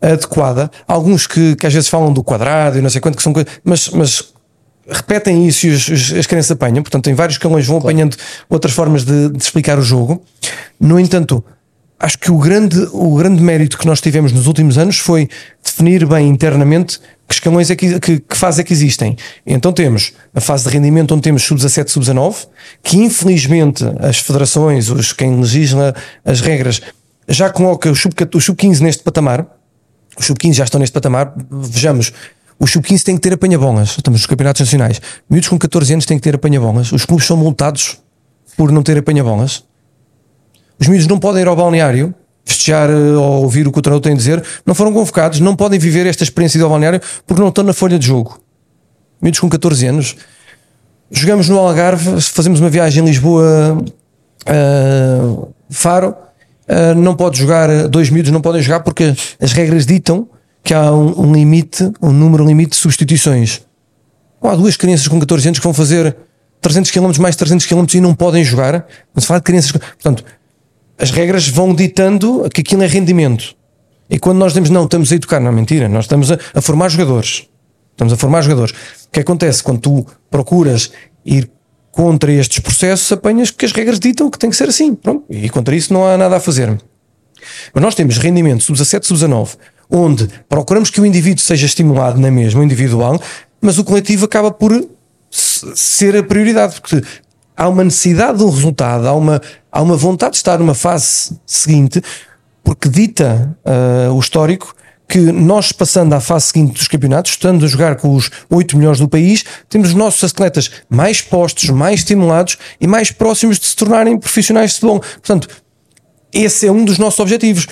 adequada. Alguns que, que às vezes falam do quadrado e não sei quanto, que são coisas, mas, mas repetem isso e os, os- as crianças apanham. Portanto, em vários escalões vão apanhando outras formas de, de explicar o jogo. No entanto, acho que o grande, o grande mérito que nós tivemos nos últimos anos foi definir bem internamente que escalões é que, que, que é que existem. Então temos a fase de rendimento onde temos sub-17, sub-19, que infelizmente as federações, os, quem legisla as regras, já coloca o sub- o sub-15 neste patamar. Os sub-15 já estão neste patamar. Vejamos, os sub-15 têm que ter apanha-bolas. Estamos nos campeonatos nacionais. Miúdos com 14 anos têm que ter apanha-bolas. Os clubes são multados por não ter apanha-bolas. Os miúdos não podem ir ao balneário festejar eh, ou ouvir o que o treinador tem a dizer. Não foram convocados, não podem viver esta experiência do balneário porque não estão na folha de jogo. miúdos com 14 anos. Jogamos no Algarve, fazemos uma viagem em Lisboa, uh, Faro. Uh, não pode jogar, dois miúdos não podem jogar porque as regras ditam que há um, um limite, um número limite de substituições. Ou há duas crianças com 14 anos que vão fazer 300 km mais 300 km e não podem jogar. Mas fala de crianças. Portanto, as regras vão ditando que aquilo é rendimento. E quando nós dizemos não, estamos a educar, não, mentira, nós estamos a, a formar jogadores. Estamos a formar jogadores. O que acontece quando tu procuras ir contra estes processos, apanhas que as regras ditam que tem que ser assim. Pronto. E contra isso não há nada a fazer. Mas nós temos rendimento sub-17, sub-19, onde procuramos que o indivíduo seja estimulado na mesma, individual, mas o coletivo acaba por ser a prioridade, porque há uma necessidade de um resultado, há uma, há uma vontade de estar numa fase seguinte, porque dita uh, o histórico que nós passando à fase seguinte dos campeonatos, estando a jogar com os oito melhores do país, temos os nossos atletas mais postos, mais estimulados e mais próximos de se tornarem profissionais de futebol. Portanto, esse é um dos nossos objetivos.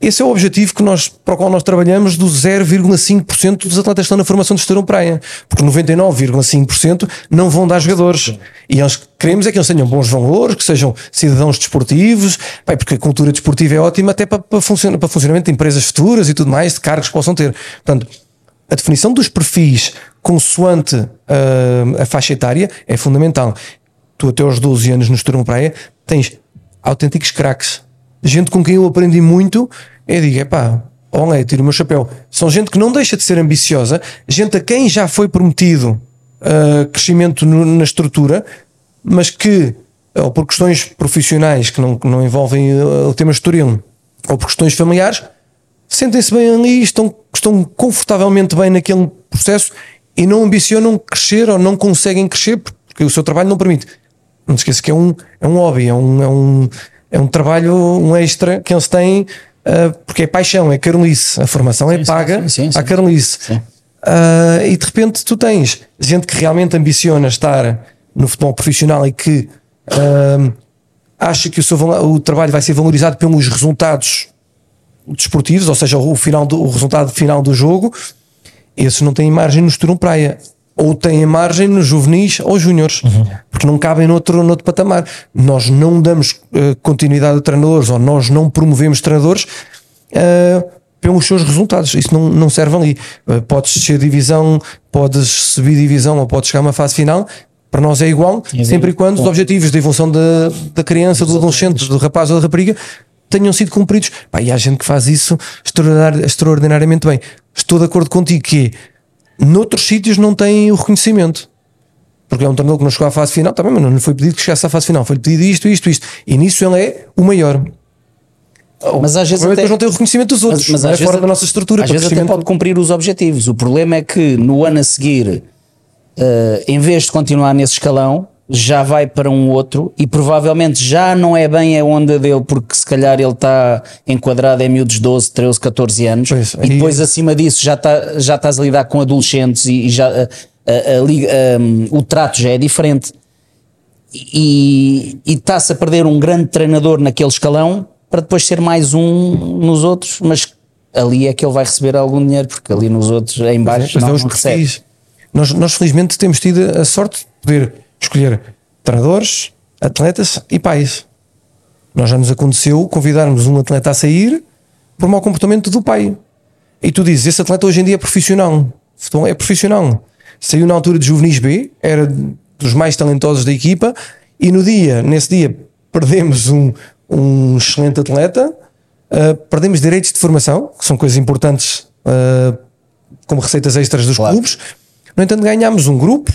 Esse é o objetivo que nós, para o qual nós trabalhamos do 0,5% dos atletas que estão na formação de Estorão Praia. Porque 99,5% não vão dar jogadores. E nós queremos é que eles tenham bons valores, que sejam cidadãos desportivos, bem, porque a cultura desportiva é ótima até para, para, para funcionamento de empresas futuras e tudo mais, de cargos que possam ter. Portanto, a definição dos perfis consoante uh, a faixa etária é fundamental. Tu até aos 12 anos no Estorão Praia tens autênticos craques gente com quem eu aprendi muito, eu digo, é pá, olha, tiro o meu chapéu. São gente que não deixa de ser ambiciosa, gente a quem já foi prometido uh, crescimento no, na estrutura, mas que, ou por questões profissionais que não, que não envolvem uh, o tema estoril, ou por questões familiares, sentem-se bem ali, estão, estão confortavelmente bem naquele processo e não ambicionam crescer ou não conseguem crescer porque o seu trabalho não permite. Não se esqueça que é um, é um hobby, é um, é um é um trabalho, um extra que eles têm, uh, porque é paixão, é carolice. A formação é sim, paga sim, sim, à carolice. Uh, e de repente tu tens gente que realmente ambiciona estar no futebol profissional e que uh, acha que o, seu, o trabalho vai ser valorizado pelos resultados desportivos, ou seja, o, final do, o resultado final do jogo, esses não têm margem no Esturão Praia ou têm margem nos juvenis ou júniores, uhum. porque não cabem noutro, noutro patamar. Nós não damos uh, continuidade a treinadores ou nós não promovemos treinadores uh, pelos seus resultados. Isso não, não serve ali. Uh, podes ser divisão, podes subir divisão ou podes chegar a uma fase final. Para nós é igual, é sempre e quando bom. os objetivos de evolução da, da criança, do adolescente, do rapaz ou da rapariga tenham sido cumpridos. Pá, e há gente que faz isso extraordinariamente bem. Estou de acordo contigo que noutros sítios não têm o reconhecimento. Porque é um treinador que não chegou à fase final, também, mas não foi pedido que chegasse à fase final, foi pedido isto, isto, isto. E nisso ele é o maior. Mas às vezes até, não tem o reconhecimento dos outros, mas, mas é fora da nossa estrutura. Às vezes até pode cumprir os objetivos. O problema é que no ano a seguir, uh, em vez de continuar nesse escalão, já vai para um outro e provavelmente já não é bem a onda dele, porque se calhar ele está enquadrado em miúdos 12, 13, 14 anos. Pois, e depois acima disso já, está, já estás a lidar com adolescentes e, já a, a, a, um, o trato já é diferente. E, está-se a perder um grande treinador naquele escalão para depois ser mais um nos outros, mas ali é que ele vai receber algum dinheiro, porque ali nos outros, em baixo, é, não, não recebe. Nós, nós felizmente temos tido a sorte de poder escolher treinadores, atletas e pais. Nós já nos aconteceu convidarmos um atleta a sair por mau comportamento do pai. E tu dizes, esse atleta hoje em dia é profissional. É profissional. Saiu na altura de juvenis B, era dos mais talentosos da equipa, e no dia, nesse dia, perdemos um, um excelente atleta, uh, perdemos direitos de formação, que são coisas importantes uh, como receitas extras dos claro. clubes. No entanto, ganhámos um grupo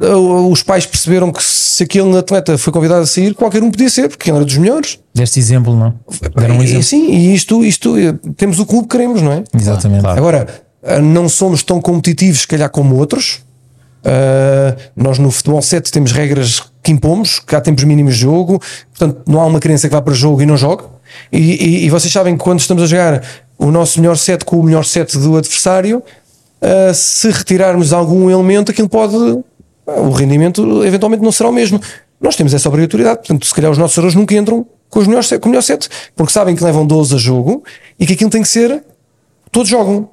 os pais perceberam que se aquele atleta foi convidado a sair, qualquer um podia ser, porque ele era dos melhores. Deste exemplo, não? Era um exemplo. Sim, e isto, isto temos o clube que queremos, não é? Exatamente. Claro. Agora, eh, não somos tão competitivos, se calhar, como outros. Uh, nós no futebol 7 temos regras que impomos, que há tempos mínimos de jogo, portanto, não há uma criança que vá para o jogo e não jogue. E, e, e vocês sabem que quando estamos a jogar o nosso melhor set com o melhor set do adversário, uh, se retirarmos algum elemento, aquilo pode o rendimento eventualmente não será o mesmo. Nós temos essa obrigatoriedade, portanto, se calhar os nossos erros nunca entram com, os melhores, com o melhor set, porque sabem que levam 12 a jogo e que aquilo tem que ser. Todos jogam.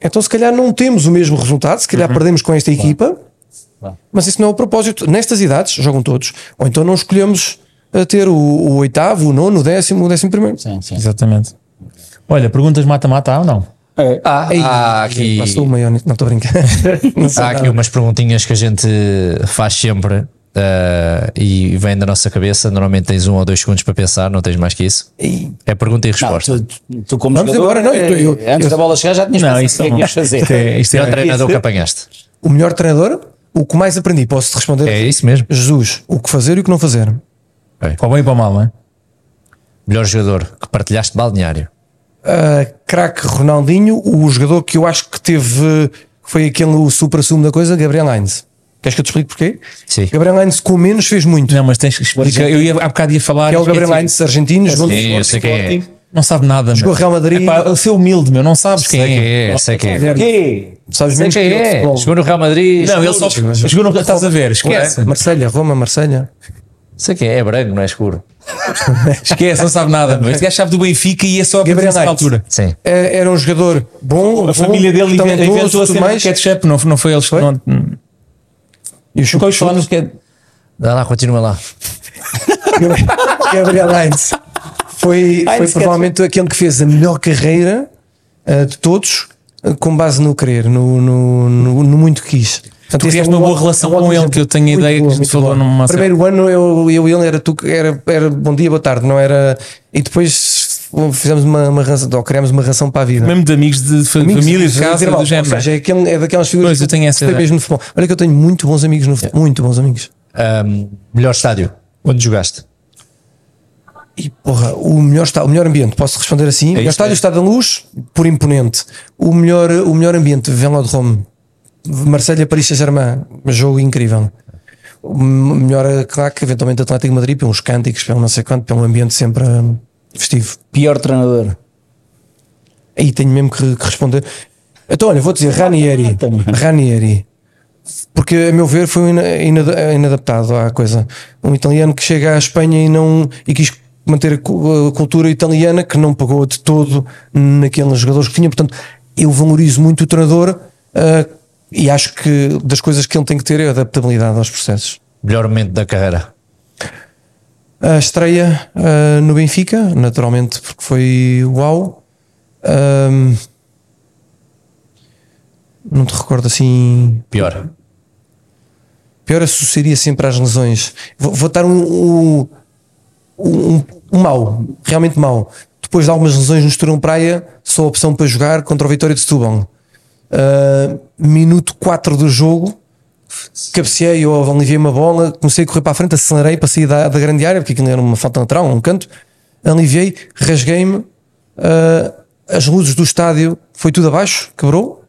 Então, se calhar, não temos o mesmo resultado, se calhar perdemos com esta equipa, mas isso não é o propósito. Nestas idades, jogam todos, ou então não escolhemos a ter o, o oitavo, o nono, o décimo, o décimo primeiro. Sim, sim. Exatamente. Olha, perguntas mata-mata ou não? Ah, Ei, há aqui, Passou o maior, não estou. *laughs* Não sei há aqui umas perguntinhas que a gente faz sempre ah, e vem da nossa cabeça. Normalmente tens um ou dois segundos para pensar, não tens mais que isso. É pergunta e Não, resposta. tu, tu como Vamos jogador, embora, não, eu- eu- eh, antes eu- da bola chegar já tinhas Não, isso o que é não. ias fazer. Isto é, isto é o é, *laughs* treinador que apanhaste. o melhor treinador, o que mais aprendi, posso-te responder? É isso mesmo. Jesus, o que fazer e o que não fazer. para o bem e para o mal, não é? Melhor jogador que partilhaste balneário. Uh, craque Ronaldinho, o jogador que eu acho que teve, foi aquele o supra-sumo da coisa, Gabriel Heinz. Queres que eu te explique porquê? Sim. Gabriel Heinz com menos fez muito. Não, mas tens que explicar. Eu ia, há bocado ia falar. Que é o Gabriel. Heinz argentino, jogou no Sim, eu sei quem é. Não sabe nada. Jogou meu. Real Madrid. É ser humilde, meu. Não sabes Sei quem quem é. é, sei quem é. Quê? Sabes Sei menos quem é. Jogou no Real Madrid. Não, ele só jogou no. Estás a ver? Esquece. Marselha, Roma, Marselha. Sei quem é, é branco, não é escuro. *laughs* Esquece, não sabe nada. meu. Este gajo sabe do Benfica e é só a Gabriel altura. Sim. É- Era um jogador bom. A bom, família dele talentoso, inventou a tudo cena mais. ketchup, não, não foi eles que Foi? não. E o chute- nos que Dá lá, continua lá. *laughs* Gabriel Heinz foi, foi provavelmente aquele que fez a melhor carreira uh, de todos, uh, com base no querer, no, no, no, no muito quis. Portanto, Tu criaste é um uma boa relação é um com ele, que eu tenho a ideia que boa, a gente falou boa. numa Primeiro ano eu, eu e ele era, tu, era, era bom dia, boa tarde, não era. E depois fizemos uma, uma ração, ou criámos uma ração para a vida. Mesmo de amigos de fa- Amigos, família, de casa, do género. Ou seja, é, aquele, é daquelas figuras Pois, eu tenho essa que mesmo no futebol. Olha que eu tenho muito bons amigos no futebol. Muito bons amigos. Ahm, melhor estádio. Onde jogaste? E porra, o melhor, está, o melhor ambiente, posso responder assim? o melhor estádio mesmo. está da luz, por imponente. O melhor, o melhor ambiente, Velodrome, Marselha, Paris Saint-Germain, jogo incrível. O melhor, claro que eventualmente Atlético de Madrid, pelos cânticos, pelo não sei quanto, pelo ambiente sempre hum, festivo. Pior treinador. Aí tenho mesmo que, que responder. Então, olha, vou dizer Ranieri. *laughs* Ranieri. Porque, a meu ver, foi ina- inada- inadaptado à coisa. Um italiano que chega à Espanha e não e quis manter a cu- a cultura italiana que não pagou de todo naqueles jogadores que tinha. Portanto, eu valorizo muito o treinador ah, e acho que das coisas que ele tem que ter é adaptabilidade aos processos. Melhor momento da carreira. A estreia ah, no Benfica, naturalmente, porque foi uau. Ahm, não te recordo assim. Pior. Pior associaria sempre às lesões. Vou, vou dar um, um, um, um mau, realmente mau. Depois de algumas lesões no Estorão Praia, só a opção para jogar contra o Vitória de Setúbal. Ah, minuto 4 do jogo, cabeceei ou aliviei uma bola, comecei a correr para a frente, acelerei para sair da, da grande área, porque aquilo era uma falta lateral, um canto, aliviei, rasguei-me, ah, as luzes do estádio foi tudo abaixo, quebrou,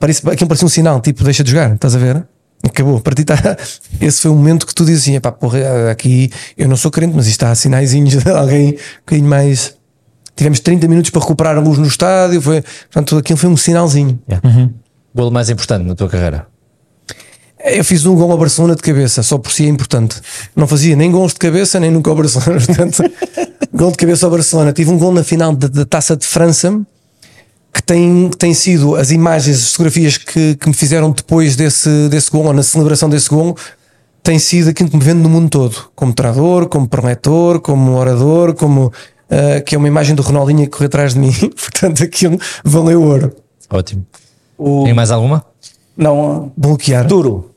Parece, aquilo parecia um sinal, tipo, deixa de jogar, estás a ver? Acabou, a partir tá, *laughs* esse foi o momento que tu dizes assim, epá, porra, aqui eu não sou crente, mas isto há sinaizinhos de alguém um bocadinho mais. Tivemos 30 minutos para recuperar a luz no estádio, foi, portanto, aquilo foi um sinalzinho. Golo mais importante na tua carreira. Eu fiz um gol ao Barcelona de cabeça, só por si é importante. Não fazia nem gols de cabeça, nem nunca ao Barcelona. *laughs* Portanto, gol de cabeça ao Barcelona. Tive um gol na final da, Taça de França, que tem, que tem sido as imagens, as fotografias que, que me fizeram depois desse, desse gol, ou na celebração desse gol, tem sido aquilo que me vende no mundo todo. Como treinador, como preletor, como orador, como. ah, que é uma imagem do Ronaldinho que corre atrás de mim. *laughs* Portanto, aquilo valeu ouro. Ótimo. O, Tem mais alguma? não, Bloquear. duro.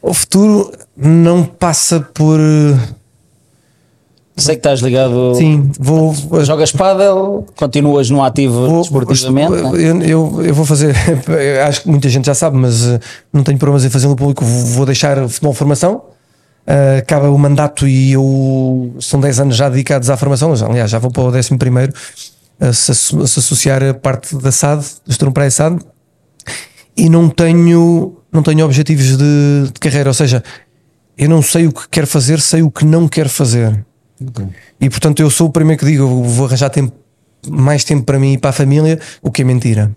O futuro não passa por. eh, Sei que estás ligado. Sim, vou. vou- Jogas pádel, continuas no ativo vou- desportivamente. não é? eu, eu, eu vou fazer. *laughs* acho que muita gente já sabe, mas eh, não tenho problemas em fazer no público. Vou deixar o futebol formação. Eh, acaba o mandato e eu são 10 anos já dedicados à formação. Aliás, já vou para o 11 primeiro a se, associar a parte da SAD, do Estorão Praia SAD, e não tenho, não tenho objetivos de, de carreira. Ou seja, eu não sei o que quero fazer, sei o que não quero fazer. E portanto, eu sou o primeiro que digo: vou arranjar tempo, mais tempo para mim e para a família, o que é mentira.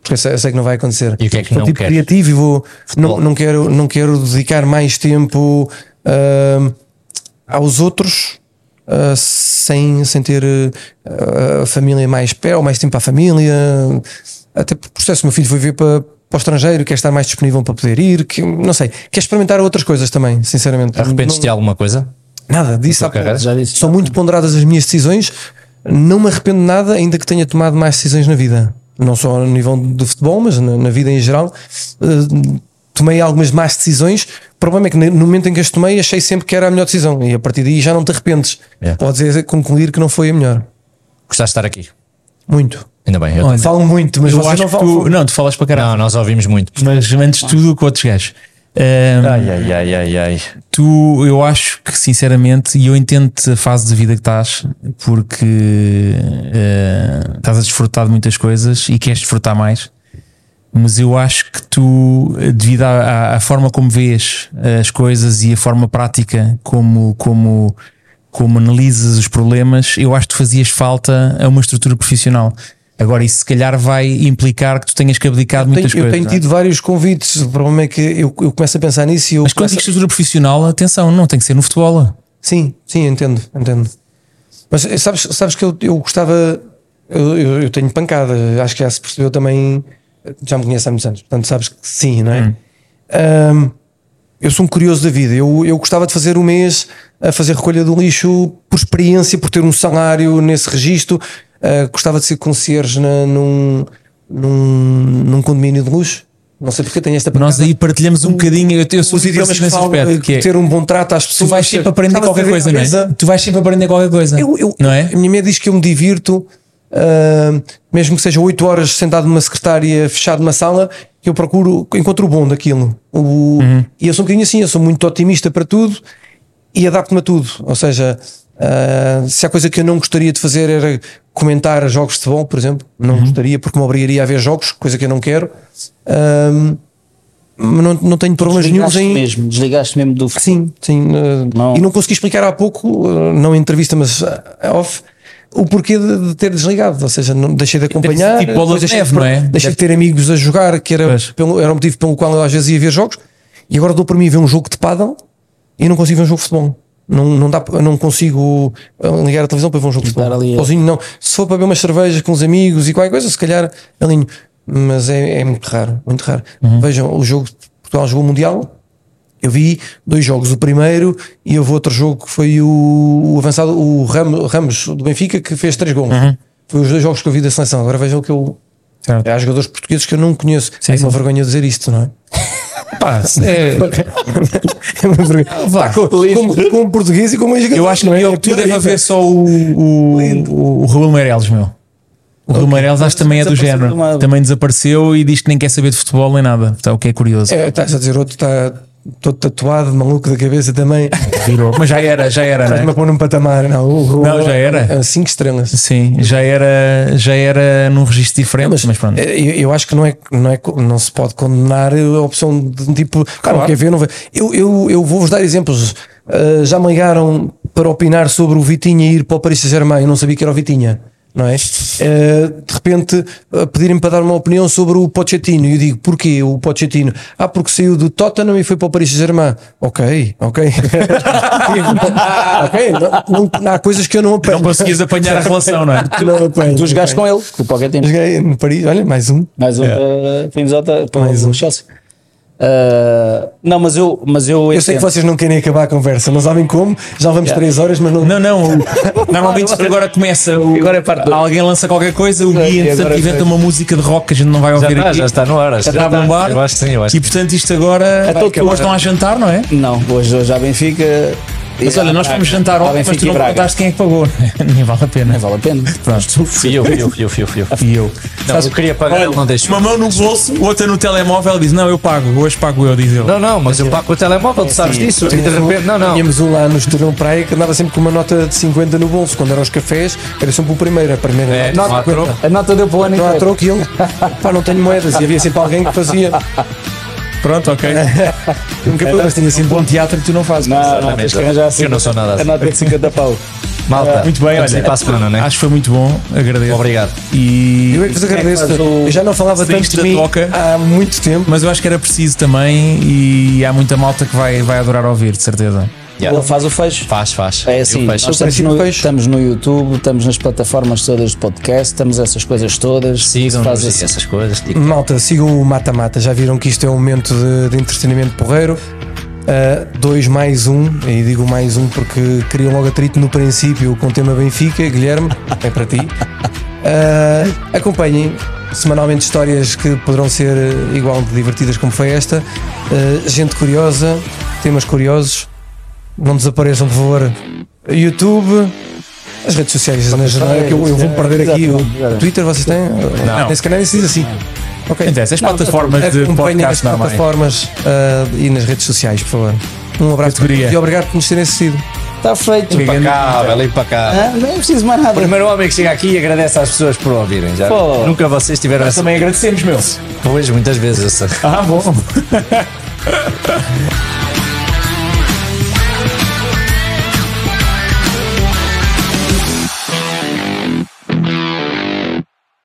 Porque eu sei, eu sei que não vai acontecer. E o que é que Sou não tipo queres? criativo e vou, não, não, quero, não quero dedicar mais tempo ahm, aos outros uh, sem, sem ter uh, a família mais perto, ou mais tempo para a família. Até por processo, o meu filho foi ver para, para o estrangeiro, quer estar mais disponível para poder ir, que, não sei, quer experimentar outras coisas também, sinceramente. Arrependes-te de alguma coisa? Nada, disse há. Já disse. São muito ponderadas as minhas decisões. Não me arrependo de nada, ainda que tenha tomado mais decisões na vida. Não só no nível do futebol, mas na, na vida em geral. Uh, tomei algumas más decisões. O problema é que no momento em que as tomei, achei sempre que era a melhor decisão. E a partir daí já não te arrependes. É. Podes concluir que não foi a melhor. Gostaste de estar aqui? Muito. Ainda bem. Eu Olha, Falo muito, mas eu vocês acho não que falam. tu, não, tu falas para caralho. Não, nós ouvimos muito. Mas antes de tudo, com outros gajos. Ahm, Ai, ai, ai, ai, ai. Tu, eu acho que sinceramente, e eu entendo a fase de vida que estás, porque eh, estás a desfrutar de muitas coisas e queres desfrutar mais, mas eu acho que tu, devido à, à- forma como vês as coisas e a forma prática como, como, como analisas os problemas, eu acho que tu fazias falta a uma estrutura profissional. Agora, isso se calhar vai implicar que tu tenhas que abdicar de Tenho- muitas eu coisas. tenho não é? tido vários convites. O problema é que eu, eu começo a pensar nisso e eu. Mas quando a- estrutura profissional, atenção, não tem que ser no futebol. Sim, sim, entendo, entendo. Mas eh, sabes, sabes que eu, eu gostava. Eu, eu, eu tenho pancada, acho que já se percebeu também. Já me conhece há muitos anos, portanto sabes que sim, não é? Ahm, eu sou um curioso da vida. Eu, eu gostava de fazer um mês a fazer recolha do lixo por experiência, por ter um salário nesse registro. Ah, gostava de ser concierge na, num, num, num condomínio de luxo. Não sei porque tenho esta Nós pancada. aí partilhamos um bocadinho. Eu, eu sou Os idiomas que falo, aspecto, que é, ter um bom trato às pessoas. tu vais sempre aprender qualquer coisa, não é? Tu vais sempre aprender qualquer coisa. Eu, eu- não é? A minha média diz que eu me divirto, ah, mesmo que seja 8 horas sentado numa secretária, fechado numa sala, eu procuro, encontro o bom daquilo. O- E eu sou um bocadinho assim, eu sou muito otimista para tudo e adapto-me a tudo. Ou seja, ah, se há coisa que eu não gostaria de fazer era comentar jogos de futebol, por exemplo, não gostaria porque me obrigaria a ver jogos, coisa que eu não quero. Ah, mas não, não tenho problemas nenhums em. mesmo, desligaste mesmo do futebol. Sim, sim. uh, Não. E não consegui explicar há pouco, uh, não em entrevista, mas uh, off, o porquê de, de ter desligado. Ou seja, não deixei de acompanhar, tipo bola deixei, neve, de, não é? deixei de ter amigos a jogar, que era, Pois. pelo, era o motivo pelo qual eu às vezes ia ver jogos, e agora dou para mim ver um jogo de paddle e não consigo ver um jogo de futebol. Não, não, dá, não consigo uh, ligar a televisão para ver um jogo de futebol. ali Sozinho, não. Se for para beber umas cervejas com os amigos e qualquer coisa, se calhar alinho. Mas é, é muito raro, muito raro. Uhum. Vejam, o jogo de Portugal jogou o Mundial, eu vi dois jogos, o primeiro e houve outro jogo que foi o, o avançado, o Ramos, Ramos do Benfica, que fez três gols. Uhum. Foi os dois jogos que eu vi da seleção. Agora vejam o que eu. Certo. Há jogadores portugueses que eu não conheço. Sim, é sim. uma vergonha dizer isto, não é? *laughs* Pá, é- *laughs* É uma vergonha. Vá. Como, como, como português e como jogador. eu acho que não é? eu, tu deve haver só o, o, o, o Raul Meireles, meu. O Raul Meireles acho que também é do género. Também desapareceu e diz que nem quer saber de futebol nem nada. Então, o que é curioso. É, estás a dizer outro está todo tatuado, maluco da cabeça também. Virou. Mas já era, já era, Estás-me não a é? pôr num patamar. Não, o- Não, já era. é Cinco estrelas. Sim, já era, já era num registro diferente, mas, pronto. É, Eu, eu acho que não, é, não, é, não se pode condenar a opção de um tipo, cara, não quer ver, não vê. Eu, eu, eu vou-vos dar exemplos. Uh, já me ligaram para opinar sobre o Vitinha ir para o Paris Saint-Germain. Eu não sabia que era o Vitinha. Não é? Uh, de repente uh, pedirem para dar uma opinião sobre o Pochettino e eu digo, porquê o Pochettino? Ah, porque saiu do Tottenham e foi para o Paris Saint-Germain ok, ok *laughs* ok, não, não- há coisas que eu não apanho Não conseguias apanhar a relação, não é? *laughs* não apanho Tu jogaste com ele, com o Pochettino. Joguei no Paris, olha, mais um Mais um para Minnesota, para Mais um. Chelsea. Ah, não, mas eu, mas eu, Eu sei que vocês não querem acabar a conversa, não sabem como, já vamos três horas, mas não. Não, não. o- *laughs* Normalmente isto agora começa. O, Agora é parte do- Alguém lança qualquer coisa, o e entretanto, agora inventa uma música de rock que a gente não vai Já ouvir está, aqui. já está no ar. acho que Está a bombar. Eu acho que sim, eu acho E portanto isto agora. Hoje estão a jantar, não é? Não, hoje, hoje à Benfica. Mas olha, nós fomos jantar ontem, mas tu e não Braga. contaste quem é que pagou. *laughs* Nem vale a pena. Não vale a pena. Pronto. Fui eu, fui eu, fui eu, fui eu, fui eu. Não, eu queria pagar, ele não deixou. Uma mão no bolso, outra no telemóvel diz: Não, eu pago, hoje pago eu, diz ele. Não, não, mas eu pago o telemóvel, tu sabes disso. E de repente, não, não. Tínhamos um lá no Estoril Praia que andava sempre com uma nota de 50 no bolso. Quando eram os cafés, era sempre o primeiro. A primeira É, nota não há de 50. troco. A nota deu para o ano Não há inteiro. troco e ele, pá, não tenho moedas. E havia sempre alguém que fazia. Pronto, ok. *laughs* Nunca mas tinha sempre Bom teatro que tu não fazes. Não, não, tens que arranjar assim. Eu não sou nada A assim. nota de 50 pau. Malta, Muito bem, olha. para a semana, né? Acho que foi muito bom, agradeço. Obrigado. E Eu é que vos agradeço. o- Eu já não falava tanto de mim toca. há muito tempo. Mas eu acho que era preciso também e há muita malta que vai, vai adorar ouvir, de certeza. Yeah. Ele faz o fecho. Faz, faz. É assim, nós estamos no, fecho. estamos no YouTube, estamos nas plataformas todas de podcast, estamos essas coisas todas. Sigam faz assim. essas coisas. Tipo, Malta, sigam o Mata Mata. Já viram que isto é um momento de, de entretenimento porreiro. Uh, dois mais um, e digo mais um porque criam logo atrito no princípio com o tema Benfica. Guilherme, é para ti. Uh, acompanhem semanalmente histórias que poderão ser igual de divertidas como foi esta. Uh, gente curiosa, temas curiosos. Não desapareçam, por favor. YouTube, as redes sociais na geral, é que eu, eu vou perder aqui. O Twitter vocês têm? Não. Nesse canal se diz assim. Ok. Então, essas plataformas de Acompanhem nas podcast normais. plataformas ah, e nas redes sociais, por favor. Um abraço Categoria. e obrigado por nos terem assistido. Está feito. impecável, impecável. Ah, não é preciso mais O nada. primeiro homem que chega aqui e agradece às pessoas por ouvirem. Já. Pô. Nunca vocês tiveram essa. Também agradecemos, meu. Pois, muitas vezes. Ah, bom. *laughs*